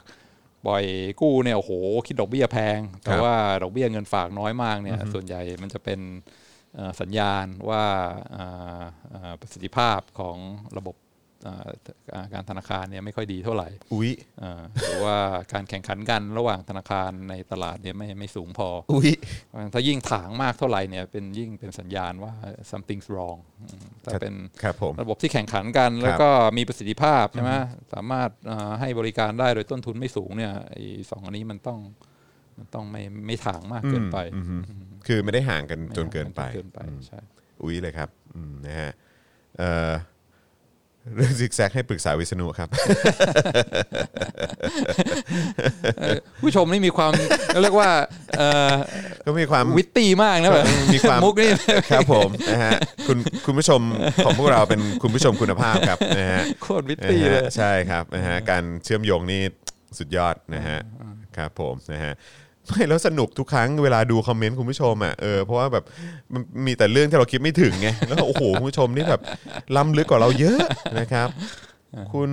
ปล่อยกู้เนี่ยโอ้โหคิดดอกเบี้ยแพง แต่ครับว่าดอกเบี้ยเงินฝากน้อยมากเนี่ยส่วนใหญ่มันจะเป็นเอ่อสัญญาณว่าอ่าอ่าประสิทธิภาพของระบบอ่าอ่า การธนาคารเนี่ยไม่ค่อยดีเท่าไหร่อุ๊ยอ่าหรือว่าการแข่งขันกันระหว่างธนาคารในตลาดเนี่ยไม่ไม่สูงพออุ๊ยถ้ายิ่งถางมากเท่าไหร่เนี่ยเป็นยิ่งเป็นสัญญาณว่า something's wrong อืมถ้าเป็นครับผมระบบที่แข่งขันกัน แล้วก็มีประสิทธิภาพใช่ไหมสามารถอ่าให้บริการได้โดยต้นทุนไม่สูงเนี่ยไอ้สองอันนี้มันต้องมันต้องไม่ไม่ถางมากเกินไปอืมอืมคือไม่ได้ห่างกันจนเกินไปม่ห่างเกินไปใช่อุ๊ยเลยครับอืมนะฮะ เอ่อเรื่องซิกแซกให้ปรึกษาวิษณุครับ ผู้ชมนี่มีความเรียกว่าเอ่อก็มีความวิตตี้มากนะแบบมีความมุกนี่ครับผมนะฮะคุณคุณผู้ชมของพวกเราเป็นคุณผู้ชมคุณภาพครับนะฮะโคตรวิตตี้นะเลฮะยใช่ครับนะฮะการเชื่อมโยงนี่สุดยอดนะฮะครับผมนะฮะ ไม่แล้วสนุกทุกครั้งเวลาดูคอมเมนต์คุณผู้ชมอะเออเพราะว่าแบบมันมีแต่เรื่องที่เราคิดไม่ถึงไงแล้วโอ้โหคุณผู้ชมนี่แบบล้ำลึกกว่าเราเยอะนะครับ คุณ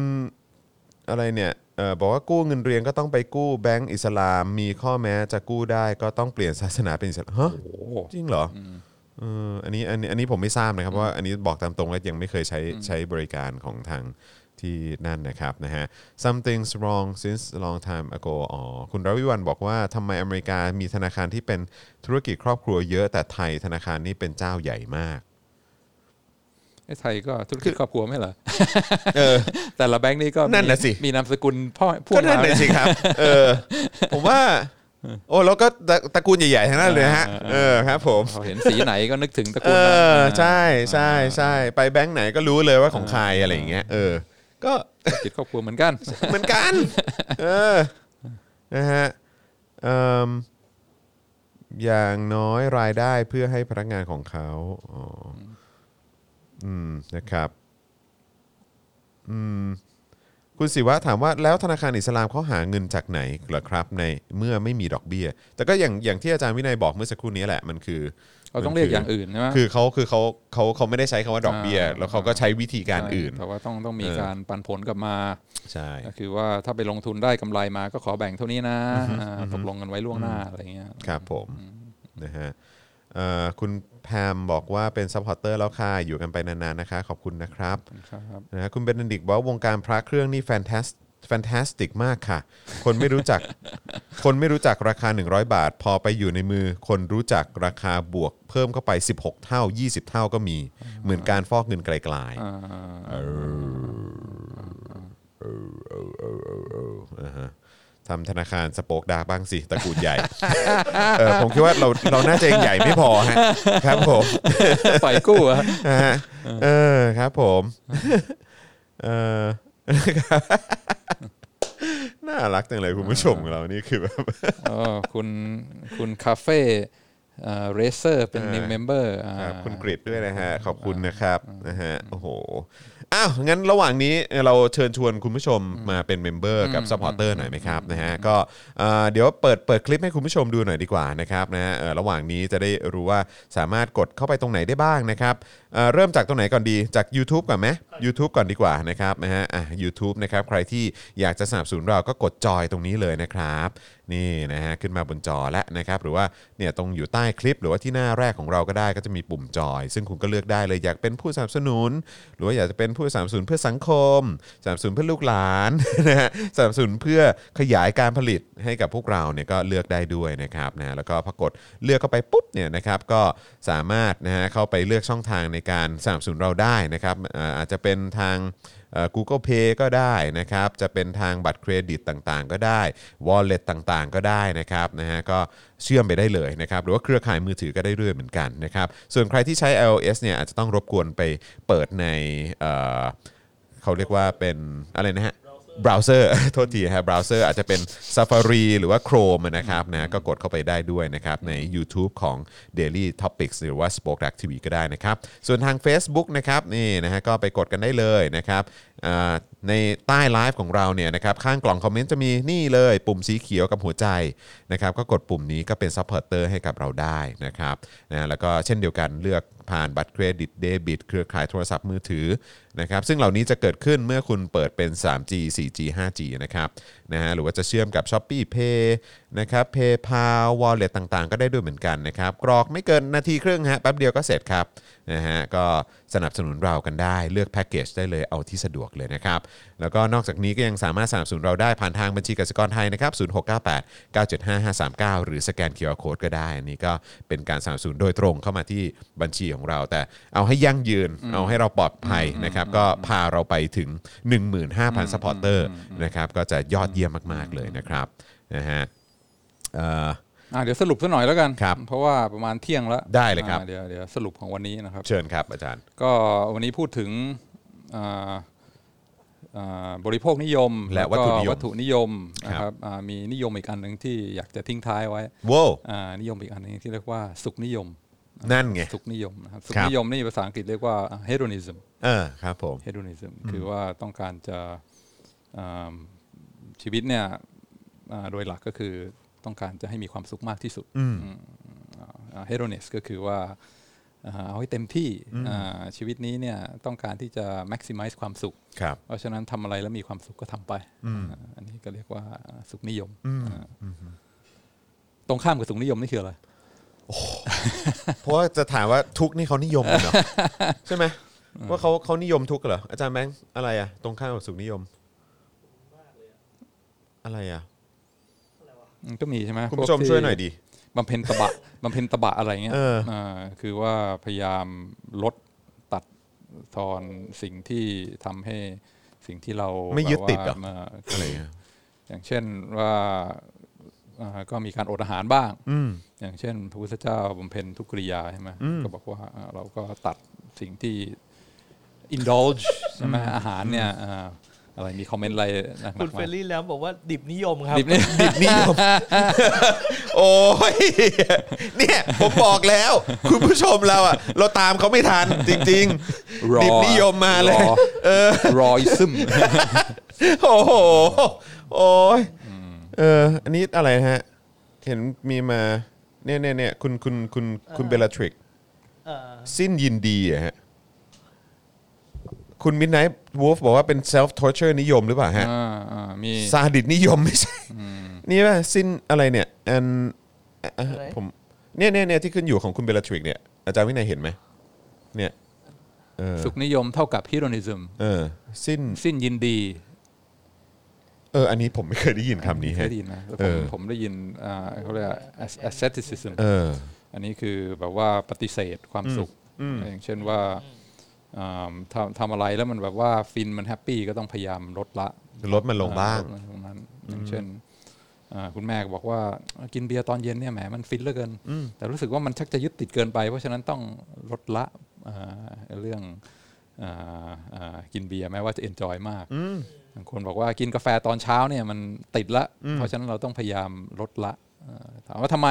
อะไรเนี่ยเออบอกว่ากู้เงินเรียนก็ต้องไปกู้แบงก์อิสลาม มีข้อแม้จะกู้ได้ก็ต้องเปลี่ยนศาสนาเป็นอิสลามฮะโอ้จริงเหรออเอออันนี้อันนี้อันนี้ผมไม่ทราบนะครับเพราะว่าอันนี้บอกตามตรงแล้วยังไม่เคยใช้ใช้บริการของทาง ที่นั่นนะครับนะฮะ something's wrong since a long time ago อ๋อคุณรวิวันบอกว่าทำไมอเมริกามีธนาคารที่เป็นธุรกิจครอบครัวเยอะแต่ไทยธนาคารนี้เป็นเจ้าใหญ่มากไอ้ไทยก็ธุรกิจครอบครัวไม่เหรอเออแต่ละแบงค์นี่ก็มีนั่นน่ะสิมีนามสกุลพ่อพ่วก็งนั่นมาเลยสิครับ เออ ผมว่า โอ้แล้วก็ตระตระกูลใหญ่ๆทั้งนั้นเลยฮะเออครับ ผมพอเห็นสีไหนก็นึกถึงตระเอกูลนั้นอใช่ใช่ใช่ไปแบงค์ไหนก็รู้เลยว่าของใครอะไรอย่างเงี้ยเออ ก็ธุรกิจครอบครัวเหมือนกัน เหมือนกัน เออนะฮะเอิ่มอย่างน้อยรายได้เพื่อให้พนักงานของเขาอ๋ออืมนะครับ อืม คุณศิวะถามว่าแล้วธนาคารอิสลามเขาหาเงินจากไหนเหรอครับ ในเมื่อไม่มีดอกเบี้ย แต่ก็อย่างอย่างที่อาจารย์วินัยบอกเมื่อสักครู่นี้แหละมันคือ เขาต้องเรียกอย่างอื่นใช่ไหมคือเขาคือเขาเขาเขาไม่ได้ใช้คำว่าดอกเบี้ยอ่าแล้วเขาก็ใช้วิธีการอื่นแต่ว่าต้องต้องมีเออการปันผลกลับมาใช่ก็คือว่าถ้าไปลงทุนได้กำไรมาก็ขอแบ่งเท่านี้นะอ่าตกลงกันไว้ล่วงหน้าอะไรเงี้ยครับผมนะฮะเอ่อคุณแพมบอกว่าเป็น supporter แล้วค่ะอยู่กันไปนานๆนะคะ ขอบคุณนะครับครับนะฮะคุณเบนดิกบอกว่าวงการพระเครื่องนี่ fantas fantastic มากค่ะ คนไม่รู้จัก คนไม่รู้จักราคา 100 บาท พอไปอยู่ในมือ คนรู้จักราคาบวกเพิ่มเข้าไป 16 เท่า 20 เท่าก็มี เหมือนการฟอกเงินไกลอ่าๆอ่าฮะทำธนาคาร Spoke Dark บ้างสิตระกูลใหญ่เออผมคิดว่าเราเราน่าจะยังใหญ่ไม่พอฮะครับผมปล่อยกู้อะนะฮะเออครับผมเออ น่ารักจังเลยคุณผู้ชมของเรานี่คือแบบอ๋อคุณคุณ Cafe Racer เป็น new member อ่าครับคุณกริดด้วยนะฮะ ขอบคุณนะครับนะฮะโอ้โห อ้าว งั้นระหว่างนี้เราเชิญชวนคุณผู้ชมมาเป็น member กับ supporter หน่อยไหมครับนะฮะก็เอ่อเดี๋ยวเปิดเปิดคลิปให้คุณผู้ชมดูหน่อยดีกว่านะครับนะฮะเอ่อระหว่างนี้จะได้รู้ว่าสามารถกดเข้าไปตรงไหนได้บ้างนะครับเอ่อเริ่มจากตรงไหนก่อนดีจาก YouTube ก่อนไหม YouTube ก่อนดีกว่านะครับนะฮะอะ YouTube นะครับใครที่อยากจะสนับสนุนเราก็กดจอยตรงนี้เลยนะครับ นี่นะฮะขึ้นมาบนจอแล้วนะครับหรือว่าเนี่ยตรงอยู่ใต้คลิป หรือว่าที่หน้าแรกของเราก็ได้ก็จะมีปุ่มจอย ซึ่งคุณก็เลือกได้เลยอยากเป็นผู้สนับสนุน หรือว่าอยากจะเป็นผู้สนับสนุนเพื่อสังคมสนับสนุนเพื่อลูกหลานนะฮะสนับสนุนเพื่อขยายการผลิตให้กับพวกเราเนี่ยก็เลือกได้ด้วยนะครับนะแล้วก็พอกดเลือกเข้าไปปุ๊บเนี่ยนะครับก็สามารถนะฮะเข้าไปเลือกช่องทางในการสนับสนุนเราได้นะครับอาจจะเป็นทาง Google Pay ก็ได้นะครับ จะเป็นทางบัตรเครดิตต่างๆ ก็ได้ Wallet ต่างๆ ก็ได้นะครับนะฮะก็เชื่อมไปได้เลยนะครับ หรือว่าเครือข่ายมือถือก็ได้เรื่อยเหมือนกันนะครับ ส่วนใครที่ใช้ iOS เนี่ยอาจจะต้องรบกวนไปเปิดในเอ่อเขาเรียกว่าเป็นอะไรนะฮะ เบราว์เซอร์ โทษทีครับเบราว์เซอร์อาจจะเป็น Safari หรือว่า Chrome นะครับนะก็กดเข้าไปได้ด้วยนะครับ ใน YouTube ของ Daily Topics หรือว่า Spoke Dark TV ก็ได้นะครับ ส่วนทาง Facebook นะครับนี่นะฮะก็ไปกดกันได้เลยนะครับอ่าในใต้ไลฟ์ของเราเนี่ยนะครับข้างกล่องคอมเมนต์จะมีนี่เลยปุ่มสีเขียวกับหัวใจนะครับก็กดปุ่มนี้ก็เป็น supporter ให้กับเราได้นะครับนะแล้วก็เช่นเดียวกันเลือก ผ่านบัตรเครดิตเดบิตเครือข่ายโทรศัพท์มือถือนะครับซึ่งเหล่านี้จะเกิดขึ้นเมื่อคุณเปิดเป็น 3G 4G 5G นะครับนะฮะหรือว่าจะเชื่อมกับ ShopeePay นะครับ PayPal Wallet ต่างๆ ก็ได้ด้วยเหมือนกันนะครับกรอกไม่เกินนาทีครึ่งฮะแป๊บเดียวก็เสร็จครับนะฮะก็สนับสนุนเรากันได้เลือกแพ็กเกจได้เลยเอาที่สะดวกเลยนะครับ แล้วก็นอกจากนี้ก็ยังสามารถสนับสนุนเราได้ผ่านทางบัญชีกสิกรไทยนะครับ0698 975 539 หรือสแกน QR Code ก็ได้ อันนี้ก็เป็นการสนับสนุนโดยตรงเข้ามาที่บัญชีของเรา แต่เอาให้ยั่งยืน เอาให้เราปลอดภัยนะครับก็พาเราไปถึง 15,000 supporter นะครับก็จะยอดเยี่ยมมากๆเลยนะครับนะฮะเอ่อ อ่าเดี๋ยวสรุปสักหน่อยแล้วกัน ครับเพราะว่าประมาณเที่ยงแล้วได้เลยครับ อ่าเดี๋ยวเดี๋ยวสรุปของวันนี้นะครับ เชิญครับอาจารย์ ก็วันนี้พูดถึงอ่าอ่าบริโภคนิยมและวัตถุนิยมวัตถุนิยมนะคครัรับบอ่ามีนิยมอีกอันหนึ่งที่อยากจะทิ้งท้ายไว้ว้าวอ่านิยมอีกอันหนึงที่เรียกว่าสุขนิยม นั่นไง สุขนิยมนะครับสุขครับนิยมนี่ภาษาอังกฤษเรียกว่า hedonism เออครับผม hedonism คือว่าต้องการจะอ่า ชีวิตเนี่ยอ่าโดยหลักก็คือต้องการจะให้มีความสุขมากที่สุดอืมอ่า hedonist ก็คือว่าอ่าเอาให้เต็มที่อ่าชีวิตนี้เนี่ยต้องการที่จะ maximize ความสุขครับเพราะฉะนั้นทำอะไรแล้วมีความสุขก็ทำไปอ่าอันนี้ก็เรียกว่าสุขนิยมอ่าตรงข้ามกับสุขนิยมนี่คืออะไรเพราะว่าจะถามว่าทุกข์นี่เขานิยมกันเหรอใช่ไหมว่าเขาเขานิยมทุกข์เหรออาจารย์แบงค์อะไรอะตรงข้ามกับสุขนิยม อะไรอะมันก็มีใช่ไหมคุณพวกผู้ชมที่ช่วยหน่อยดิบำเพ็ญตบะ บำเพ็ญตบะอะไรเงี้ยเอออ่าคือว่าพยายามลดตัดทอนสิ่งที่ทำให้สิ่งที่เราไม่ยึดติดเหรอ แบบว่าอะไรอะอย่างเช่นว่าอ่าก็มีการอดอาหารบ้าง อืม อย่างเช่นพระพุทธเจ้าบำเพ็ญทุกกริยาใช่ไหมก็บอกว่าอ่าเราก็ตัดสิ่งที่ indulge ใช่ไหมอาหารเนี่ยอ่า อะไรมีคอมเมนต์อะไรหนักๆคุณไหมเฟรนลี่แล้วบอกว่าดิบนิยมครับ ดิบนี่ดิบนิยม โอ้ยเนี่ยผมบอกแล้ว คุณผู้ชมเราอะเราตามเขาไม่ทันจริงรอๆดิบนิยมมาเลยรอเออ รอยซึม โอ้โห โอ้ยเออ อันนี้อะไรนะฮะ เห็นมีมา เนี่ยเนี่ยเนี่ยคุณคุณคุณคุณเบลทริก เออสิ้นยินดีอะฮะ คุณมิดไนท์วูฟบอกว่าเป็น self torture นิยมหรือเปล่าฮะอ่าอ่ามีซาดิสนิยมไม่ใช่ นี่ป่ะสิ้นอะไรเนี่ยอันเอ่ออะไร ผมเนี่ยเนี่ยเนี่ยที่ขึ้นอยู่ของคุณเบลทริกเนี่ยอาจารย์วินัยเห็นไหมเนี่ยเออสุขนิยมเท่ากับฮิโรนิซึม เออสิ้นสิ้นยินดีเอออันนี้ผมไม่เคยได้ยินคำนี้เคฮะ ยได้ยินนะแล้วเอผมอ ผมได้ยินอ่าเขาเรียกว่า asceticism เออ อันนี้คือแบบว่าปฏิเสธความสุข อย่างเช่นว่าอ่า ทำทำอะไรแล้วมันแบบว่าฟินมัน happy ก็ต้องพยายามลดละลดมันลงบ้างลดมันลงนั้นอย่างเช่นอ่าคุณแม่ก็บอกว่ากินเบียร์ตอนเย็นเนี่ยแหมมันฟินเหลือเกิน แต่รู้สึกว่ามันชักจะยึดติดเกินไป เพราะฉะนั้นต้องลดละอ่าเรื่องอ่าอ่ากินเบียร์แม้ว่าจะ enjoy มากบางคนบอกว่ากินกาแฟตอนเช้าเนี่ยมันติดละ เพราะฉะนั้นเราต้องพยายามลดละอ่าถามว่าทำไม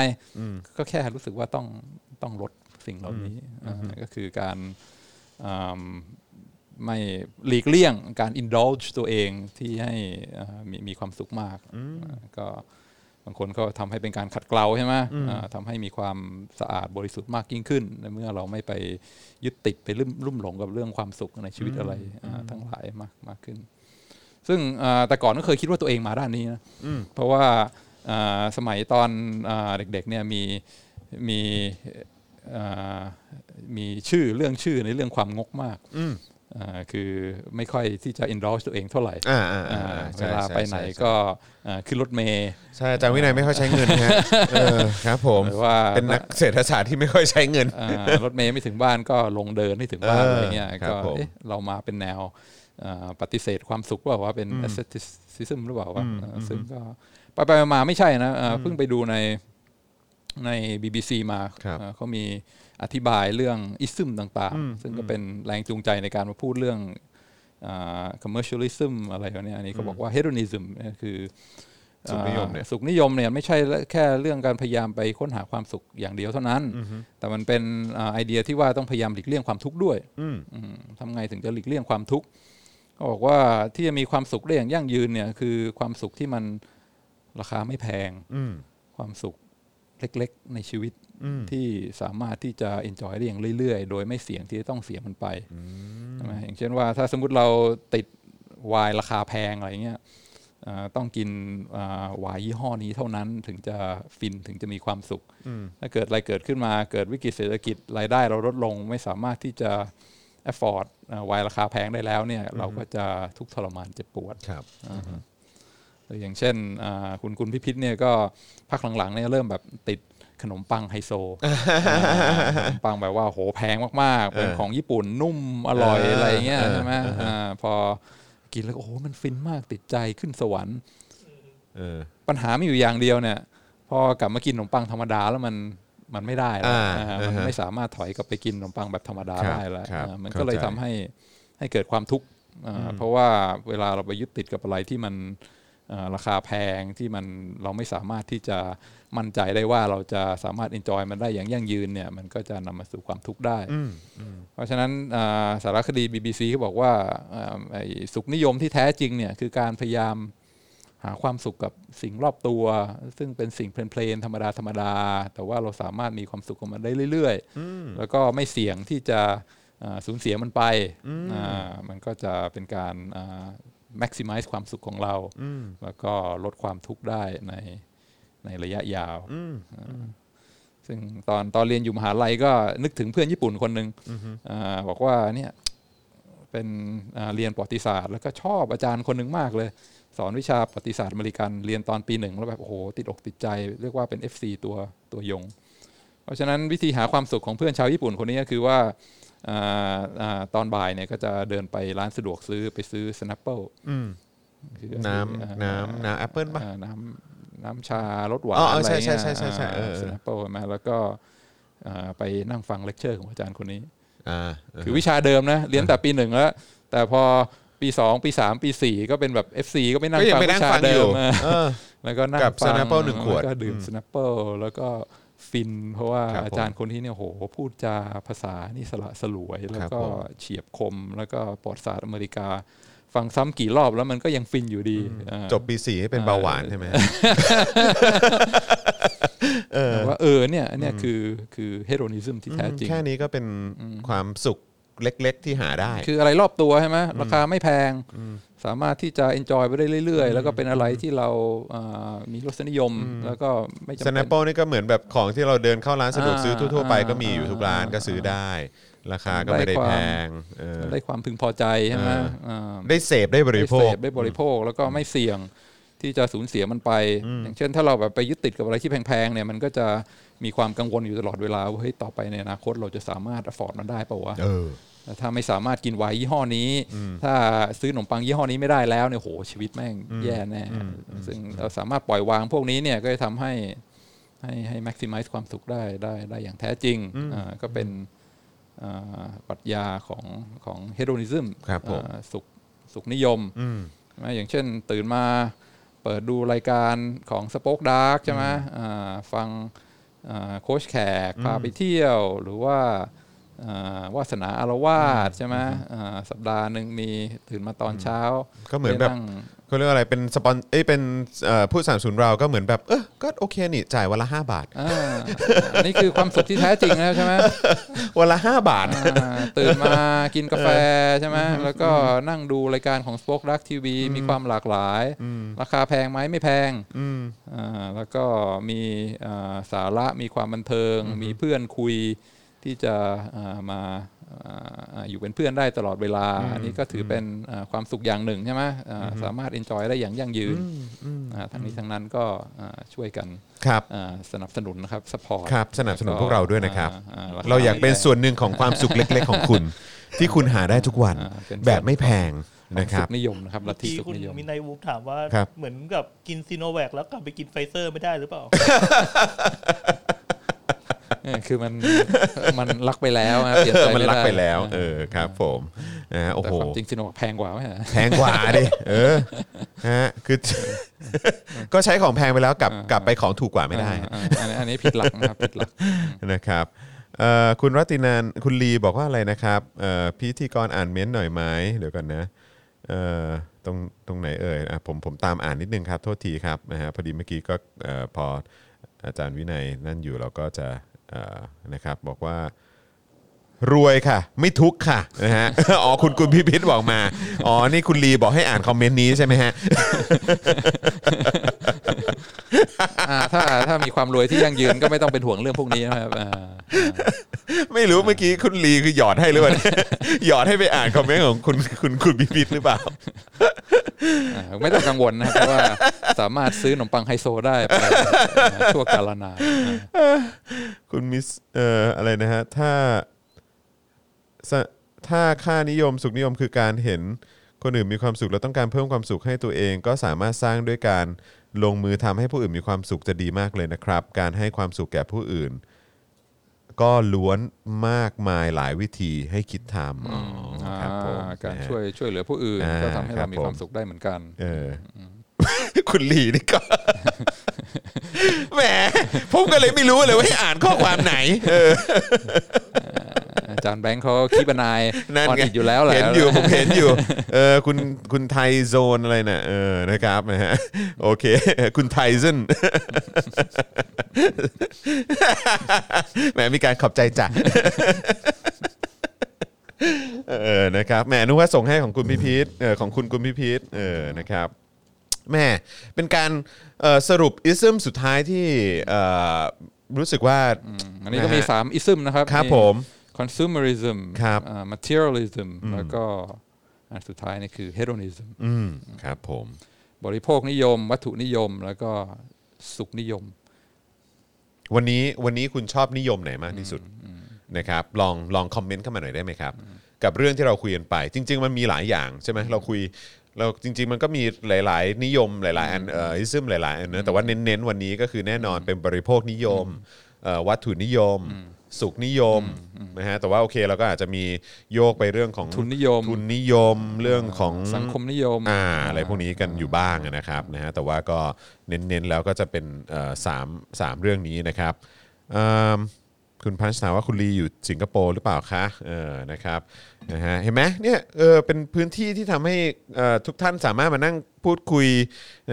ก็แค่รู้สึกว่าต้องต้องลดสิ่งเหล่านี้อ่าก็คือการอ่า ไม่หลีกเลี่ยงการ indulge ตัวเองที่ให้อ่ามีมีความสุขมากอ่าก็บางคนก็ทำให้เป็นการขัดเกลาใช่ไหมอ่าทำให้มีความสะอาดบริสุทธิ์มากยิ่งขึ้นในเมื่อเราไม่ไปยึดติดไปลุ่มลุ่มหลงกับเรื่องความสุขในชีวิตอะไรอ่าทั้งหลายมากมากขึ้น ซึ่งอ่าแต่ก่อนก็เคยคิดว่าตัวเองมาด้านนี้นะเพราะว่าอ่าสมัยตอนอาเด็กๆเนี่ยมีมีอ่า มีชื่อเรื่องชื่อในเรื่องความงกมากอ่าคือไม่ค่อยที่จะ indulge ตัวเองเท่าไหร่อ่าอ่าอ่าอ่าใช่เวลาใช่ไปไหนใช่ก็อ่าขึ้นรถเมย์ใช่อาจารย์วินัยไม่ค่อยใช้เงินฮะเออครับผมหรือว่าเป็นนักเศรษฐศาสตร์ที่ไม่ค่อยใช้เงินอ่ารถเมย์ไม่ถึงบ้านก็ลงเดินให้ถึงบ้านเอออะไรเงี้ยครับก็ผมเอ๊ะเรามาเป็นแนวอ่าปฏิเสธความสุขหรือเปล่าว่าเป็น asceticism หรือเปล่าวะอ่าซึ่งก็ไปไปมาๆไม่ใช่นะอ่าเพิ่งไปดูใน ใน BBC มาครับอ่าเขามีอธิบายเรื่องอิซึมต่างๆ ซึ่งก็เป็นแรงจูงใจในการมาพูดเรื่องอ่า commercialism อะไรแบบเนี้ยอันนี้เขาบอกว่า hedonism เนี่ยคือสุขนิยมเนี่ยอ่าสุขนิยมเนี่ยไม่ใช่แค่เรื่องการพยายามไปค้นหาความสุขอย่างเดียวเท่านั้น แต่มันเป็นอ่าไอเดียที่ว่าต้องพยายามหลีกเลี่ยงความทุกข์ด้วยอืมทำไงถึงจะหลีกเลี่ยงความทุกข์ก็บอกว่าที่จะมีความสุขได้อย่างยั่งยืนเนี่ยคือความสุขที่มันราคาไม่แพงความสุข เล็กๆ ในชีวิตที่สามารถที่จะ enjoy ได้อย่างเรื่อยๆ โดยไม่เสี่ยงที่จะต้องเสียมันไปใช่ไหมอย่างเช่นว่าถ้าสมมติเราติดไวน์ราคาแพงอะไรเงี้ยอ่าต้องกินอ่าไวน์ยี่ห้อนี้เท่านั้นถึงจะฟินถึงจะมีความสุข ถ้าเกิดอะไรเกิดขึ้นมาเกิดวิกฤตเศรษฐกิจรายได้เราลดลงไม่สามารถที่จะ afford อ่าไวน์ราคาแพงได้แล้วเนี่ยเราก็จะทุกข์ทรมานเจ็บปวดครับหรื ออย่างเช่นอ่าคุณคุณพิพิธเนี่ยก็พักหลังๆเนี่ยเริ่มแบบติดขนมปังไฮโซอ่าขนมปังแบบว่าโหแพงมากๆเป็นของญี่ปุ่นนุ่มอร่อยเออออะไรเงี้ยเออใช่ไหมเอออ่าพอกินแล้วก็โอ้โหมันฟินมากติดใจขึ้นสวรรค์เออปัญหามีอยู่อย่างเดียวเนี่ย พอกลับมากินขนมปังธรรมดาแล้วมันมันไม่ได้แล้วอ่าอ่ามันอ่าฮะไม่สามารถถอยกลับไปกินขนมปังแบบธรรมดาครับได้แล้วครับอ่ามันเข้าก็เลยใจทำให้ให้เกิดความทุกข์อ่าเพราะว่าเวลาเราไปยึดติดกับอะไรที่มันอ่า ราคาแพงที่มันเราไม่สามารถที่จะมั่นใจได้ว่าเราจะสามารถ enjoy มันได้อย่างยั่งยืนเนี่ยมันก็จะนำมาสู่ความทุกข์ได้ เพราะฉะนั้นอ่าสารคดี BBC เขาบอกว่าอ่าไอ้สุขนิยมที่แท้จริงเนี่ยคือการพยายามหาความสุขกับสิ่งรอบตัว ซึ่งเป็นสิ่งเพลนๆธรรมดาธรรมดา แต่ว่าเราสามารถมีความสุขกับมันได้เรื่อยๆ แล้วก็ไม่เสี่ยงที่จะอ่าสูญเสียมันไปอ่ามันก็จะเป็นการอ่า maximize ความสุขของเรา แล้วก็ลดความทุกข์ได้ในในระยะยาวอ่าซึ่งตอนตอนเรียนอยู่มหาลัยก็นึกถึงเพื่อนญี่ปุ่นคนหนึ่งอาบอกว่าเนี่ยเป็นอ่าเรียนประวัติศาสตร์ แล้วก็ชอบอาจารย์คนหนึ่งมากเลย สอนวิชาประวัติศาสตร์อเมริกันเรียนตอนปีหนึ่งแล้วแบบโอ้โหติดอกติดใจ เรียกว่าเป็น FC ตัวตัวยง เพราะฉะนั้นวิธีหาความสุขของเพื่อนชาวญี่ปุ่นคนนี้ก็คือว่าอ่าอ่า ตอนบ่ายเนี่ยก็จะเดินไปร้านสะดวกซื้อไปซื้อ Snapple คือน้ำน้ำน้ำแอปเปิลป่ะอ่าน้ำน้ำชารสหวานอ๋ออ๋ออะไรใช่ใช่เงี้ยใช่ใช่ใช่เออเออ Snapple มาแล้วก็อ่าไปนั่งฟังเลคเชอร์ของอาจารย์คนนี้อ่าคือวิชาเดิมนะเรียนแต่ปีหนึ่งแล้ว แต่พอปีสองปีสามปีสี่ก็เป็นแบบ FC ก็ไปนั่งก็ยังฟังไปนั่วิงชาฟังเดิอยู่มอะเออแล้วก็นั่งกับฟัง Snapple หนึ่งขวดแล้วก็ดื่ม Snapple แล้วก็ ฟิน เพราะว่าครับผมอาจารย์คนที่เนี่ยโหพูดจาภาษานี่สละสลวย แล้วก็ผมเฉียบคม แล้วก็ประวัติศาสตร์อเมริกา ฟังซ้ำกี่รอบแล้วมันก็ยังฟินอยู่ดีอ่า จบปีสี่ให้เป็นเบาหวานใช่ไหมเออว่าเออเนี่ยอันเนี่ยคือคือเฮโรนิซึมที่แท้จริง แค่นี้ก็เป็นความสุขเล็ก ๆ ที่หาได้ คืออะไรรอบตัวใช่ไหมราคาไม่แพง สามารถที่จะ enjoy ไปได้เรื่อย ๆ แล้วก็เป็นอะไรที่เราอ่ามีรสนิยมแล้วก็ไม่จำสเป็นแนปเปิลนี่ก็เหมือนแบบของที่เราเดินเข้าร้านสะดวกซื้ออ่าทั่วๆไปก็มีอ่าอยู่ทุกร้านก็ซื้อได้ ราคาก็ไม่ได้ได้ความแพงเออได้ความพึงพอใจใช่ไหมเอออ่าได้เสพได้บริโภได้คเสพได้บริโภคแล้วก็ไม่เสี่ยงที่จะสูญเสียมันไป อย่างเช่นถ้าเราแบบไปยึดติดกับอะไรที่แพงๆเนี่ยมันก็จะมีความกังวลอยู่ตลอดเวลาว่าเฮ้ยต่อไปในอนาคตเราจะสามารถ afford มันได้เปล่าวะเออแต่ ถ้าไม่สามารถกินไวน์ยี่ห้อนี้ ถ้าซื้อขนมปังยี่ห้อนี้ไม่ได้แล้วเนี่ยโหชีวิตแม่งแย่แน่ ซึ่งเราสามารถปล่อยวางพวกนี้เนี่ยก็จะทำให้ให้ให้ maximize ความสุขได้ได้ได้อย่างแท้จริงอ่าก็เป็นอ่าปรัชญาของของ hedonism ครับผมอ่าสุขสุขนิยมอืมใช่ไหมอย่างเช่นตื่นมาเปิดดูรายการของ SpokeDark ใช่ไหมอ่าฟังอ่าโค้ชแขกพาไปเที่ยวหรือว่าอ่า วาสนาอารวาสใช่ไหมอ่าสัปดาห์หนึ่งมีตื่นมาตอนเช้า ก็เหมือนแบบไปงเขาเรียกว่าอะไรเป็นสปอนเอ้ยเป็นเอ่อผู้สนับสนุนเราก็เหมือนแบบเออก็โอเคนี่จ่ายวันละ 5 บาทอ่าอันนี้คือความสุขที่แท้จริงแล้วใช่ไหมวันละ 5 บาทอ่าตื่นมากินกาแฟใช่ไหมแล้วก็นั่งดูรายการของ Spoke Dark TV มีความหลากหลาย ราคาแพงไหมไม่แพงอ่าแล้วก็มีอ่าสาระมีความบันเทิง มีเพื่อนคุย ที่จะอ่ามาอ่าอยู่เป็นเพื่อนได้ตลอดเวลา อันนี้ก็ถือเป็นอ่าความสุขอย่างหนึ่งใช่ไหมอ่าสามารถ enjoy ได้อย่างยั่งยืนอ่าทั้งนี้ทั้งนั้นก็อ่าช่วยกันครับอ่าสนับสนุนนะครับ support ครับสนับสนุนพวกเราด้วยนะครับอ่าคเราอยากเป็นส่วนหนึ่งของความสุขเล็ก ๆ ของคุณ ที่คุณหาได้ทุกวันอ่าเป็นแบบไม่แพงของนะคสุรับขนิยมนะครับลัทธิที่สุขคุณนิยมมินายวูฟถามว่าครับเหมือนกับกินซีโนแวคแล้วกลับไปกินไฟเซอร์ไม่ได้หรือเปล่าเออ คือมันมันรักไปแล้วนะเปลี่ยนใจมันไม่รักได้ไปแล้ว เออครับ ผมนะฮะโอ้แต่โหความจริงซิโนแพงกว่าไหมฮะแพงกว่าดิเออฮะคือ ก็ใช้ของแพงไปแล้วกลับกลับไปของถูกกว่าไม่ได้อ่าอันนี้อันนี้ผิดหลักนะครับผิดหลักนะครับเอ่อคุณรัตินันคุณลีบอกว่าอะไรนะครับเอ่อพิธีกรอ่านเม้นต์หน่อยไหมเดี๋ยวก่อนนะเอ่อตรงตรงไหนเอ่ยอะผมผมตามอ่านนิดนึงครับ โทษทีครับนะฮะพอดีเมื่อกี้ก็เอ่อพออาจารย์วินัยนั่นอยู่เราก็จะเอ่อ นะครับบอกว่า รวยค่ะ ไม่ทุกข์ค่ะนะฮะอ๋อคุณคุณพิพิธบอกมา อ๋อ นี่คุณลีบอกให้อ่านคอมเมนต์นี้ใช่ไหมฮะ อ่าถ้าถ้ามีความรวยที่ยั่งยืนก็ไม่ต้องเป็นห่วงเรื่องพวกนี้นะครับอ่าไม่รู้เมื่อกี้คุณลีคือหยอดให้หรือเปล่าเนี่ยหยอดให้ไปอ่านคอมเมนต์ของคุณคุณคุณพิพิธหรือเปล่า อ่าไม่ต้องกังวลนะครับเพราะว่าสามารถซื้อขนมปังไฮโซได้ไปอ่าชั่วกาลนานอ่าคุณมิสเอ่ออะไรนะฮะ ถ้าส ถ้าค่านิยมสุขนิยมคือการเห็นคนอื่นมีความสุข แล้วต้องการเพิ่มความสุขให้ตัวเอง ก็สามารถสร้างด้วยการลงมือทำให้ผู้อื่นมีความสุขจะดีมากเลยนะครับ การให้ความสุขแก่ผู้อื่น ก็ล้วนมากมายหลายวิธีให้คิดทำอ๋อครับผมอ่าการนะฮะช่วยช่วยเหลือผู้อื่นอ่าก็ทำให้ครัเราบมีผมความสุขได้เหมือนกัน เอออคุณลีนี่ก็แหมผมก็เลยไม่รู้เลยว่าให้อ่านข้อความไหน เออ อาจารย์แบงค์เขาคีบนายนั่นออนไงอิดอยู่แล้วแหละเห็นอยู่ผมเห็นอยู่เออคุณคุณไทยโซนอะไรน่ะเออนะครับนะฮะโอเค คุณไทซันแหมมีการขอบใจจ้ะเออนะครับแหมนึกว่าส่งให้ของคุณพิพีทเออของคุณคุณพิพีทเออนะครับแหม่เป็นการเอ่อสรุปอิซึมสุดท้ายที่เอ่อรู้สึกว่าอันนี้ก็มีนะฮะสามอิซึมนะครับครับผม consumerism ครับอ่า materialism แล้วก็อันสุดท้ายนี่คือ hedonism อืมครับผม บริโภคนิยม วัตถุนิยม แล้วก็สุขนิยม วันนี้วันนี้คุณชอบนิยมไหนมากที่สุดนะครับลองลองคอมเมนต์เข้ามาหน่อยได้ไหมครับ กับเรื่องที่เราคุยกันไป จริง ๆ มันมีหลายอย่างใช่ไหมเราคุยเราจริง ๆ มันก็มีหลาย ๆ นิยมหลายๆอันเอ่ออิซึมหลายๆอันนะแต่ว่าเน้นๆวันนี้ก็คือแน่นอนเป็นบริโภคนิยมเอ่อวัตถุนิยม สุขนิยมนะฮะแต่ว่าโอเคเราก็อาจจะมีโยกไปเรื่องของทุนนิยม ทุนนิยมเรื่องของสังคมนิยมอ่าอะไรพวกนี้กันอยู่บ้างนะครับนะฮะแต่ว่าก็เน้นๆแล้วก็จะเป็นเอ่อสามสามเรื่องนี้นะครับเอิ่มคุณพันช์ถามว่าคุณลีอยู่สิงคโปร์หรือเปล่าคะเออนะครับ นะฮะเห็นไหมเนี่ยเออเป็นพื้นที่ที่ทำให้เอ่อทุกท่านสามารถมานั่งพูดคุย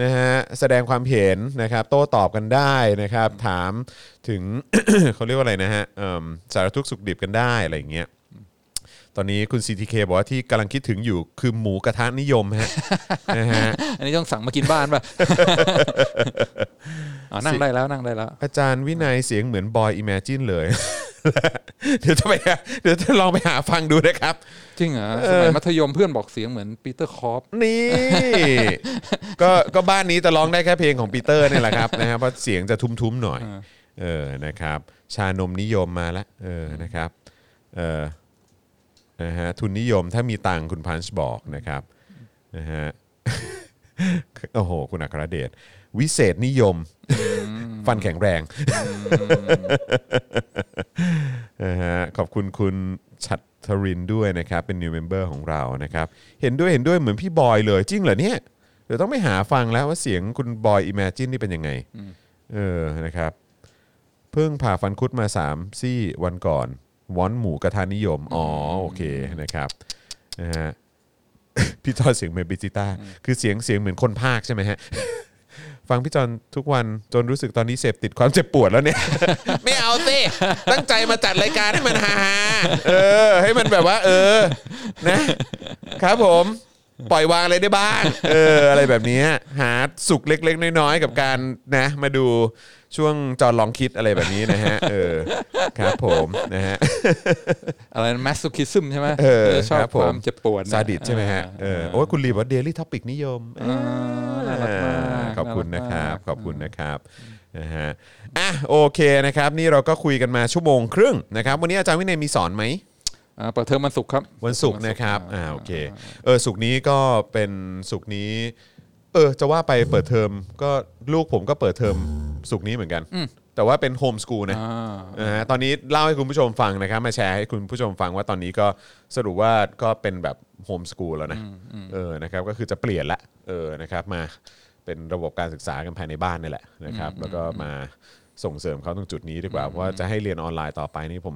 นะฮะแสดงความเห็นนะครับ โต้ตอบกันได้นะครับ ถามถึง เขาเรียกว่าอะไรนะฮะเอิ่มสารทุกข์สุขดิบกันได้อะไรอย่างเงี้ย ตอนนี้คุณ CTK บอกว่าที่กำลังคิดถึงอยู่คือหมูกระทะนิยมฮะนะฮะอันนี้ต้องสั่งมากินบ้านป่ะอ่านั่งได้แล้วนั่งได้แล้ว อาจารย์วินัยเสียงเหมือนบอย Imagine เลย เดี๋ยวจะไปหาเดี๋ยวจะลองไปหาฟังดูนะครับ จริงเหรอสมัยมัธยมเพื่อนบอกเสียงเหมือนปีเตอร์คอร์ปนี่ก็ก็บ้านนี้จะร้องได้แค่เพลงของปีเตอร์เนี่ยแหละครับนะฮะเพราะเสียงจะทุ้มๆหน่อย เออนะครับ ชานมนิยมมาแล้วเออนะครับเออ นะฮะทุนนิยมถ้ามีตังค์คุณพันช์บอกนะครับนะฮะโอ้โห คุณอัครเดชวิเศษนิยม ฟันแข็งแรงนะฮะขอบคุณคุณชัดทรินด้วยนะครับ เป็น new member ของเรานะครับ เห็นด้วยเห็นด้วยเหมือนพี่บอยเลย จริงเหรอเนี่ย เดี๋ยวต้องไปหาฟังแล้วว่าเสียงคุณบอยอิม g จินนี่เป็นยังไง เออนะครับ เพิ่งผ่าฟันคุดมา 3 ซี่วันก่อน วอนหมูกระทานิยม อ๋อโอเคนะครับนะฮะพี่จอนเสียงเหมือนบิจิต้าคือเสียงเสียงเหมือนคนภาคใช่ไหมฮะ ฟังพี่จอนทุกวันจนรู้สึกตอนนี้เสพติดความเจ็บปวดแล้วเนี่ย ไม่เอาสิตั้งใจมาจัดรายการให้มันฮาๆเออ ให้มันแบบว่า เออ นะ ครับผมปล่อยวางอะไรได้บ้าง เออ อะไรแบบนี้หาสุขเล็ก ๆ น้อยๆ กับการนะ มาดู ช่วงจอลองคิดอะไรแบบนี้นะฮะเออครับผมนะฮะอะไรแมสซูคิซึมใช่ไหมเออชอบครับผมความเจ็บปวดนะซาดิสใช่ไหมฮะเออโอ้ยคุณรีบอกว่า Daily Topic นิยมอ่าน่ารักมากขอบคุณานะกคมากรับขอบคุณนะครับนะฮะอะโอเคนะครับ นี่เราก็คุยกันมาชั่วโมงครึ่งนะครับ วันนี้อาจารย์วินัยมีสอนไหมอ่าเปิดเทอมวันศุกร์ครับ วันศุกร์นะครับอ่าโอเคเออศุกร์นี้ก็เป็นศุกร์นี้ เออจะว่าไปเปิดเทอมก็ลูกผมก็เปิดเทอม ศุกร์นี้เหมือนกัน แต่ว่าเป็น homeschool นะอ่านะฮะตอนนี้เล่าให้คุณผู้ชมฟังนะครับมาแชร์ให้คุณผู้ชมฟังว่าตอนนี้ก็สรุปว่าก็เป็นแบบโฮมสกูลแล้วนะเออนะครับก็คือจะเปลี่ยนละเออนะครับมาเป็นระบบการศึกษากันภายในบ้านนี่แหละนะครับแล้วก็มาส่งเสริมเขาตรงจุดนี้ดีกว่าเพราะว่าจะให้เรียนออนไลน์ต่อไปนี่ผม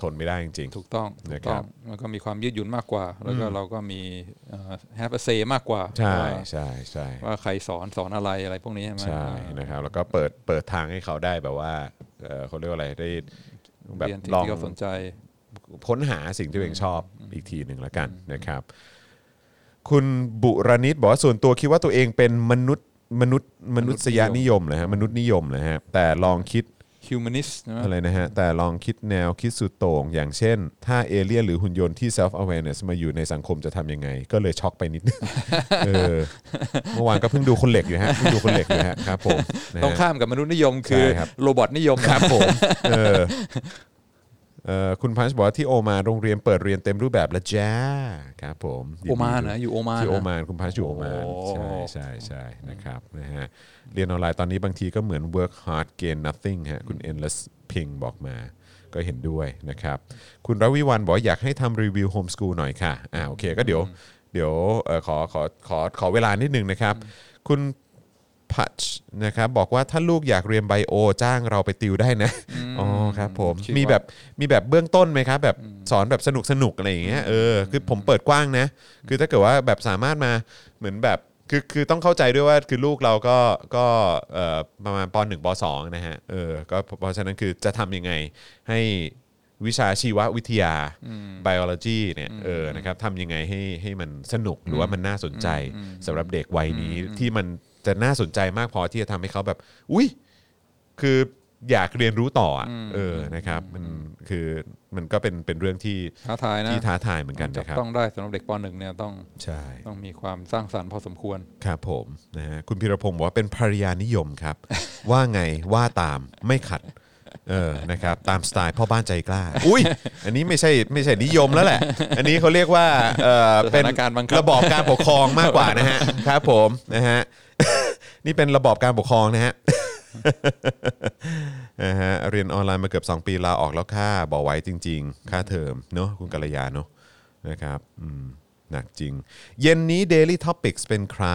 ทนไม่ได้จริงๆ ถูกต้องถูนะกครัต้อบงมันก็มีความยืดหยุ่นมากกว่า แล้วก็เราก็มีเอ่อ have a say มากกว่า ใช่ว่าใช่ใช่ว่าใครสอนสอนอะไรอะไรพวกนี้ใช่ไหมใช่นะครับ แล้วก็เปิดเปิดทางให้เขาได้แบบว่าเอ่อเขาเรียกว่าอะไรได้แบบเรียนที่ลองที่เขาสนใจค้นหาสิ่งที่ตัวเองชอบอีกทีหนึ่งแล้วกันนะครับ คุณบุรณิตบอกว่าส่วนตัวคิดว่าตัวเองเป็นมนุษย์มนุษย์มนุษยนิยมนะฮะมนุษย์นิยมนะฮะแต่ลองคิด humanist ใช่ไหมอะไรนะฮะ แต่ลองคิดแนวคิดสุดโต่งอย่างเช่น ถ้าเอเลี่ยนหรือหุ่นยนต์ที่ self awareness มาอยู่ในสังคมจะทำยังไง ก็เลยช็อกไปนิดนึงเออเมื่อวานก็เพิ่งดูคนเหล็กอยู่ฮะเพิ่งดูคนเหล็กอยู่ฮะครับผมนะฮะต้องข้ามกับมนุษย์นิยมคือใช่ครับ robot นิยมครับผมเออเออ คุณพันช์บอกว่าที่โอมานโรงเรียนเปิดเรียนเต็มรูปแบบแล้วจ้าครับผมยิดีโอมานนะอยู่โอมานที่โอนะมานคุณพันช์อยู่โอมานโอ้ใช่ใช่ใช่นะครับนะฮะเรียนออนไลน์ตอนนี้บางทีก็เหมือน work hard gain nothing ฮะคุณ endless ping บอกมาก็เห็นด้วยนะครับ คุณรวิวันบอกว่าอยากให้ทำรีวิว homeschool หน่อยค่ะอ่าโอเคก็เดี๋ยวเดี๋ยวเอ่อขอขอขอขอเวลานิดนึงนะครับ คุณ พัชนะครับบอกว่าถ้าลูกอยากเรียนไบโอจ้างเราไปติวได้นะอ๋อครับผมคิดว่ามีมีแบบมีแบบเบื้องต้นไหมครับ แบบสอนแบบสนุกสนุกอะไรอย่างเงี้ยเออคือผมเปิดกว้างนะ คือถ้าเกิดว่าแบบสามารถมาเหมือนแบบคือคือต้องเข้าใจด้วยว่าคือลูกเราก็ก็เอ่อประมาณปหนึ่งปสองนะฮะเออก็เพราะฉะนั้นคือจะทำยังไงให้วิชาชีววิทยา biology เนี่ยเออนะครับทำยังไงให้ให้มันสนุกหรือว่ามันน่าสนใจสำหรับเด็กวัยนี้ที่มัน จะน่าสนใจมากพอที่จะทำให้เขาแบบ อุ้ยคืออยากเรียนรู้ต่ออะเออนะครับมันคือมันก็เป็นเป็นเรื่องที่ท้าทายนะที่ท้าทายเหมือนกันจับนะครับ ต้องได้สำหรับเด็กปหนึ่งเนี่ยต้องใช่ ต้องมีความสร้างสรรค์พอสมควร ครับผมนะฮะคุณพิรพงศ์บอกว่าเป็นภรรยานิยมครับ ว่าไงว่าตามไม่ขัดเออนะครับตามสไตล์พ่อบ้านใจกล้า อุ้ยอันนี้ไม่ใช่ไม่ใช่นิยมแล้วแหละ อันนี้เขาเรียกว่าเออเป็นสถานการณ์บังคับ ระบอบการปกครองมากกว่านะฮะครับผมนะฮะ นี่เป็นระบอบการปกครองนะฮะนะฮะเรียนออนไลน์มาเกือบ 2 ปีลาออกแล้วค่าบอกไว้จริง ๆ ค่าเทอมเนาะคุณกัลยาเนาะนะครับอืมหนักจริง เย็นนี้ Daily Topics เป็นใคร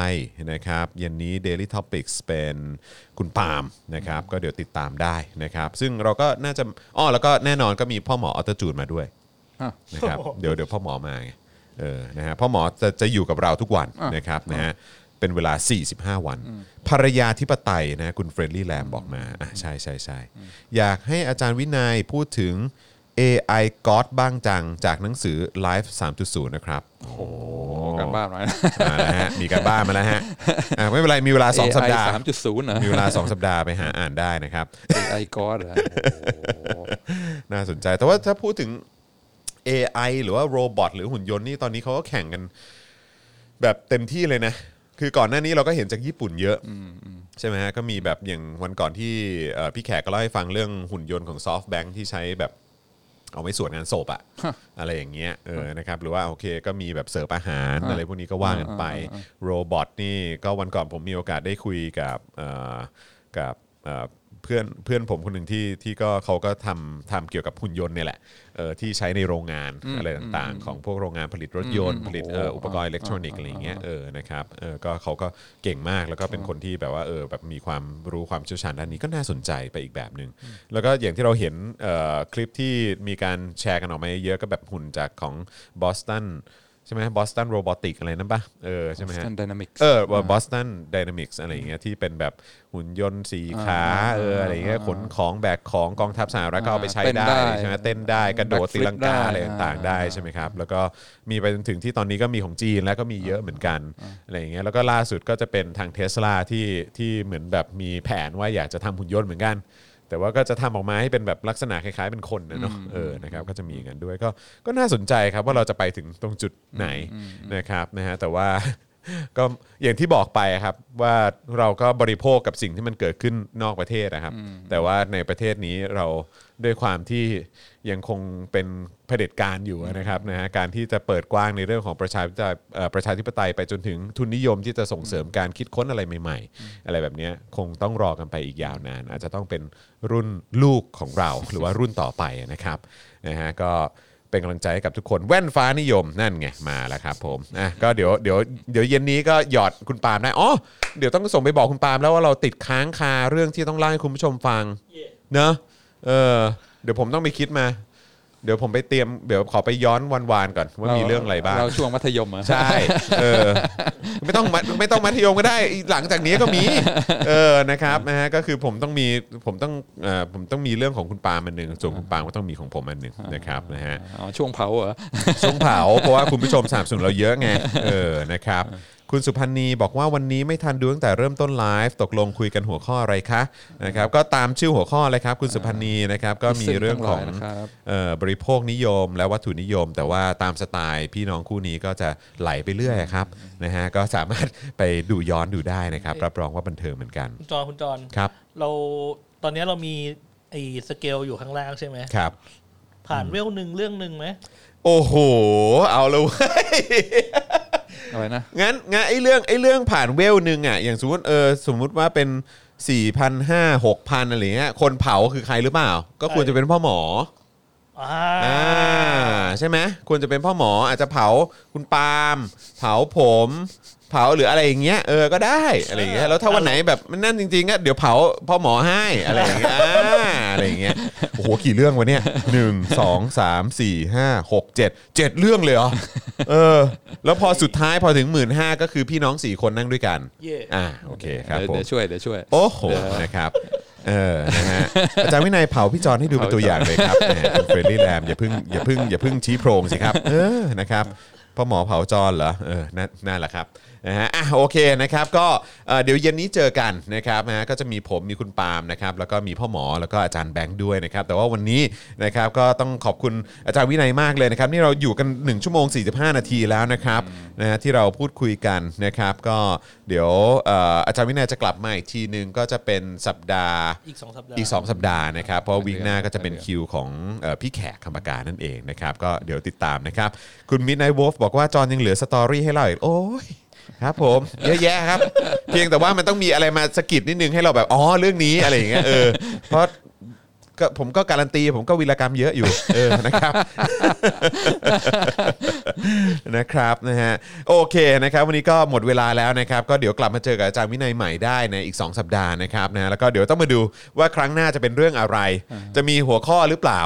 นะครับเย็นนี้ Daily Topics เป็นคุณปาล์มนะครับก็เดี๋ยวติดตามได้นะครับซึ่งเราก็น่าจะอ้อแล้วก็แน่นอนก็มีพ่อหมอออโตจูนมาด้วยฮะนะครับเดี๋ยวเดี๋ยวพ่อหมอมาไงเออนะฮะพ่อหมอจะจะอยู่กับเราทุกวันอะนะครับนะฮะ เป็นเวลา 45 วัน ภรรยาธิปไตยนะคุณ Friendly Lamb บอกมาอะใช่ใช่ใช่อยากให้อาจารย์วินัยพูดถึง AI God บ้างจังจากหนังสือ Life 3.0 นะครับ โอ้โหการบ้านหน่อยนะมาแล้วฮะมีการบ้านมาแล้วฮะอะไม่เป็นไร มีเวลา 2 สัปดาห์สามจุดศูนย์นะมีเวลา 2 สัปดาห์ไปหาอ่านได้นะครับไอ้กอดเหรอโอ้โหน่าสนใจแต่ว่าถ้าพูดถึง AI หรือว่าโรบอทหรือหุ่นยนต์นี่ตอนนี้เขาก็แข่งกัน แบบเต็มที่เลยนะ คือก่อนหน้านี้เราก็เห็นจากญี่ปุ่นเยอะใช่ไหมฮะก็มีแบบอย่างวันก่อนที่เอ่อพี่แขกก็เล่าให้ฟังเรื่องหุ่นยนต์ของ SoftBank ที่ใช้แบบเอาไว้สวดงานศพอะอะไรอย่างเงี้ยเออนะครับหรือว่าโอเคก็มีแบบเสิร์ฟอาหารอ่าอะไรพวกนี้ก็ว่ากันไป robot นี่ก็วันก่อนผมมีโอกาสได้คุยกับเอ่อกับ เอ่อเพื่อนเพื่อนผมคนหนึ่งที่ที่ก็เขาก็ทำทำเกี่ยวกับหุ่นยนต์เนี่ยแหละเออที่ใช้ในโรงงานอะไรต่างๆ ของพวกโรงงานผลิตรถยนต์อืมผลิตเอ่อโอ้โหอุปกรณ์อิเล็กทรอนิกส์อะไรอย่างเงี้ยเออนะครับเออก็เขาก็เก่งมากแล้วก็เป็นคนที่แบบว่าเออแบบมีความรู้ความเชี่ยวชาญด้านนี้ก็น่าสนใจไปอีกแบบหนึ่งแล้วก็อย่างที่เราเห็นเอ่อคลิปที่มีการแชร์กันออกมาเยอะก็แบบหุ่นจากของบอสตัน ใช่ไหม Boston Robotics อะไรนั่นปะเออใช่ไหมฮะ Boston Dynamics เออว่า Boston Dynamics อะไรอย่างเงี้ยที่เป็นแบบหุ่นยนต์สีขาอ่าเอออะไรอย่างเงี้ยขนของแบกของกองทัพสหรัฐก็เอาไปใช้เต้นได้ได้ใช่ไหมเต้นได้กระโดด Backflip ตีลังกาได้ อะไรต่างๆอ่าได้ใช่ไหมครับ แล้วก็มีไปจนถึงที่ตอนนี้ก็มีของจีนแล้วก็มีเยอะเหมือนกันอะไรอย่างเงี้ยแล้วก็ล่าสุดก็จะเป็นทางเทสลาที่ที่เหมือนแบบมีแผนว่าอยากจะทำหุ่นยนต์เหมือนกัน แต่ว่าก็จะทำออกมาให้เป็นแบบลักษณะคล้ายๆเป็นคนนะเนาะเออนะครับก็จะมีอย่างนั้นด้วยก็ก็น่าสนใจครับว่าเราจะไปถึงตรงจุดไหนนะครับนะฮะแต่ว่าก็อย่างที่บอกไปครับว่าเราก็บริโภคกับสิ่งที่มันเกิดขึ้นนอกประเทศนะครับ แต่ว่าในประเทศนี้เรา ด้วยความที่ยังคงเป็นเผด็จการอยู่นะครับนะฮะการที่จะเปิดกว้างในเรื่องของประชาธิปไตยเอ่อประชาธิปไตยไปจนถึงทุนนิยมที่จะส่งเสริมการคิดค้นอะไรใหม่ ๆ อะไรแบบเนี้ยคงต้องรอกันไปอีกยาวนาน อาจจะต้องเป็นรุ่นลูกของเรา หรือว่ารุ่นต่อไปนะครับนะฮะก็เป็นกำลังใจให้กับทุกคนแว่นฟ้านิยมนั่นไงมาแล้วครับผมอะก็เดี๋ยวเดี๋ยวเดี๋ยวเย็นนี้ก็หยอดคุณปาล์มได้อ๋อเดี๋ยวต้องส่งไปบอกคุณปาล์มแล้วว่าเราติดค้างคาเรื่องที่ต้องเล่าให้คุณผู้ชมฟังเนอะ เออ เดี๋ยวผมต้องไปคิดมา เดี๋ยวผมไปเตรียมเดี๋ยวขอไปย้อนวันวานก่อนว่ามีเรื่องอะไรบ้างเราช่วงมัธยมอะใช่เออไม่ต้องมัธไม่ต้องมัธยมก็ได้หลังจากนี้ก็มี เออนะครับนะฮะก็คือผมต้องมีผมต้องเอ่อผมต้องมีเรื่องของคุณปาล์มอันหนึ่งส่วนคุณปาล์มก็ต้องมีของผมอันหนึ่งนะครับนะฮะอ๋อช่วงเผาเหรอช่วงเผาเพราะว่าคุณผู้ชมสามสนุนเราเยอะไงเออนะครับ คุณสุพันธ์นีบอกว่าวันนี้ไม่ทันดูตั้งแต่เริ่มต้นไลฟ์ตกลงคุยกันหัวข้ออะไรคะนะครับก็ตามชื่อหัวข้อเลยครับ คุณสุพันธ์นีนะครับก็มีเรื่องของทั้งหลายนะครับเอ่อบริโภคนิยม และวัตถุนิยม แต่ว่าตามสไตล์พี่น้องคู่นี้ก็จะไหลไปเรื่อยครับนะฮะก็สามารถไปดูย้อนดูได้นะครับรับรองว่าบันเทิงเหมือนกันคุณจอนคุณจอนครับ เราตอนนี้เรามีไอ้สเกลอยู่ข้างล่างใช่ไหมครับ ผ่านเวลหนึ่งเรื่องหนึ่งไหมโอ้โห เอาเลยเว้ย อะไรนะงั้นงั้นไอ้เรื่องไอ้เรื่องผ่านเวลหนึ่งอะอย่างสมมติเออสมมุติว่าเป็น4 5 0 0 6 0 0อะไรเงี้ยคนเผาคือใครหรือเปล่า ก็ควรจะเป็นพ่อหมออ่าอ่าใช่ไหมควรจะเป็นพ่อหมออาจจะเผาคุณปาล์มเผาผม เผาหรืออะไรอย่างเงี้ยเออก็ได้อะไรอย่างเงี้ยแล้วถ้าวันไหนแบบมันนั่นจริงๆก็เดี๋ยวเผาพ่อหมอให้อะไรอย่างเงี้ยอ่า อะไรอย่างเงี้ยโอ้โหกี่เรื่องวะเนี่ยหนึ่งสองสามสี่ห้าหกเจ็ดเจ็ดเรื่องเลยเหรอเออ แล้วพอสุดท้ายพอถึงหมื่นห้าก็คือพี่น้องสี่คนนั่งด้วยกันเย่อ่าโอเคครับเดี๋ยวผมเดี๋ยวช่วยเดี๋ยวช่วย โอ้โหนะครับเออนะฮะอาจารย์วินัยเผาพี่จอนให้ดูเป็นตัวอย่างเลยครับแหมคุณเฟรนลี่แรมอย่าเพิ่งอย่าเพิ่งอย่าเพิ่งชี้โพรงสิครับ เออนะครับพ่อหมอเผาจอนเหรอเออนั่นนั่นแหละครับ นะฮะอะโอเคนะครับก็เอ่อเดี๋ยวเย็นนี้เจอกันนะครับนะฮะก็จะมีผมมีคุณปาล์มนะครับแล้วก็มีพ่อหมอแล้วก็อาจารย์แบงค์ด้วยนะครับแต่ว่าวันนี้นะครับก็ต้องขอบคุณอาจารย์วินัยมากเลยนะครับนี่เราอยู่กัน 1 ชั่วโมง 45 นาทีแล้วนะครับนะฮะที่เราพูดคุยกันนะครับก็เดี๋ยวเอ่ออาจารย์วินัยจะกลับมาอีกทีนึงก็จะเป็นสัปดาห์ อีกสองสัปดาห์ อีก 2 สัปดาห์นะครับ เพราะ week หน้าก็จะเป็นคิวของเอ่อพี่แขกคำ ผกานั่นเองนะครับ ก็เดี๋ยวติดตามนะครับ คุณ Midnight Wolf บอกว่า จอนยังเหลือ story ให้เราอีก โอ้ย ครับผมเยอะแยะครับ เพียงแต่ว่ามันต้องมีอะไรมาสะกิดนิดนึงให้เราแบบอ๋อเรื่องนี้อะไรอย่างเงี้ยเออเพราะก็ผมก็การันตีผมก็วีรกรรมเยอะอยู่ เออนะครับ นะครับนะฮะโอเคนะครับ วันนี้ก็หมดเวลาแล้วนะครับ ก็เดี๋ยวกลับมาเจอกับอาจารย์วินัยใหม่ได้ในอีก 2 สัปดาห์นะครับนะแล้วก็เดี๋ยวต้องมาดูว่าครั้งหน้าจะเป็นเรื่องอะไร จะมีหัวข้อหรือเปล่า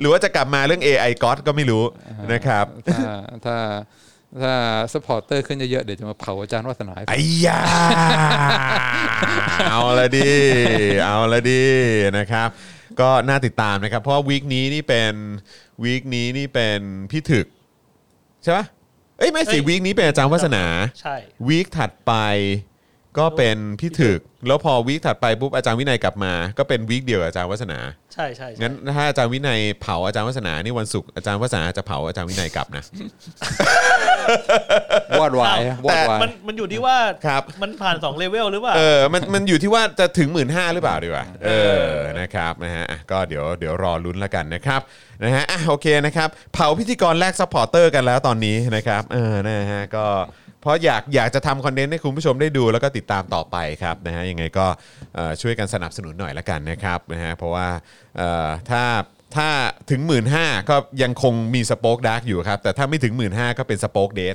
หรือว่าจะกลับมาเรื่อง AI God ก็ไม่รู้นะครับถ้าถ้า ถ้า supporter ขึ้นเยอะๆเดี๋ยวจะมาเผาอาจารย์วัฒนาให้ฟังไอ้ยาเอาละดิเอาละดินะครับ ก็น่าติดตามนะครับ เพราะว่า week นี้นี่เป็นวีคนี้นี่เป็นพี่ถึก ใช่ปะเอ้ยไม่สิเอ้ยวีคนี้เป็นอาจารย์วัฒนาใช่วีคถัดไป ก็เป็นพี่ถึก แล้วพอวีคถัดไปปุ๊บอาจารย์วินัยกลับมา ก็เป็นวีคเดียวกับอาจารย์วัฒนาใช่ใช่ใช่งั้นถ้าอาจารย์วินัยเผาอาจารย์วัฒนานี่วันศุกร์อาจารย์วัฒนาจะเผาอาจารย์วินัยกลับนะวอดวายอ้าววอดวายมันมันอยู่ที่ว่าครับมันผ่านสองเลเวลหรือเปล่าเออมันมันอยู่ที่ว่าจะถึง1 5ื่นหรือเปล่าดีกว่าเออนะครับนะฮะอะก็เดี๋ยวเดี๋ยวรอลุ้นแล้วกันนะครับนะฮะอะโอเคนะครับเผาพิธีกรแลก supporter กันแล้วตอนนี้นะครับเออนะฮะก็ เพราะอยากอยากจะทำ content ให้คุณผู้ชมได้ดู แล้วก็ติดตามต่อไปครับนะฮะยังไงก็เอ่อช่วยกันสนับสนุนหน่อยละกันนะครับนะฮะเพราะว่าเอ่อถ้า ถ้าถึง 1 หมื่น 5ก็ยังคงมี Spoke Dark อยู่ครับ แต่ถ้าไม่ถึง 1 หมื่น 5ก็เป็น Spoke Dead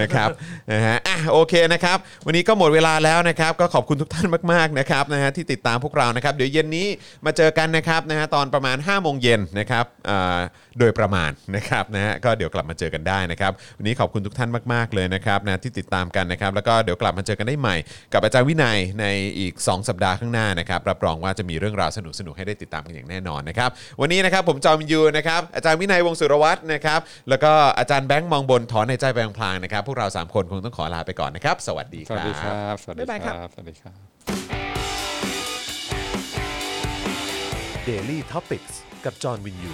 นะครับนะฮะอะโอเคนะครับ วันนี้ก็หมดเวลาแล้วนะครับ ก็ขอบคุณทุกท่านมากๆนะครับนะฮะที่ติดตามพวกเรานะครับ เดี๋ยวเย็นนี้มาเจอกันนะครับนะฮะตอนประมาณ5โมงเย็นนะครับอ่าโดยประมาณนะครับนะฮะก็เดี๋ยวกลับมาเจอกันได้นะครับ วันนี้ขอบคุณทุกท่านมากๆเลยนะครับนะที่ติดตามกันนะครับ แล้วก็เดี๋ยวกลับมาเจอกันได้ใหม่ กับอาจารย์วินัยในอีก 2 สัปดาห์ข้างหน้านะครับรับรองว่าจะมีเรื่องราวสนุกๆให้ได้ติดตามกันอย่างแน่นอนนะครับวันนี้นะครับผมจอมยูนะครับอาจารย์วินัยวงศ์สุรวัตรนะครับแล้วก็อาจารย์แบงค์มองบนถอนในใจแบงพลางนะครับพวกเราสามคนคงต้องขอลาไปก่อนนะครับสวัสดีสวัสดีครับสวัสดีบ๊ายบายคครับรับสวัสดีครับ Daily t o p i c กกับจอห์นวินยู